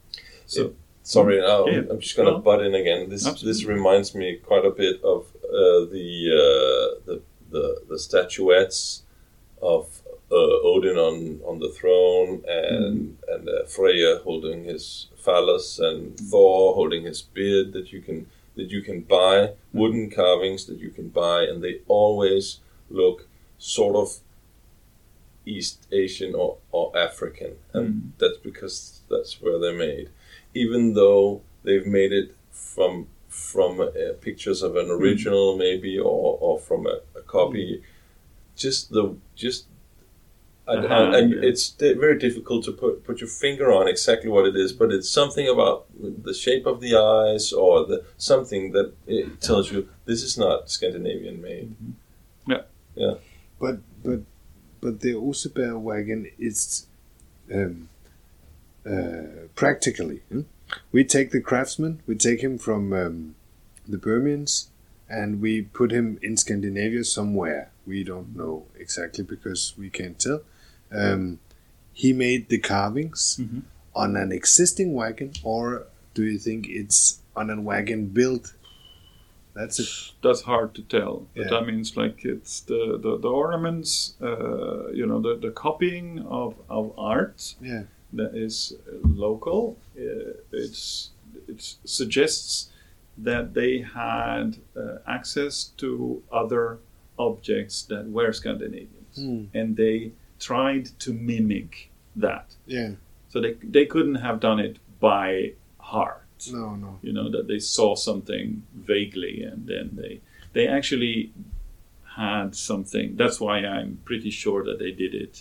So Sorry, now Yeah. I'm just gonna No. butt in again. This Absolutely. this reminds me quite a bit of uh, the, uh, the the the statuettes of uh, Odin on, on the throne and and uh, Freya holding his phallus and Thor holding his beard that you can that you can buy wooden carvings that you can buy and they always look sort of East Asian or, or African. And hmm. that's because that's where they're made. Even though they've made it from from uh, pictures of an hmm. original maybe or, or from a, a copy hmm. just the just and, The and, and yeah. it's very difficult to put put your finger on exactly what it is but it's something about the shape of the eyes or the something that it tells you this is not Scandinavian made Yeah. Yeah. But but but the Oseberg wagon is um, uh, practically. hmm? We take the craftsman, we take him from um, the Permians, and we put him in Scandinavia somewhere. We don't know exactly because we can't tell. Um, he made the carvings Mhm. on an existing wagon, or do you think it's on a wagon built? That's it. that's hard to tell. But Yeah. that means like it's the the, the ornaments, uh, you know, the, the copying of, of art Yeah. that is local. Uh, it's it suggests that they had uh, access to other objects that were Scandinavians, Hmm. and they tried to mimic that. Yeah. So they they couldn't have done it by heart No. No. you know that they saw something vaguely and then they they actually had something that's why i'm pretty sure that they did it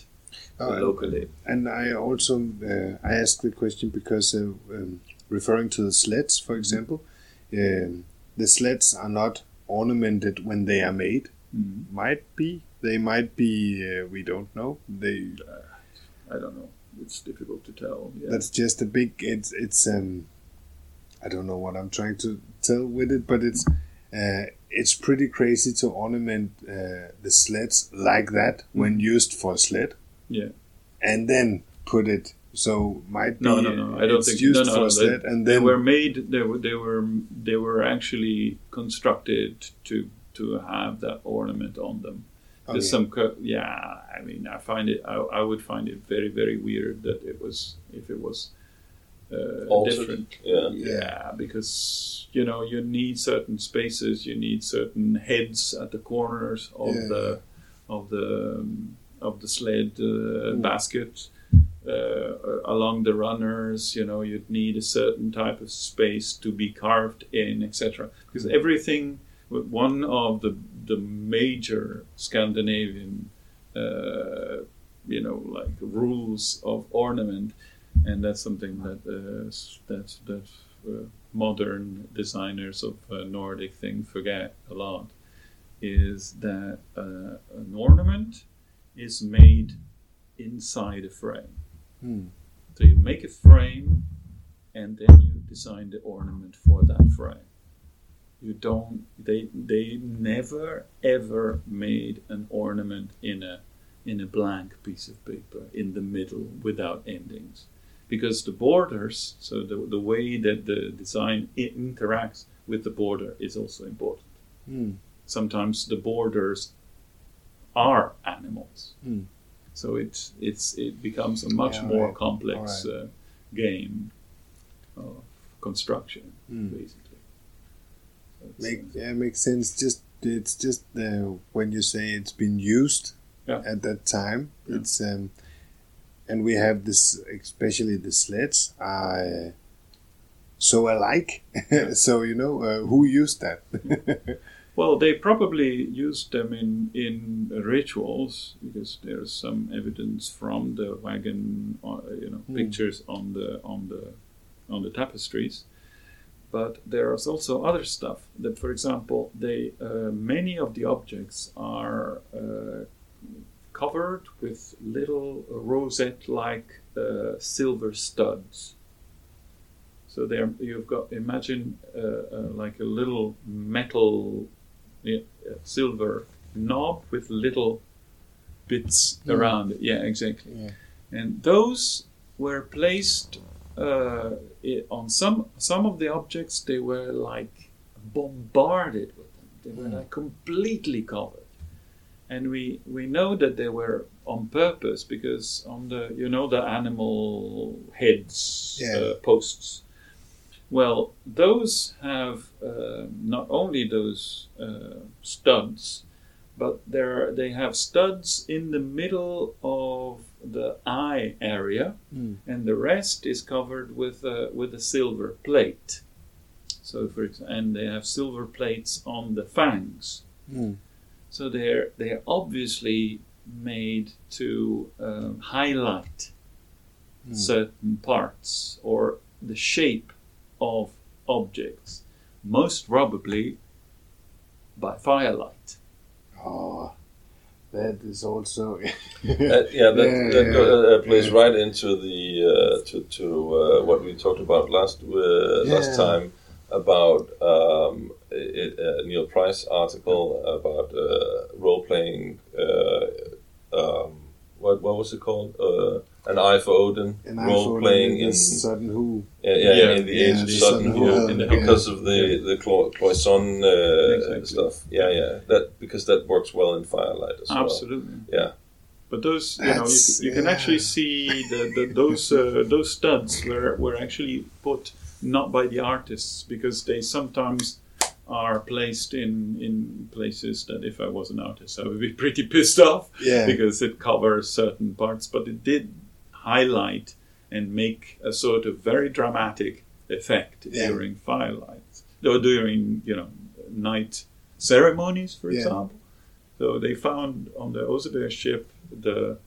Oh, locally And I also uh, I asked the question because uh, um, referring to the sleds, for example, um, the sleds are not ornamented when they are made. Mhm. Might be they might be uh, we don't know. They i don't know it's difficult to tell yeah. that's just a big. It's it's um I don't know what I'm trying to tell with it, but it's uh, it's pretty crazy to ornament uh, the sleds like that when used for a sled. Yeah. and then put it so might be no no no i don't think used no, no, for no, a they, sled and they were made they were they were they were actually constructed to to have that ornament on them Oh, There's yeah. some, co- yeah. I mean, I find it. I, I would find it very, very weird that it was if it was uh, Altered, different. yeah. yeah, because you know you need certain spaces, you need certain heads at the corners of Yeah. the of the um, of the sled uh, basket. Uh, along the runners, you know, you'd need a certain type of space to be carved in, etc. Because everything, one of the the major Scandinavian, uh, you know, like rules of ornament, and that's something that uh, that that uh, modern designers of uh, Nordic thing forget a lot, is that uh, an ornament is made inside a frame. Hmm. So you make a frame, and then you design the ornament for that frame. You don't. They they never ever made an ornament in a in a blank piece of paper in the middle without endings, because the borders. So the the way that the design interacts with the border is also important. Hmm. Sometimes the borders are animals. Hmm. So it's it's it becomes a much Yeah, more right. complex Alright. uh, game of construction, Mm. basically. Make, yeah, makes sense. Just it's just uh, when you say it's been used Yeah. at that time. Yeah. It's um, and we have this, especially the sleds are uh, so alike. so you know uh, who used that. Well, they probably used them in, in rituals because there's some evidence from the wagon, uh, you know, Hmm. pictures on the on the on the tapestries. But there's also other stuff. That, for example, they uh, many of the objects are uh, covered with little rosette-like uh, silver studs. So there, you've got imagine uh, uh, like a little metal yeah, uh, silver knob with little bits Mm. around it. Yeah, exactly. Yeah. And those were placed uh, i on some some of the objects. They were like bombarded with them. They were Mm. like completely covered. And we we know that they were on purpose because on the you know the animal heads Yeah. uh, posts. Well, those have uh, not only those uh, studs, but there they have studs in the middle of the eye area, Mm. and the rest is covered with a, with a silver plate. So, for example, and they have silver plates on the fangs. Mm. So they're they're obviously made to um, highlight Mm. certain parts or the shape of objects, most probably by firelight. Oh, that is also. Uh, yeah, that, Yeah, that yeah, uh, plays yeah. right into the uh, to to uh, what we talked about last uh, last time about um, it, uh, Neil Price article about uh, role playing. Uh, um, what what was it called? Uh, an eye for Odin. And role playing in Sutton Hoo. yeah, yeah, Yeah, in the yeah, age of Sutton Sutton Hoo Who, in the because of the the Clo- cloison uh, Exactly. stuff. Yeah, yeah. That because that works well in firelight as well. Absolutely. Yeah. But those, you know, you, That's- c- you can actually see the, the, those uh, those studs were, were actually put not by the artists because they sometimes are placed in in places that if I was an artist I would be pretty pissed off Yeah. because it covers certain parts, but it did highlight and make a sort of very dramatic effect Yeah. during firelight or during you know night ceremonies, for Yeah. example. So they found on the Oseberg ship the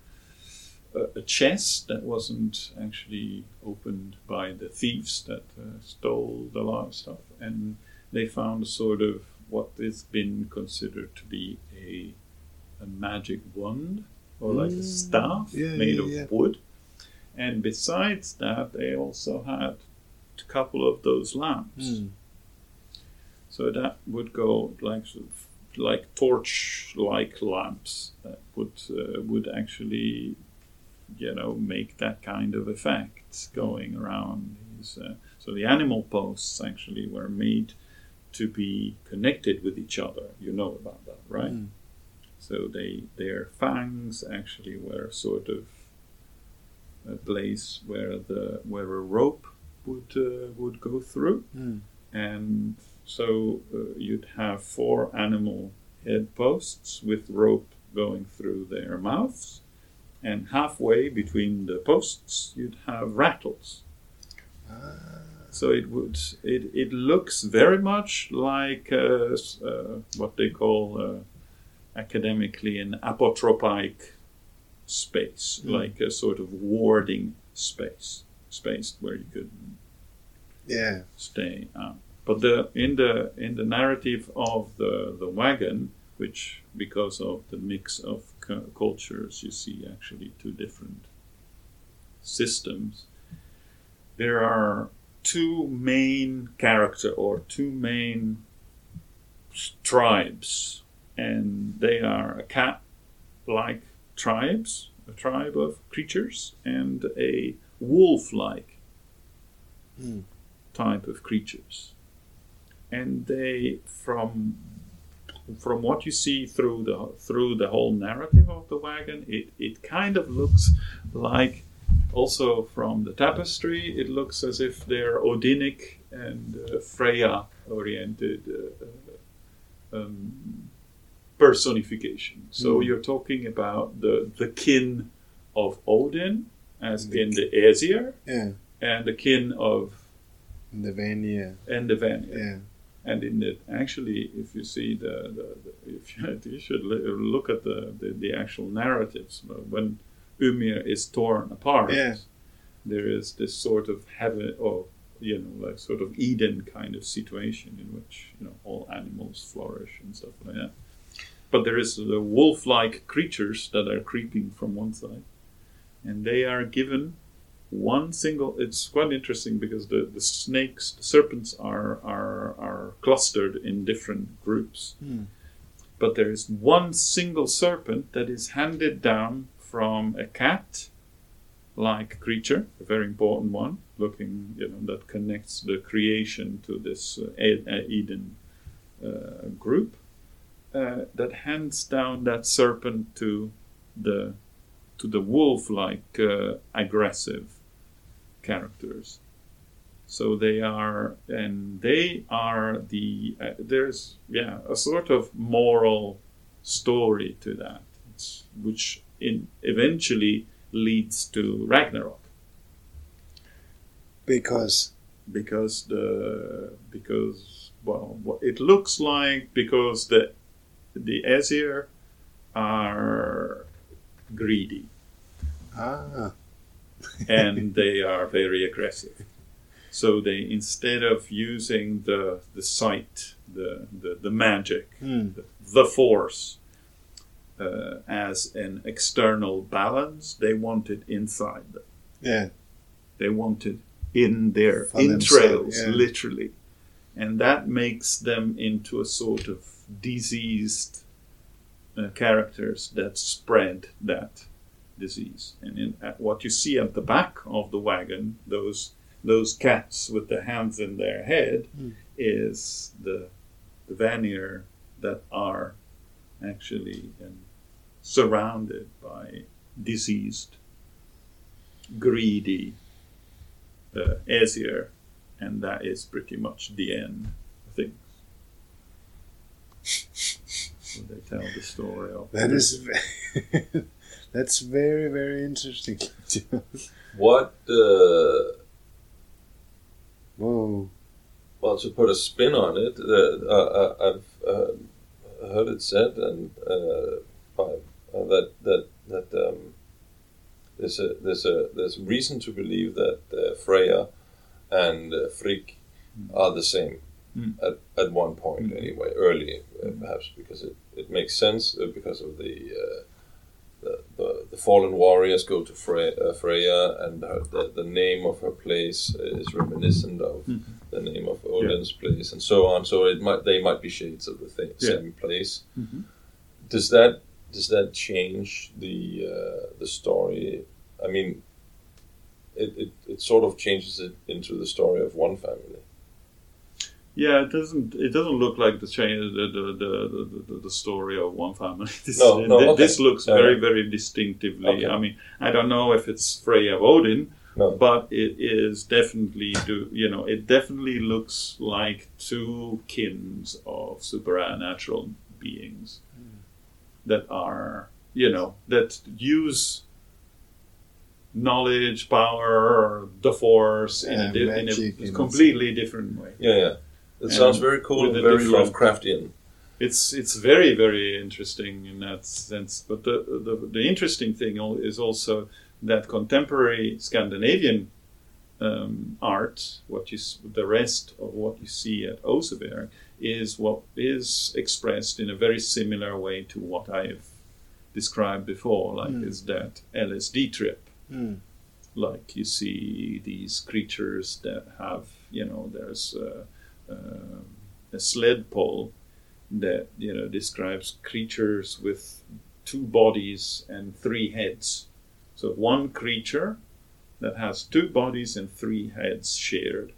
uh, a chest that wasn't actually opened by the thieves that uh, stole the lot of stuff, and they found a sort of what has been considered to be a a magic wand or like a Mm. staff Yeah, made yeah, of yeah. wood. And besides that, they also had a couple of those lamps. Mm. So that would go like sort of like torch-like lamps that would uh, would actually, you know, make that kind of effect going around. These, uh, so the animal posts actually were made to be connected with each other. You know about that, right? Mm. So they their fangs actually were sort of a place where the where a rope would uh, would go through Mm. and so uh, you'd have four animal head posts with rope going through their mouths, and halfway between the posts you'd have rattles. So it would it, it looks very much like uh, uh, what they call uh, academically an apotropaic space, Mm. like a sort of warding space, space where you could Yeah. stay out. But the in the in the narrative of the the wagon, which because of the mix of cu- cultures, you see actually two different systems. There are two main character or two main tribes, and they are a cat-like tribes, a tribe of creatures, and a wolf-like Mm. type of creatures. And they from from what you see through the through the whole narrative of the wagon, it, it kind of looks like also from the tapestry, it looks as if they're Odinic and uh, Freya oriented uh, um, personification. So Mm. you're talking about the, the kin of Odin, as in the Aesir, Yeah. and the kin of The Vanya. Endevania. Yeah. And in the actually, if you see the, the, the if you, you should look at the, the, the actual narratives when Ymir is torn apart, Yeah. there is this sort of heaven or you know like sort of Eden kind of situation in which you know all animals flourish and stuff like that. But there is the wolf-like creatures that are creeping from one side, and they are given one single it's quite interesting because the, the snakes the serpents are, are are clustered in different groups Hmm. but there is one single serpent that is handed down from a cat like creature a very important one looking you know that connects the creation to this uh, uh, eden uh, group uh, that hands down that serpent to the to the wolf like uh, aggressive characters. So they are, and they are the. Uh, there's yeah a sort of moral story to that, it's, which in eventually leads to Ragnarok Because because the because well what it looks like because the the Aesir are greedy ah, and they are very aggressive. So they instead of using the the sight, the the, the magic, hmm. the, the force uh, as an external balance, they want it inside them. yeah, They want it in their For entrails, yeah. literally, and that makes them into a sort of diseased uh, characters that spread that disease. And in, at what you see at the back of the wagon, those those cats with the hands in their head, Mm. is the the Vanir that are actually um, surrounded by diseased, greedy uh, Aesir, and that is pretty much the end of things. So they tell the story of that is. ve- That's very very interesting. What, uh, Whoa. well, to put a spin on it, uh, uh, I've uh, heard it said and uh, by, uh, that that that um, there's a there's a there's reason to believe that uh, Freya and uh, Frigg are the same Mm. at, at one point Mm. anyway, early uh, perhaps because it, it makes sense uh, because of the, uh, the the the fallen warriors go to Freya, uh, Freya and her, the the name of her place is reminiscent of Mhm. The name of Odin's place and so on. So it might they might be shades of the thing, Yeah. same place. Mhm. Does that does that change the uh, the story? I mean, it, it, it sort of changes it into the story of one family. Yeah, it doesn't. It doesn't look like the cha- the the, the, the, the story of one family. This, No, no, okay. this looks Yeah, very yeah. very distinctively. Okay. I mean, I don't know if it's Freya of Odin, No. but it is definitely do you know it definitely looks like two kins of supernatural beings hmm. that are you know that use knowledge, power, the force in, a, in a completely different way. Yeah, yeah. It And sounds very cool, with a very Lovecraftian. It's it's very very interesting in that sense. But the the, the interesting thing is also that contemporary Scandinavian um, art, what you the rest of what you see at Oseberg, is what is expressed in a very similar way to what I've described before. Like Mm. is that LSD trip Hmm. like you see these creatures that have you know there's a, a sled pole that you know describes creatures with two bodies and three heads so one creature that has two bodies and three heads shared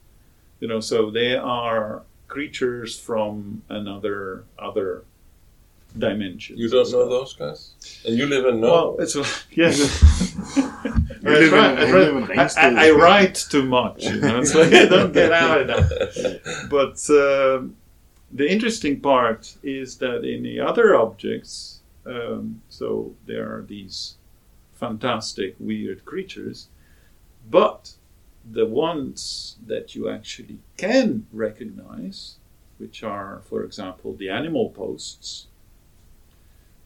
you know so they are creatures from another other dimension You don't know those guys? And you live in well, it's yeah. Yeah, I, try, I, I, I, write too much. You know? It's like I don't get out of that. But uh, the interesting part is that in the other objects, um, so there are these fantastic, weird creatures, but the ones that you actually can recognize, which are, for example, the animal posts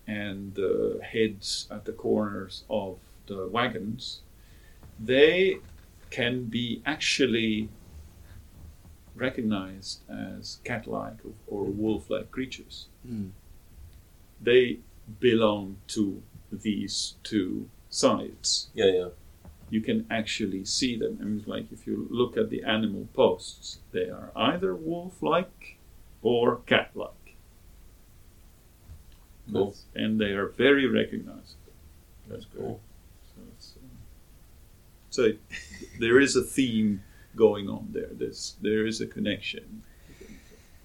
and the heads at the corners of the wagons, they can be actually recognized as cat like or wolf like creatures. Mm. They belong to these two sides. Yeah, yeah. You can actually see them. I mean, like if you look at the animal posts, they are either wolf like or cat like. Cool. and they are very recognizable. That's cool. So, uh, so there is a theme going on there. There's there is a connection.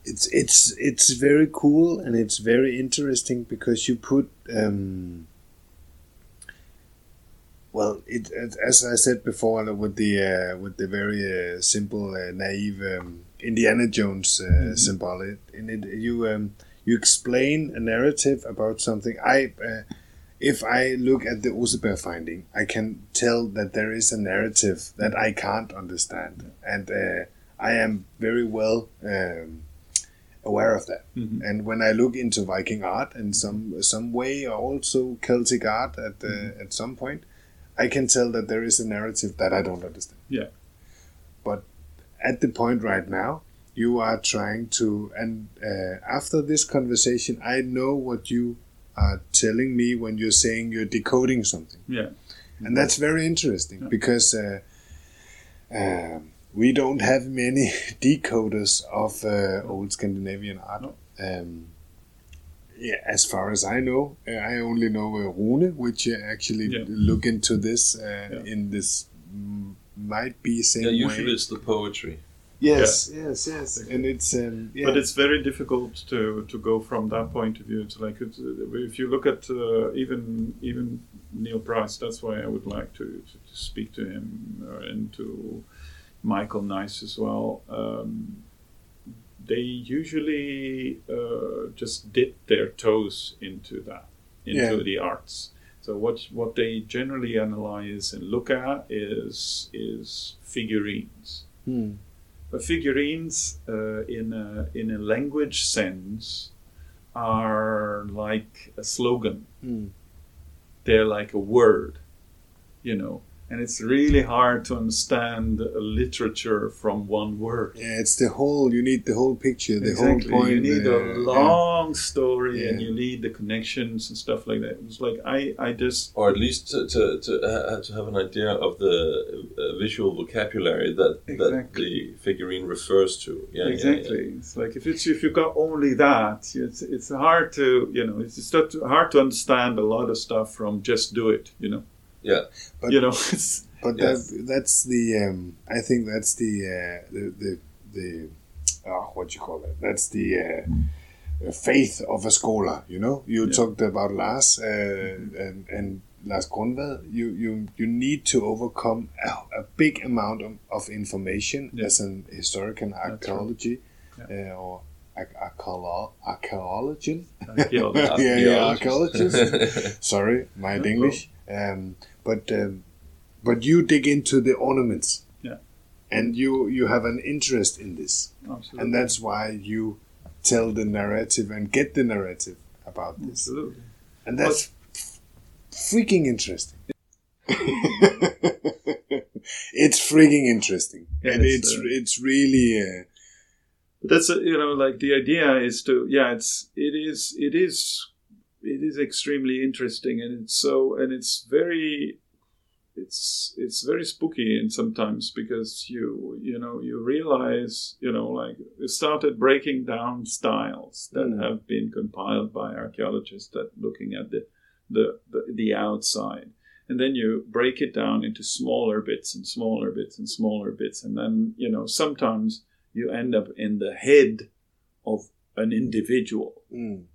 It's it's it's very cool and it's very interesting because you put um, well, it as I said before with the uh, with the very uh, simple, uh, naive um, Indiana Jones uh, mm-hmm. symbol, it, in it you um, you explain a narrative about something. I uh, if I look at the Oseberg finding, I can tell that there is a narrative that I can't understand, and uh, I am very well. Um, aware of that. Mm-hmm. And when I look into Viking art in some some way, also Celtic art at mm-hmm. at some point, I can tell that there is a narrative that I don't understand. Yeah. But at the point right now, you are trying to, and uh, after this conversation, I know what you are telling me when you're saying you're decoding something. Yeah. And that's very interesting yeah. because uh, uh, we don't have many decoders of uh, old Scandinavian art. No. Um, yeah, as far as I know, uh, I only know uh, Rune, which uh, actually yeah. look into this uh, yeah. in this m- might be same yeah, usually way. it's the poetry. Yes, yeah. yes, yes, and it's um, yeah. but it's very difficult to to go from that point of view. It's like it's, if you look at uh, even even Neil Price, that's why I would like to to, to speak to him uh, and to Michael Neiss as well. Um, they usually uh, just dip their toes into that, into yeah. the arts. So what what they generally analyze and look at is is figurines. Hmm. But figurines, uh, in a in a language sense, are like a slogan. Hmm. They're like a word, you know and it's really hard to understand literature from one word. Yeah, it's the whole. You need the whole picture, the exactly. whole point. You need uh, a long yeah. story, yeah. and you need the connections and stuff like that. It's like I, I just, or at least to to to, uh, to have an idea of the uh, visual vocabulary that exactly. that the figurine refers to. Yeah, exactly. Yeah, it's like if it's if you got only that, it's it's hard to you know it's just hard to understand a lot of stuff from just do it. You know. Yeah, but you know, but yes. that, that's the um, I think that's the uh, the the, the oh, what you call it? That's the uh, faith of a scholar. You know, you yeah. talked about Lars uh, and and Lars Grundvad. You you you need to overcome a, a big amount of, of information yeah. as an historical archaeology right. uh, or archaeologian. yeah, yeah, archaeologist. Sorry, my English. Um, but um, but you dig into the ornaments. Yeah. And you you have an interest in this. Absolutely. And that's why you tell the narrative and get the narrative about this. Absolutely. And that's freaking interesting. it's freaking interesting, yeah, and it's it's, uh, it's really. Uh, that's a, you know like the idea is to yeah it's it is it is it is extremely interesting and it's so and it's very it's it's very spooky and sometimes because you you know you realize you know like it started breaking down styles that mm. have been compiled by archaeologists that looking at the, the the the outside. And then you break it down into smaller bits and smaller bits and smaller bits and then you know sometimes you end up in the head of an individual. Mm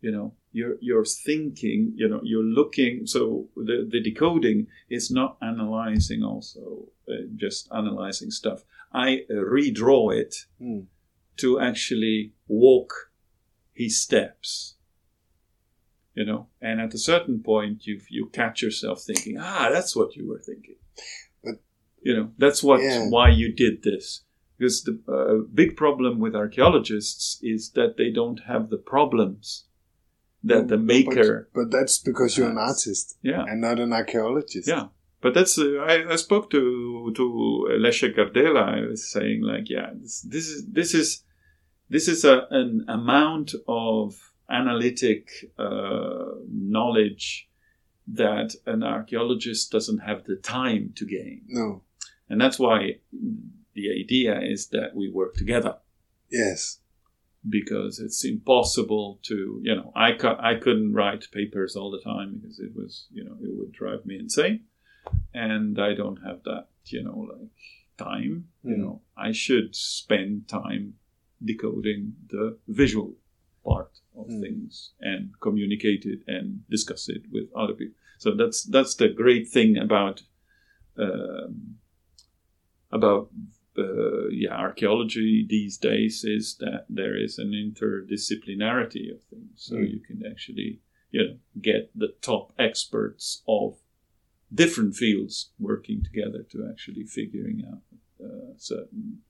you know you're you're thinking you know you're looking so the, the decoding is not analyzing also uh, just analyzing stuff i uh, redraw it Mm. to actually walk his steps you know and at a certain point you you catch yourself thinking ah that's what you were thinking But- you know that's what Yeah. why you did this because the uh, big problem with archaeologists is that they don't have the problems that the maker But, that's because you're an artist yeah and not an archaeologist. yeah but that's uh, I, I spoke to to Leszek Gardela I was saying like yeah this, this is this is this is a, an amount of analytic uh, knowledge that an archaeologist doesn't have the time to gain No. and that's why the idea is that we work together Yes. Because it's impossible to you know I cu- I couldn't write papers all the time because it was you know it would drive me insane and I don't have that you know like time you Mm. know I should spend time decoding the visual part of Mm. things and communicate it and discuss it with other people so that's that's the great thing about um, about uh, yeah archaeology these days is that there is an interdisciplinarity of things so Mm. you can actually you know get the top experts of different fields working together to actually figuring out uh, certain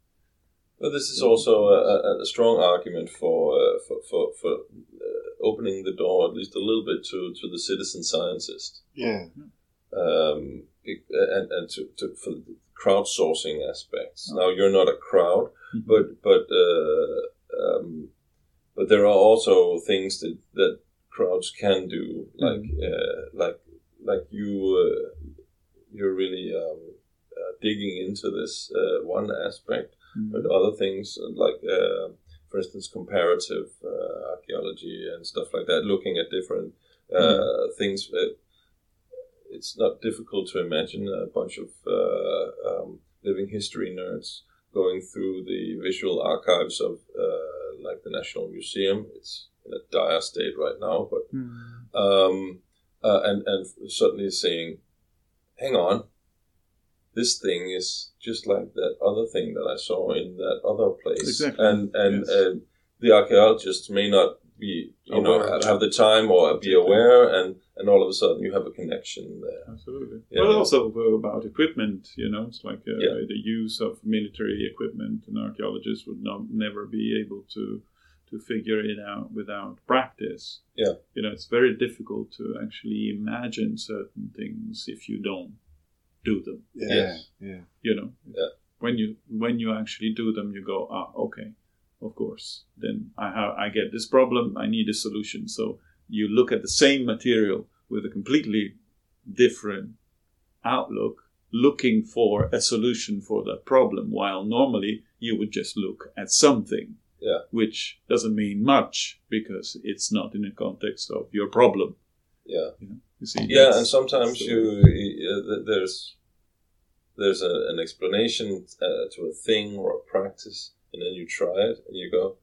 Well, this is also a, a, a strong argument for uh, for for, for uh, opening the door at least a little bit to, to the citizen scientist Yeah. um, and and to, to for the crowdsourcing aspects. Now you're not a crowd, Mhm. but but uh, um, but there are also things that that crowds can do, like uh, like like you uh, you're really um, uh, digging into this uh, one aspect Mhm. but other things uh, like, uh, for instance, comparative uh, archaeology and stuff like that, looking at different uh, things. It's not difficult to imagine a bunch of uh, um, living history nerds going through the visual archives of, uh, like the National Museum. It's in a dire state right now, but Mhm. um, uh, and and certainly saying, "Hang on, this thing is just like that other thing that I saw in that other place." Exactly. And and Yes. uh, the archaeologists may not be, you know, Aware. have, have the time or be aware, and and all of a sudden you have a connection there. Absolutely. Yeah. Well, also about equipment, you know, it's like uh, Yeah. the use of military equipment. An archaeologist would not never be able to to figure it out without practice. Yeah. You know, it's very difficult to actually imagine certain things if you don't do them. Yeah. Yes. Yeah. You know. Yeah. When you when you actually do them, you go, ah, okay, of course. Then I have I get this problem. I need a solution. So you look at the same material with a completely different outlook, looking for a solution for that problem, while normally you would just look at something, Yeah. which doesn't mean much because it's not in the context of your problem. Yeah. You see? Yeah, and sometimes so- you uh, there's there's a, an explanation uh, to a thing or a practice, and then you try it, and you go,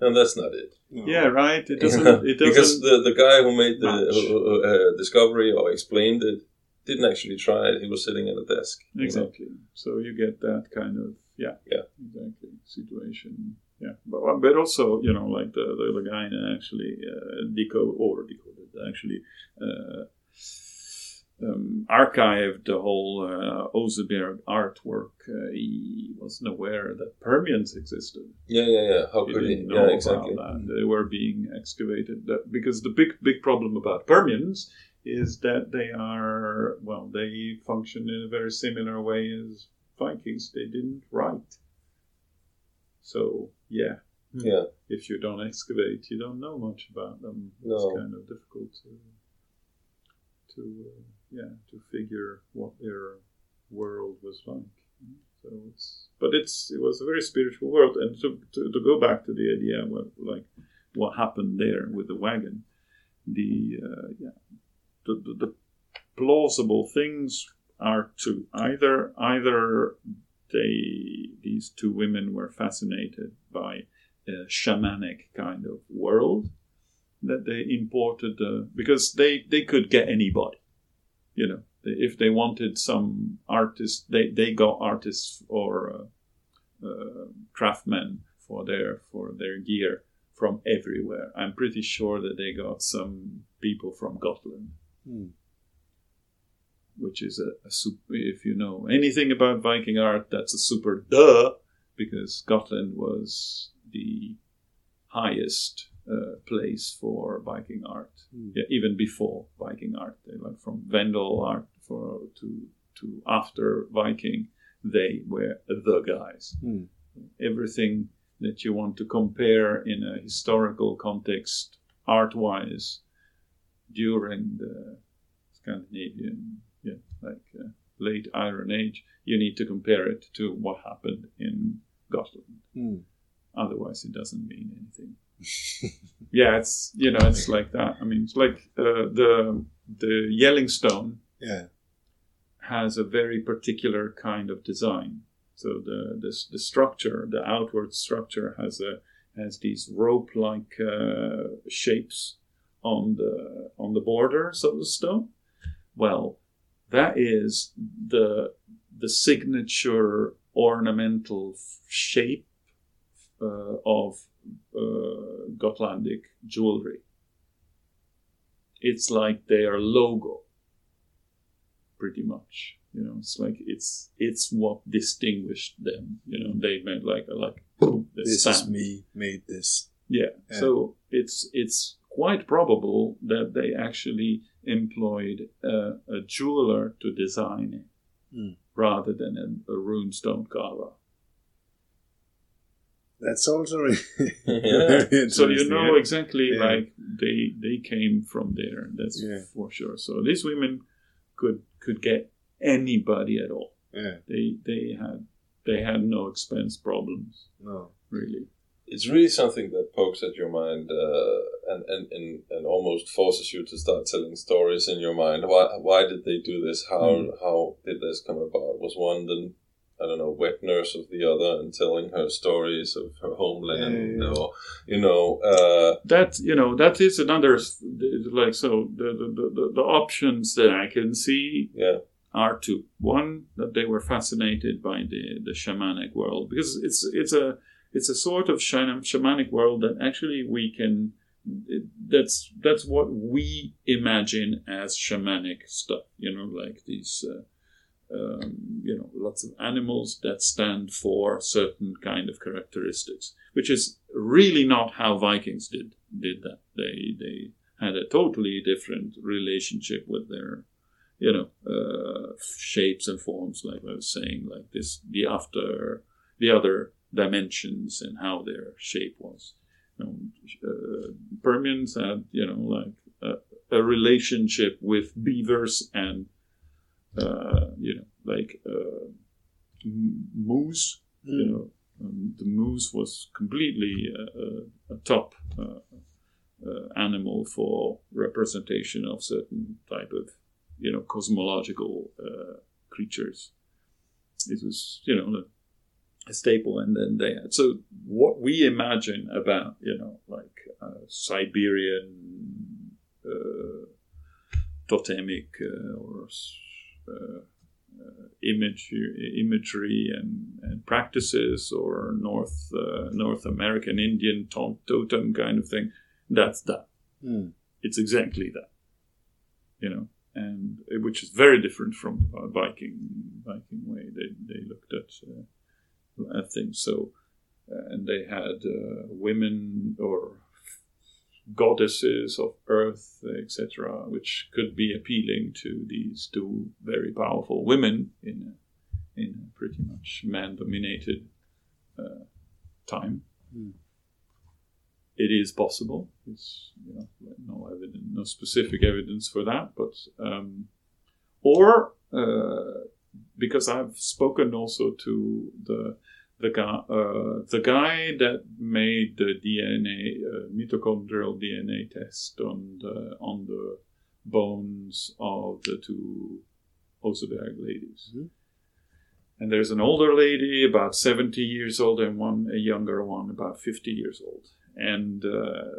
"No, that's not it." No. Yeah, right. It doesn't. It doesn't. because the the guy who made the uh, uh, discovery or explained it didn't actually try it. He was sitting at a desk. you know. Exactly. So you get that kind of yeah, Yeah. exactly situation. Yeah, but but also you know like the the, the guy that actually uh, decode or decoded actually uh, um, archived the whole uh, Oseberg artwork. Uh, he wasn't aware that Permians existed. Yeah, yeah, yeah. How could he? didn't know Yeah, about exactly. that. They were being excavated that, because the big big problem about Permians is that they are well they function in a very similar way as Vikings. They didn't write. So yeah, Yeah, if you don't excavate, you don't know much about them. No. It's kind of difficult to to uh, yeah to figure what their world was like. So it's but it's it was a very spiritual world, and to to, to go back to the idea what like what happened there with the wagon, the uh, yeah the, the the plausible things are to either either they these two women were fascinated by a shamanic kind of world that they imported uh, because they they could get anybody, you know. If they wanted some artist, they, they got artists or uh, uh, craftsmen for their for their gear from everywhere. I'm pretty sure that they got some people from Gotland, Hmm. which is a, a super. If you know anything about Viking art, that's a super duh, because Gotland was the highest uh, place for Viking art. Hmm. Yeah, even before Viking art, they like from Vendel art for to to after Viking, they were the guys Hmm. everything that you want to compare in a historical context, art wise, during the Scandinavian, yeah, like uh, late Iron Age, you need to compare it to what happened in Gotland. Hmm. Otherwise, it doesn't mean anything. Yeah, it's you know, it's like that. I mean, it's like uh, the the Jelling stone Yeah. has a very particular kind of design. So the the, the structure, the outward structure, has a has these rope-like uh, shapes on the on the borders of the stone. Well, that is the the signature ornamental f- shape uh, of uh, Gotlandic jewelry. It's like their logo pretty much. You know, it's like it's it's what distinguished them. You know, they made like a like the This is me made this. Yeah. Yeah. So it's it's quite probable that they actually employed a, a jeweler to design it Hmm. rather than a, a runestone carver. That's also really Yeah. So you know exactly Yeah. like they they came from there. That's Yeah. for sure. So these women could could get anybody at all. Yeah. They they had they had no expense problems No. really. it's really something that pokes at your mind uh, and, and, and, and almost forces you to start telling stories in your mind. Why why did they do this? How how did this come about? Was one the I don't know wet nurse of the other and telling her stories of her homeland, Yeah, or you know, uh, that you know that is another like so the the, the, the, the options that I can see yeah, are two. One that they were fascinated by the the shamanic world because it's it's a it's a sort of shamanic world that actually we can that's that's what we imagine as shamanic stuff. You know, like these. Uh, um, you know, lots of animals that stand for certain kind of characteristics, which is really not how Vikings did did that. They they had a totally different relationship with their, you know, uh, shapes and forms. Like I was saying, like this, the after the other dimensions and how their shape was. Know, uh, Permians had, you know, like a, a relationship with beavers and uh, you know, like uh, moose. You know, um, the moose was completely uh, uh, a top uh, uh, animal for representation of certain type of, you know, cosmological uh, creatures. It was, you know, a, staple, and then they had. So what we imagine about, you know, like uh, Siberian uh, totemic uh, or image, imagery and, and practices, or North uh, North American Indian to- totem kind of thing. That's that. Hmm. It's exactly that. You know, and uh, which is very different from the Viking Viking way they they looked at uh, at things. So, uh, and they had uh, women or goddesses of earth, etc., which could be appealing to these two very powerful women in a, in a pretty much man-dominated uh, time. Hmm. It is possible. It's you know no evidence, no specific evidence for that, but um, or uh, because I've spoken also to the the guy, uh, the guy that made the DNA uh, mitochondrial DNA test on the on the bones of the two Oseberg ladies. Mhm. And there's an older lady, about 70 years old, and one a younger one, about 50 years old. and uh,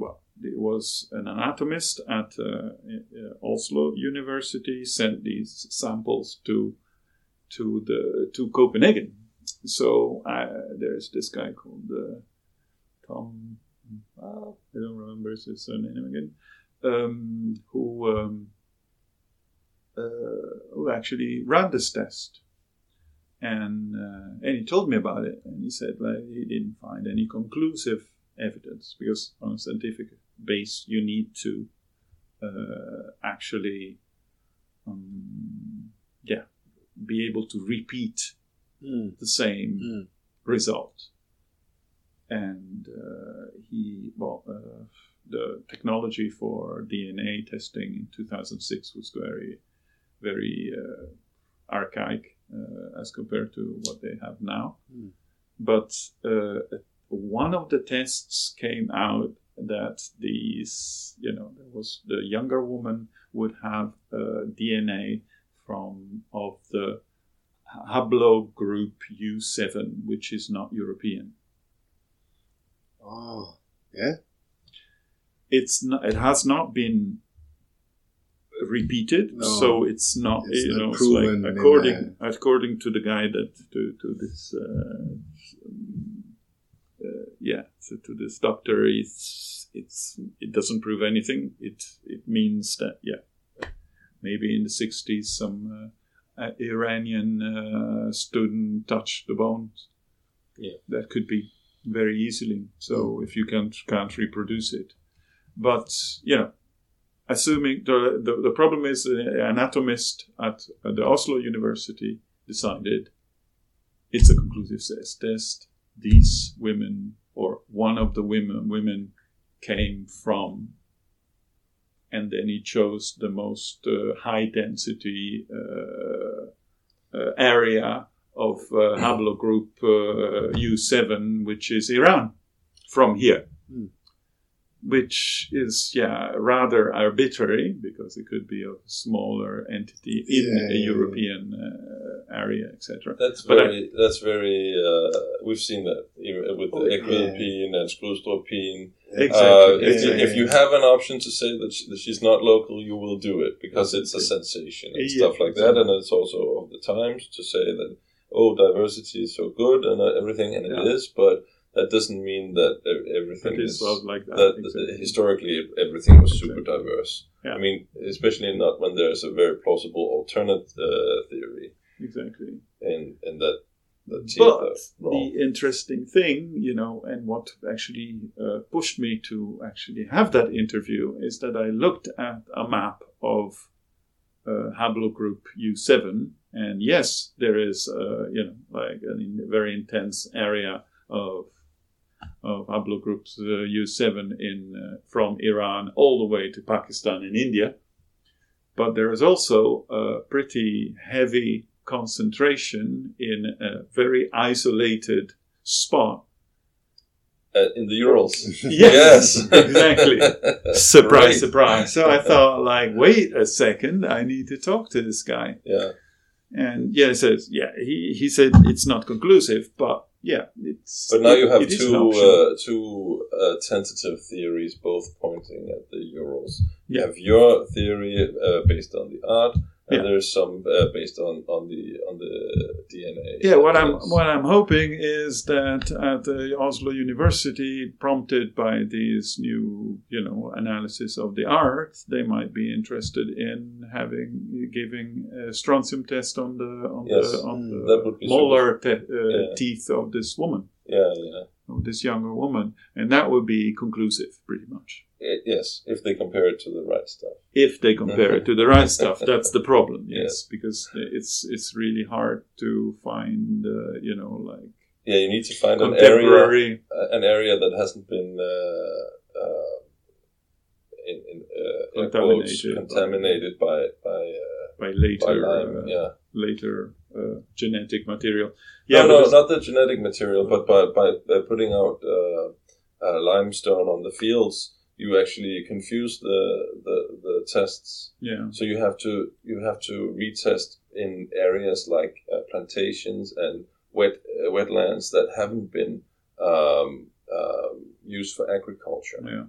well, it was an anatomist at uh, uh, Oslo University sent these samples to to the to Copenhagen. So uh, there's this guy called uh, Tom. I don't remember his surname again. Um, who um, uh, who actually ran this test, and uh, and he told me about it, and he said like he didn't find any conclusive evidence because on a scientific base you need to uh, actually um, yeah be able to repeat Mm. the same Mm. result and uh, he well uh, the technology for dna testing in 2006 was very very uh, archaic uh, as compared to what they have now Mm. but uh, one of the tests came out that these you know there was the younger woman would have uh, dna from of the haplogroup u7 which is not european Oh, yeah. it's not it has not been repeated No. so it's not It's you not know proven like in according according to the guy that to, to this uh, uh, yeah so to this doctor it's it's it doesn't prove anything it it means that yeah maybe in the 60s some uh, iranian uh, student touched the bones Yeah. that could be very easily so if you can't can't reproduce it but you know assuming the, the, the problem is an anatomist at uh, the Oslo University decided it's a conclusive test. test. These women, or one of the women, women came from, and then he chose the most uh, high density uh, uh, area of haplogroup uh, U7, which is Iran, from here Hmm. Which is yeah rather arbitrary because it could be a smaller entity in Yeah, a yeah, yeah. European uh, area, etc. That's But I- very. that's very. Uh, we've seen that even with Oh, the yeah. Egtvedpigen and Skrydstruppigen. Exactly. Uh, if, you, Yeah, if you have an option to say that, she, that she's not local, you will do it because it's a sensation and Yeah, stuff like that. And it's also of the times to say that oh, diversity is so good and uh, everything, and it Yeah. is, but that doesn't mean that everything is. is like that. that exactly. historically everything was super Exactly. diverse. Yeah. I mean, especially not when there's a very plausible alternate uh, theory, exactly. and and that that But the interesting thing, you know, and what actually uh, pushed me to actually have that interview is that I looked at a map of uh, haplogroup U7, and yes, there is, uh, you know, like a very intense area of of haplogroups uh, U7 in uh, from Iran all the way to Pakistan and India. But there is also a pretty heavy concentration in a very isolated spot. Uh, in the Urals. Yes, exactly. Surprise, Great. surprise. So I thought, like, wait a second, I need to talk to this guy. Yeah, And yeah, he says, yeah, he, he said it's not conclusive, but yeah, it's. but now you have it is an two uh, two uh, tentative theories, both pointing at the Urals. You have your theory uh, based on the art, and Yeah. there's some uh, based on, on the on the DNA. Yeah, what I'm what I'm hoping is that at the Oslo University, prompted by these new, you know, analysis of the art, they might be interested in having giving a strontium test on the on Yes, the on mm, the would be molar te- uh, Yeah. teeth of this woman, Yeah, yeah. This younger woman, and that would be conclusive, pretty much. I- yes, if they compare it to the right stuff. If they compare it to the right stuff, that's the problem. Yes, Yes. because it's it's really hard to find, uh, you know, like Yeah, you need to find an area uh, an area that hasn't been uh, uh, in, in, uh, in quotes, Contaminated by- contaminated by by, uh, by by later lime. uh, yeah, later uh, genetic material. yeah, no, no, not the genetic material, but by by, by putting out uh, uh, limestone on the fields, you actually confuse the, the the tests. yeah, So you have to you have to retest in areas like uh, plantations and wet uh, wetlands that haven't been um, um, used for agriculture. Yeah.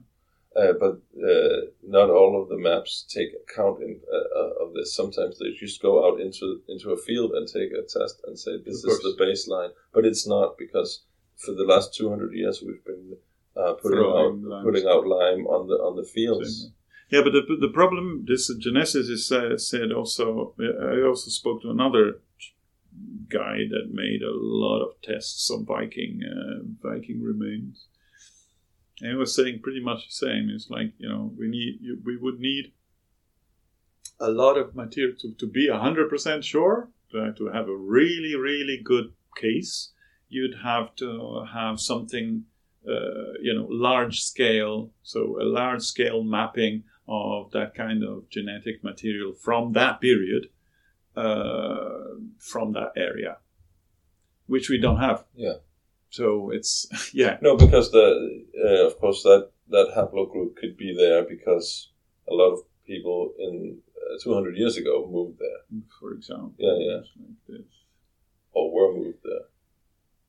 Uh, but uh, not all of the maps take account in, uh, uh, of this. Sometimes they just go out into into a field and take a test and say this Of is the baseline, but it's not because for the last 200 years we've been uh, putting Throwing out limes. putting out lime on the on the fields. Yeah, but the, the problem, this Genesis is uh, said also. I also spoke to another guy that made a lot of tests on Viking uh, Viking remains, and he was saying pretty much the same. It's like you know we need we would need a lot of material to, to be hundred percent sure to, to have a really really good case. You'd have to have something uh, you know large scale, so a large scale mapping of that kind of genetic material from that period, uh, from that area, which we don't have. Yeah. So it's yeah, No, because the uh, of course that that haplogroup could be there because a lot of people in uh, 200 years ago moved there for example. Yeah, yeah. Like or were moved there.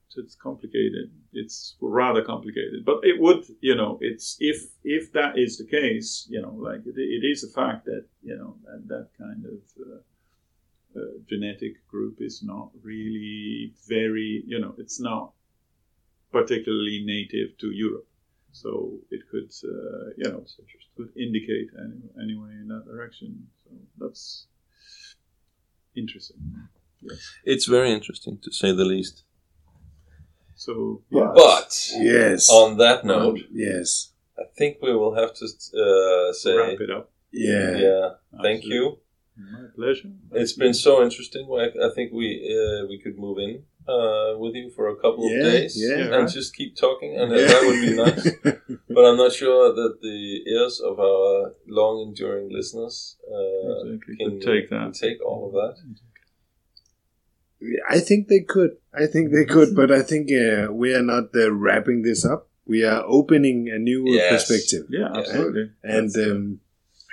So it's complicated. It's rather complicated, but it would, you know, it's if if that is the case, you know, like it, it is a fact that you know that that kind of uh, uh, genetic group is not really very, you know, it's not particularly native to Europe, so it could, uh, you know, could indicate any, anyway in that direction. So that's interesting. Yes. It's very interesting to say the least. So But- But Yes. on that note, yes. I think we will have to uh, say wrap it up. Yeah. yeah. Thank Absolutely. you. My pleasure. It's been so interesting. I, I think we uh, we could move in uh, with you for a couple Yeah, of days yeah. and Right. just keep talking, and that would be nice. But I'm not sure that the ears of our long enduring listeners uh, Exactly. can take that. can take all of that. I think they could. I think they could, but I think uh, we are not uh, wrapping this up. We are opening a new Yes. perspective. Yeah, absolutely. And That's, um,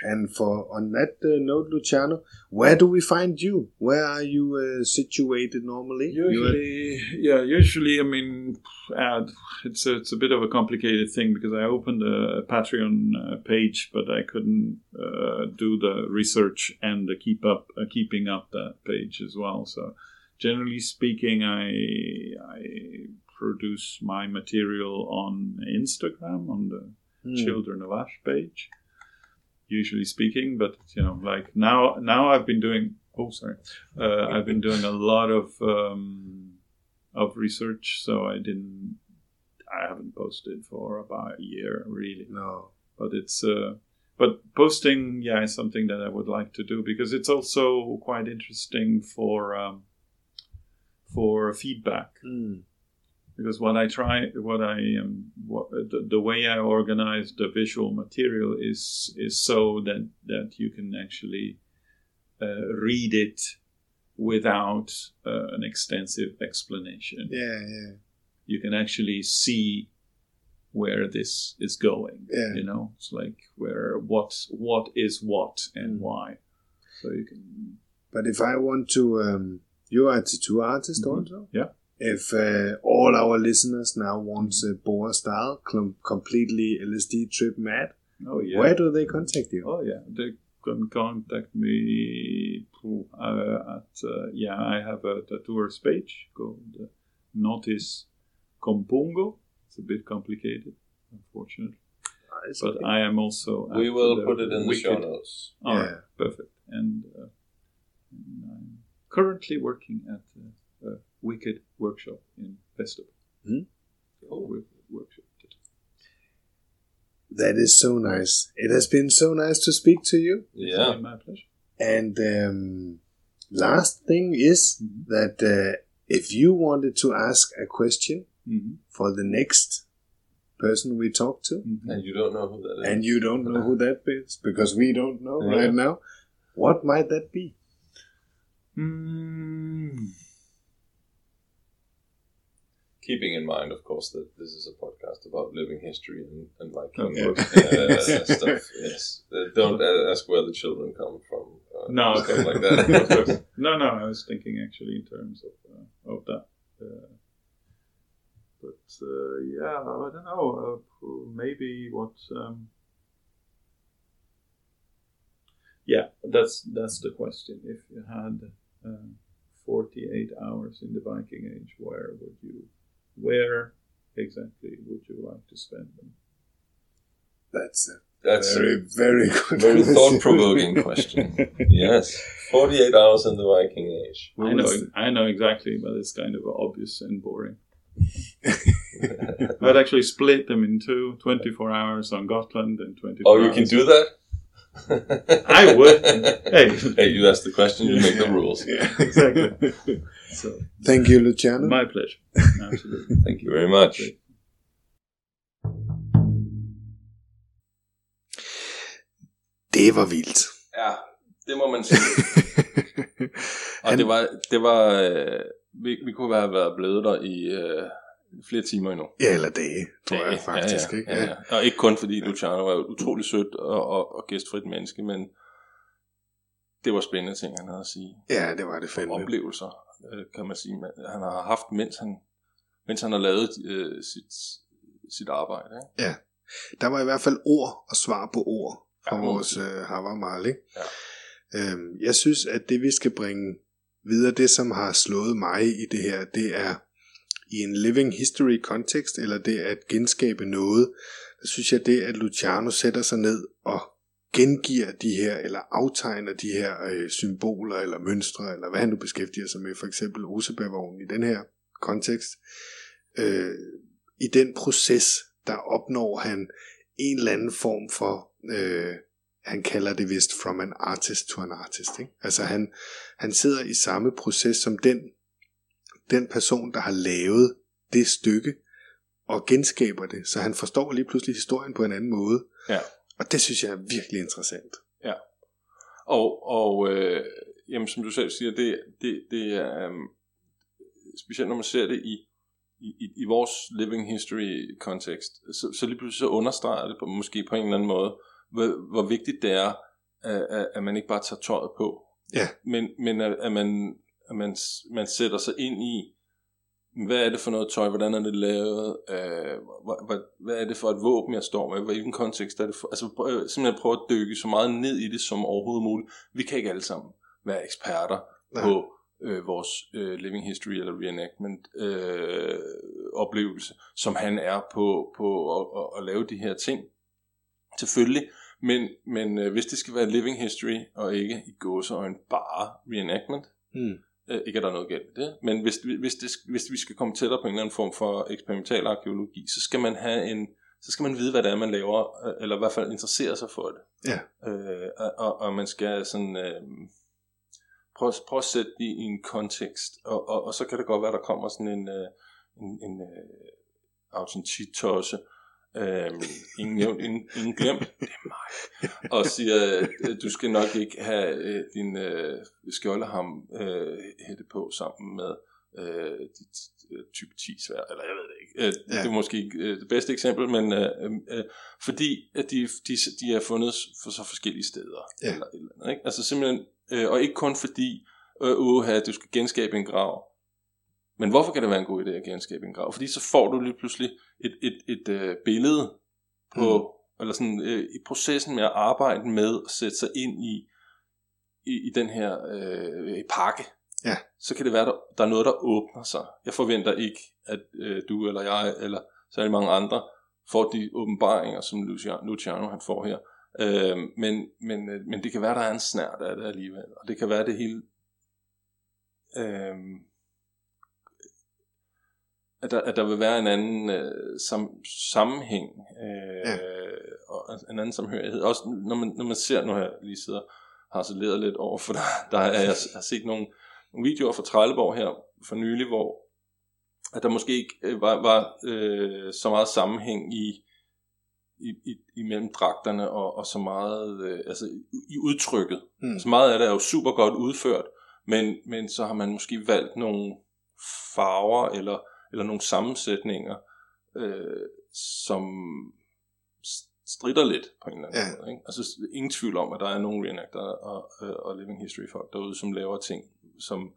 and for on that uh, note, Luciano, where do we find you? Where are you uh, situated normally? Usually, yeah. Usually, I mean, uh, it's a, it's a bit of a complicated thing because I opened a Patreon uh, page, but I couldn't uh, do the research and the keep up uh, keeping up that page as well. So, generally speaking, I I produce my material on Instagram on the Hmm. Children of Ash page. Usually speaking, but you know, like now, now I've been doing. Oh, sorry, uh, I've been doing a lot of um, of research, so I didn't. I haven't posted for about a year, really. No. But it's. Uh, but posting, yeah, is something that I would like to do because it's also quite interesting for um, for feedback Hmm. Because what I try, what I am, what, the, the way I organize the visual material is is so that that you can actually uh, read it without uh, an extensive explanation. Yeah, yeah. You can actually see where this is going. Yeah. You know, it's like where what what is what and Mm. why. So you can But if I want to, um, you are a tattoo artist Mhm. also. Yeah. If uh, all our listeners now want a Borre style, com- completely LSD trip mad, oh yeah. where do they contact you? Oh yeah, they can contact me through, uh, at uh, yeah. I have a tattooers page called uh, Notis Compungo. It's a bit complicated, unfortunately, Ah, it's but okay. I am also. We will put it in the show notes. All right, Yeah. perfect. And, uh, and I'm currently working at uh, a Wicked workshop in Festival. Hmm? Cool. Wicked workshop. That is so nice. It has been so nice to speak to you. Yeah. my pleasure. And um, last thing is Mhm. that uh, if you wanted to ask a question Mm-hmm. for the next person we talk to, Mm-hmm. And you don't know who that is. and you don't know who that is because we don't know Yeah. right now, what might that be? Mm. Keeping in mind, of course, that this is a podcast about living history and, and course. uh, stuff. Yes. Uh, don't ask where the children come from. Uh, No, stuff like that. no, no. I was thinking actually in terms of uh, of that. Uh, but uh, yeah, I don't know. Uh, maybe what? Um, yeah, that's that's the question. If you had uh, 48 hours in the Viking Age, where would you, where exactly would you like to spend them? That's a That's very, a very good very question. thought-provoking question. yes, 48 hours in the Viking Age. I know, I know exactly, but it's kind of obvious and boring. I'd actually split them into 24 hours on Gotland and 24 Oh, you hours. can do that? I would. Hey. hey, you ask the question, you make the rules. Yeah. Exactly. So, Thank you, Luciano. my pleasure. Absolutely. Thank you very much. Det var vildt. Ja, det må man sige. Og Han- det var, det var øh, vi, vi kunne have været blevet der i øh, flere timer endnu. Ja, eller dage, tror jeg Ja, faktisk. ja, ikke? ja, ja. Og ikke kun fordi Luciano var utrolig sødt og, og, og gæstfrit menneske, men det var spændende ting, han havde at sige. ja, det var det fandme. Oplevelser, øh, kan man sige, han har haft, mens han, mens han har lavet øh, sit, sit arbejde. Ikke? Der var i hvert fald ord og svar på ord fra Ja, ja, vores øh, Havarmal, ikke? Ja. Øhm, jeg synes, at det vi skal bringe videre, det som har slået mig i det her, det er i en living history kontekst, eller det at genskabe noget, der synes jeg det, at Luciano sætter sig ned og gengiver de her, eller aftegner de her øh, symboler, eller mønstre, eller hvad han nu beskæftiger sig med, for eksempel Osebærvognen i den her kontekst, øh, i den proces, der opnår han en eller anden form for, øh, han kalder det vist from an artist to an artist. Ikke? Altså han, han sidder i samme proces som den, den person, der har lavet det stykke, og genskaber det, så han forstår lige pludselig historien på en anden måde. Ja. Og det synes jeg er virkelig interessant. Og, og øh, jamen, som du selv siger, det, det, det er um, specielt når man ser det i, i, i vores living history kontekst, så, så lige pludselig så understreger det på, måske på en eller anden måde, hvor, hvor vigtigt det er, at, at, man ikke bare tager tøjet på, Ja. men, men at, at, man, at man, man sætter sig ind i, hvad er det for noget tøj, hvordan er det lavet, øh, hvad, hvad, hvad er det for et våben, jeg står med, hvilken kontekst er det for, altså prøv, simpelthen prøve at dykke så meget ned i det som overhovedet muligt. Vi kan ikke alle sammen være eksperter Nej. på øh, vores øh, living history eller reenactment øh, oplevelse, som han er på, på at, at, at lave de her ting. Selvfølgelig, men, men øh, hvis det skal være living history, og ikke i gåseøjne bare reenactment, Mm. Øh, ikke at der er noget galt med det, men hvis, hvis, det, hvis vi skal komme tættere på en eller anden form for eksperimental arkeologi, så skal man have en, så skal man vide, hvad det er, man laver, øh, eller i hvert fald interessere sig for det. Ja. Øh, og, og, og man skal sådan, øh, prøve, prøve at sætte det i en kontekst, og, og, og så kan det godt være, der kommer sådan en, øh, en, en øh, autentik-tosse, øh, ingen nævnt, ingen, ingen glemt, det er mig, og siger, øh, du skal nok ikke have øh, din øh, skjoldeham øh, hætte på sammen med øh, dit øh, type 10 svær, eller jeg ved det ikke. Øh, Ja. Det er måske ikke øh, det bedste eksempel, men øh, øh, fordi at de, de, de er fundet for så forskellige steder. Ja. Eller, eller andet, ikke? Altså simpelthen, øh, og ikke kun fordi, øh, uha, du skal genskabe en grav. Men hvorfor kan det være en god idé at genskabe en grav? Fordi så får du lige pludselig et, et, et øh, billede på, mm. eller sådan øh, i processen med at arbejde med at sætte sig ind i, i, i den her øh, pakke. Ja. Så kan det være, der, der er noget, der åbner sig. Jeg forventer ikke, at øh, du eller jeg, eller særlig mange andre, får de åbenbaringer, som Luciano, Luciano han får her. Øh, men, men, øh, men det kan være, der er en snært af det alligevel. Og det kan være, det hele... Øh, at der, at der vil være en anden øh, sam, sammenhæng øh, Ja. og en anden samhørighed. Også når man, når man ser, nu jeg lige sidder har harceleret lidt over, for der, der er, jeg har set nogle, nogle videoer fra Trelleborg her for nylig, hvor at der måske ikke øh, var, var øh, så meget sammenhæng i, i, i, imellem dragterne og, og så meget øh, altså i, udtrykket. Mm. Så meget af det er jo super godt udført, men, men så har man måske valgt nogle farver eller, eller nogle sammensætninger, øh, som strider lidt på en eller anden Ja. måde. Ikke? Altså ingen tvivl om, at der er nogle reenactor og, øh, og living history folk derude, som laver ting, som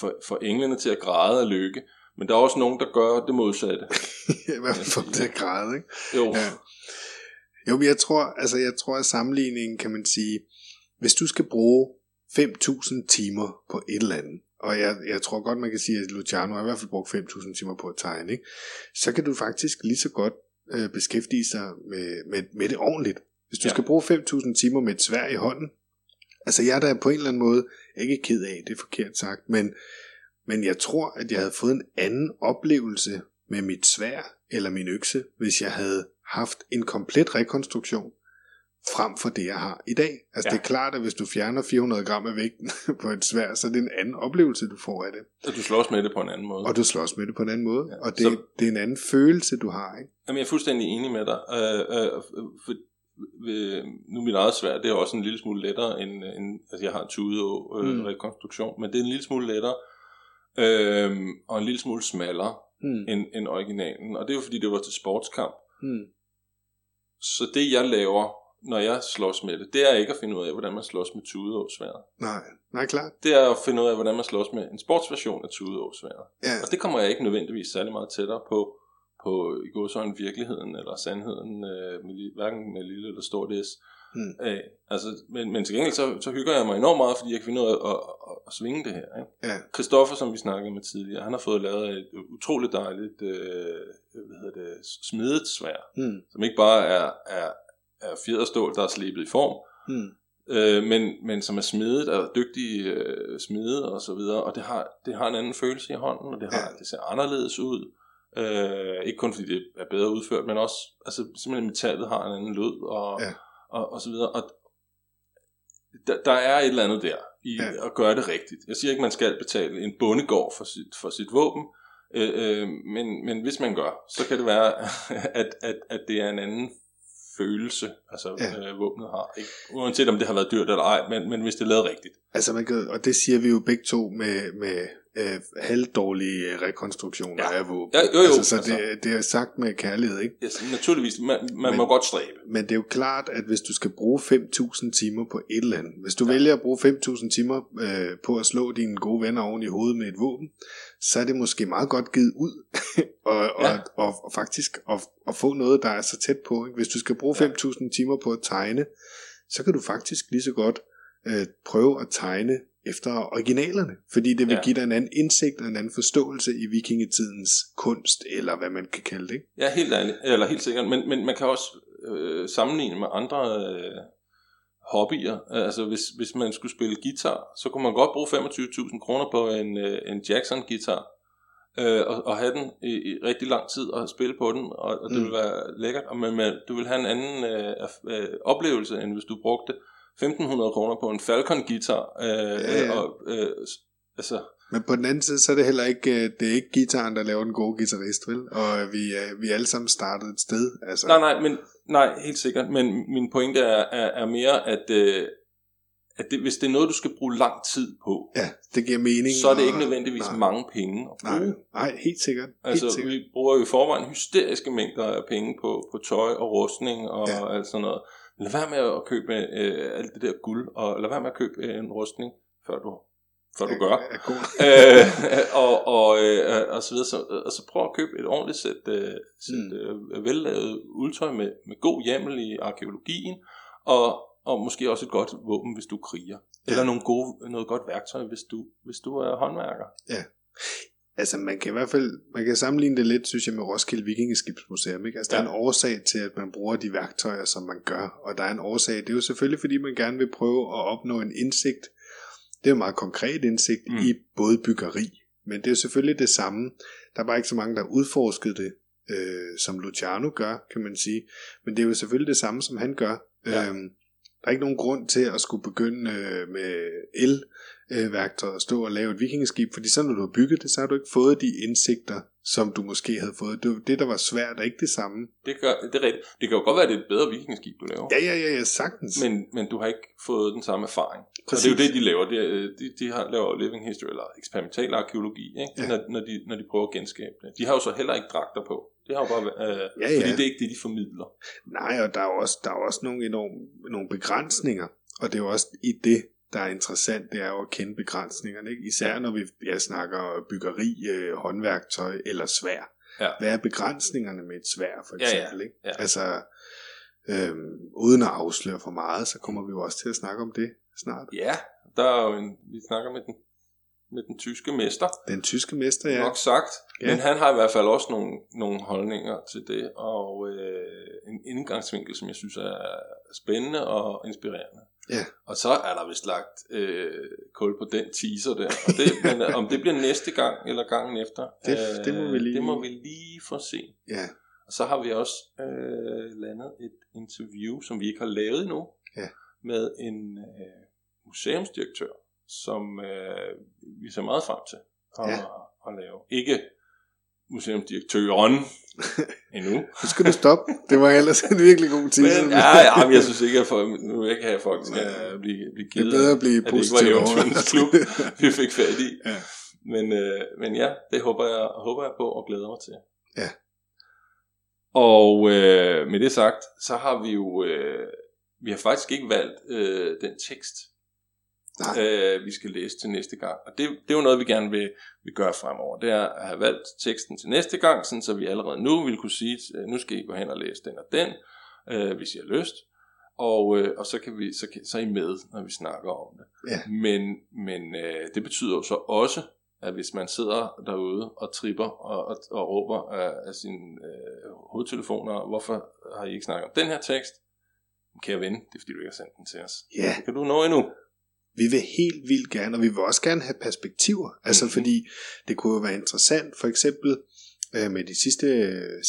får, får englene til at græde af lykke, Men der er også nogen, der gør det modsatte. I hvert fald for det grad, ikke? Jo, Ja. Jo, men jeg tror, altså jeg tror, at sammenligningen kan man sige, hvis du skal bruge 5.000 timer på et eller andet, og jeg, jeg tror godt, man kan sige, at Luciano har i hvert fald brugt 5.000 timer på at tegne, ikke? så kan du faktisk lige så godt øh, beskæftige sig med, med, med det ordentligt. Hvis du Ja. skal bruge 5.000 timer med et svær i hånden, altså jeg er da på en eller anden måde ikke ked af, det er forkert sagt, men, men jeg tror, at jeg havde fået en anden oplevelse med mit svær eller min økse, hvis jeg havde haft en komplet rekonstruktion frem for det, jeg har i dag. Altså Ja. det er klart, at hvis du fjerner 400 gram af vægten på et svær, så er det en anden oplevelse, du får af det. og du slås med det på en anden måde. Og du slås med det på en anden måde. Ja, og det, så- det er en anden følelse, du har. Ikke? Jamen, jeg er fuldstændig enig med dig. Øh, øh, for, øh, nu er mit eget svært, det er også en lille smule lettere end, end altså jeg har en tude øh, Mm. rekonstruktion, men det er en lille smule lettere øh, og en lille smule smallere Hmm. end, end originalen. Og det er jo fordi, det var til sportskamp. Hmm. Så det jeg laver, når jeg slås med det, det er ikke at finde ud af, hvordan man slås med tudeåsværet. Nej, nej, klart. Det er at finde ud af, hvordan man slås med en sportsversion af tudeåsværet. Ja, Og det kommer jeg ikke nødvendigvis særlig meget tættere på, på i går sådan virkeligheden eller sandheden, øh, med, hverken med lille eller stort S. Mm. Af. Altså, men, men til gengæld så, så hygger jeg mig enormt meget, fordi jeg kan finde ud af at, at, at svinge det her. Ikke? ja, Christoffer, som vi snakkede med tidligere, han har fået lavet et utroligt dejligt øh, hvad hedder det, smedet svær, hmm. som ikke bare er, er, er fjederstål, der er slebet i form, Hmm. øh, men, men som er smedet af dygtige øh, smede og så videre, og det har, det har en anden følelse i hånden, og det, har, Ja. det ser anderledes ud. Øh, ikke kun fordi det er bedre udført, men også altså, simpelthen metallet har en anden lyd og, Ja. Og, og så videre. Og der, der er et eller andet der i Ja. at gøre det rigtigt. Jeg siger ikke, man skal betale en bondegård for sit, for sit våben, øh, øh, men, men hvis man gør, så kan det være, at, at, at det er en anden følelse, altså ja. øh, våbnet har. Ikke? Uanset om det har været dyrt eller ej, men, men hvis det er lavet rigtigt. Altså man kan, og det siger vi jo begge to med, med øh, halvdårlige øh, rekonstruktioner Ja. af våben. Ja, jo, jo, altså, så altså. det, det er sagt med kærlighed, ikke? Yes, naturligvis, man, man Men- må godt stræbe. Men det er jo klart, at hvis du skal bruge 5.000 timer på et eller andet, hvis du Ja. ja. vælger at bruge 5.000 timer øh, på at slå dine gode venner oven i hovedet med et våben, så er det måske meget godt givet ud, og, og, Ja. og, og faktisk at, at få noget, der er så tæt på. Ikke? Hvis du skal bruge Ja. 5.000 timer på at tegne, så kan du faktisk lige så godt øh, prøve at tegne efter originalerne, fordi det vil Ja. give dig en anden indsigt og en anden forståelse i vikingetidens kunst, eller hvad man kan kalde det. Ikke? Ja, helt ærligt, eller helt sikkert, men, men man kan også øh, sammenligne med andre øh, hobbyer. Altså hvis, hvis man skulle spille guitar, så kunne man godt bruge 25.000 kroner på en, øh, en Jackson-guitar, øh, og, og have den i, i rigtig lang tid og spille på den, og, og det Mm. vil være lækkert, og man, man, du vil have en anden øh, øh, oplevelse, end hvis du brugte 1.500 kroner på en Falcon-guitar. Øh, Ja, ja. Og, øh, altså, Men på den anden side, så er det heller ikke, øh, det er ikke gitaren, der laver den gode guitarist, vel? Og øh, vi, er, vi alle sammen startet et sted. Altså, Nej, nej, men nej, helt sikkert. Men min pointe er, er, er mere, at, øh, at det, hvis det er noget, du skal bruge lang tid på, Ja, det giver mening. så er det ikke nødvendigvis nej, mange penge at Nej, bruge. nej, helt sikkert. Helt Altså, sikkert. vi bruger jo i forvejen hysteriske mængder af penge på, på tøj og rustning og ja. alt sådan noget. Lad være med at købe øh, alt det der guld, og lad være med at købe øh, en rustning, før du, før du gør. Øh, og, og, øh, og så videre. Så, og så prøv at købe et ordentligt sæt, øh, sæt Mm. øh, vellavet uldtøj med, med god hjemmel i arkeologien, og, og måske også et godt våben, hvis du kriger. Ja. Eller nogle gode, noget godt værktøj, hvis du, hvis du er håndværker. Altså, man kan i hvert fald man kan sammenligne det lidt, synes jeg, med Roskilde Vikingeskibsmuseum. Ikke? Altså, der er Ja. en årsag til, at man bruger de værktøjer, som man gør. Og der er en årsag. Det er jo selvfølgelig, fordi man gerne vil prøve at opnå en indsigt. Det er jo meget konkret indsigt Mm. mm. i både byggeri. Men det er jo selvfølgelig det samme. Der er bare ikke så mange, der har udforsket det, øh, som Luciano gør, kan man sige. Men det er jo selvfølgelig det samme, som han gør. Ja. Øhm, der er ikke nogen grund til at skulle begynde øh, med el øh, værktøj at stå og lave et vikingeskib, fordi så når du har bygget det, så har du ikke fået de indsigter, som du måske havde fået. Det det, der var svært, er ikke det samme. Det, gør, det er rigtigt. Det kan jo godt være, at det er et bedre vikingeskib, du laver. Ja, ja, ja, ja sagtens. Men, men du har ikke fået den samme erfaring. Præcis. Og det er jo det, de laver. Det er, de, de har, laver living history, eller eksperimental arkeologi, ikke? Ja. Når, når, de, når de prøver at genskabe det. De har jo så heller ikke dragter på. Det har jo bare, øh, Ja, fordi ja. det er ikke det, de formidler. Nej, og der er jo også, der er også nogle, enorme, nogle begrænsninger, og det er jo også i det, der er interessant, det er jo at kende begrænsningerne. Ikke? Især når vi jeg snakker byggeri, øh, håndværktøj eller svær. Ja. Hvad er begrænsningerne med et svær, for Ja, ja. eksempel? Ikke? Ja. Altså, øhm, uden at afsløre for meget, så kommer vi jo også til at snakke om det snart. Ja, der er jo en, vi snakker med den, med den tyske mester, Den tyske mester, ja. ja. nok sagt. Ja. Ja. Men han har i hvert fald også nogle, nogle holdninger til det, og øh, en indgangsvinkel, som jeg synes er spændende og inspirerende. Ja. Og så er der vist lagt øh, kul på den teaser der. Og det, men øh, om det bliver næste gang eller gangen efter, øh, Det- det må vi lige- det må vi lige få se. ja. Og så har vi også øh, landet et interview, som vi ikke har lavet endnu, Ja. med en øh, museumsdirektør, som øh, vi ser meget frem til at, Ja. at lave. Ikke museumsdirektøren endnu. Nu skal du stoppe. Det var ellers en virkelig god teaser. Men, ja, ja, men jeg synes ikke, at folk, nu vil jeg ikke have, at folk skal blive, blive det er givet bedre at blive at det var positiv eventyrens klub, vi fik fat i. Ja. Men, øh, men ja, det håber jeg, håber jeg på og glæder mig til. Ja. Og øh, med det sagt, så har vi jo, øh, vi har faktisk ikke valgt øh, den tekst, Nej. øh, vi skal læse til næste gang. Og det, det er jo noget, vi gerne vil, vil gøre fremover. Det er at have valgt teksten til næste gang, sådan, så vi allerede nu vil kunne sige, at nu skal I gå hen og læse den og den, øh, hvis I har lyst. Og, øh, og så, kan vi, så, kan, så er I med, når vi snakker om det. Ja. Men, men øh, det betyder jo så også, at hvis man sidder derude og tripper og, og, og råber af, af sine øh, hovedtelefoner, hvorfor har I ikke snakket om den her tekst? Kære ven, det er fordi du ikke har sendt den til os. Ja, Kan du nå endnu? Vi vil helt vildt gerne, og vi vil også gerne have perspektiver. Altså Mhm. fordi det kunne jo være interessant, for eksempel øh, med de sidste,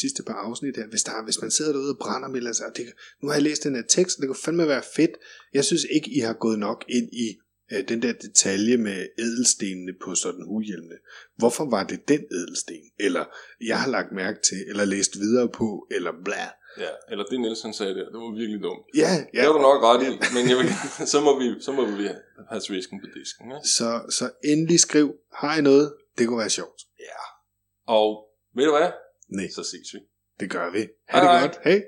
sidste par afsnit her, hvis, der, hvis man sidder derude og brænder med, altså, det, nu har jeg læst den her tekst, og det kunne fandme være fedt. Jeg synes ikke, I har gået nok ind i øh, den der detalje med edelstenene på sådan huhjelmene. Hvorfor var det den edelsten? Eller jeg har lagt mærke til, eller læst videre på, eller bla. Ja, eller det Nielsen sagde der, det var virkelig dumt. Ja, Ja. Det ja. var du nok ret i, men jeg vil, så, må vi, så må vi have svisken på disken. Ikke? Så, så endelig skriv, har I noget? Det kunne være sjovt. Ja. Og ved du hvad? Nej, Så ses vi. det gør vi. Ha' det Hej. godt. Hej.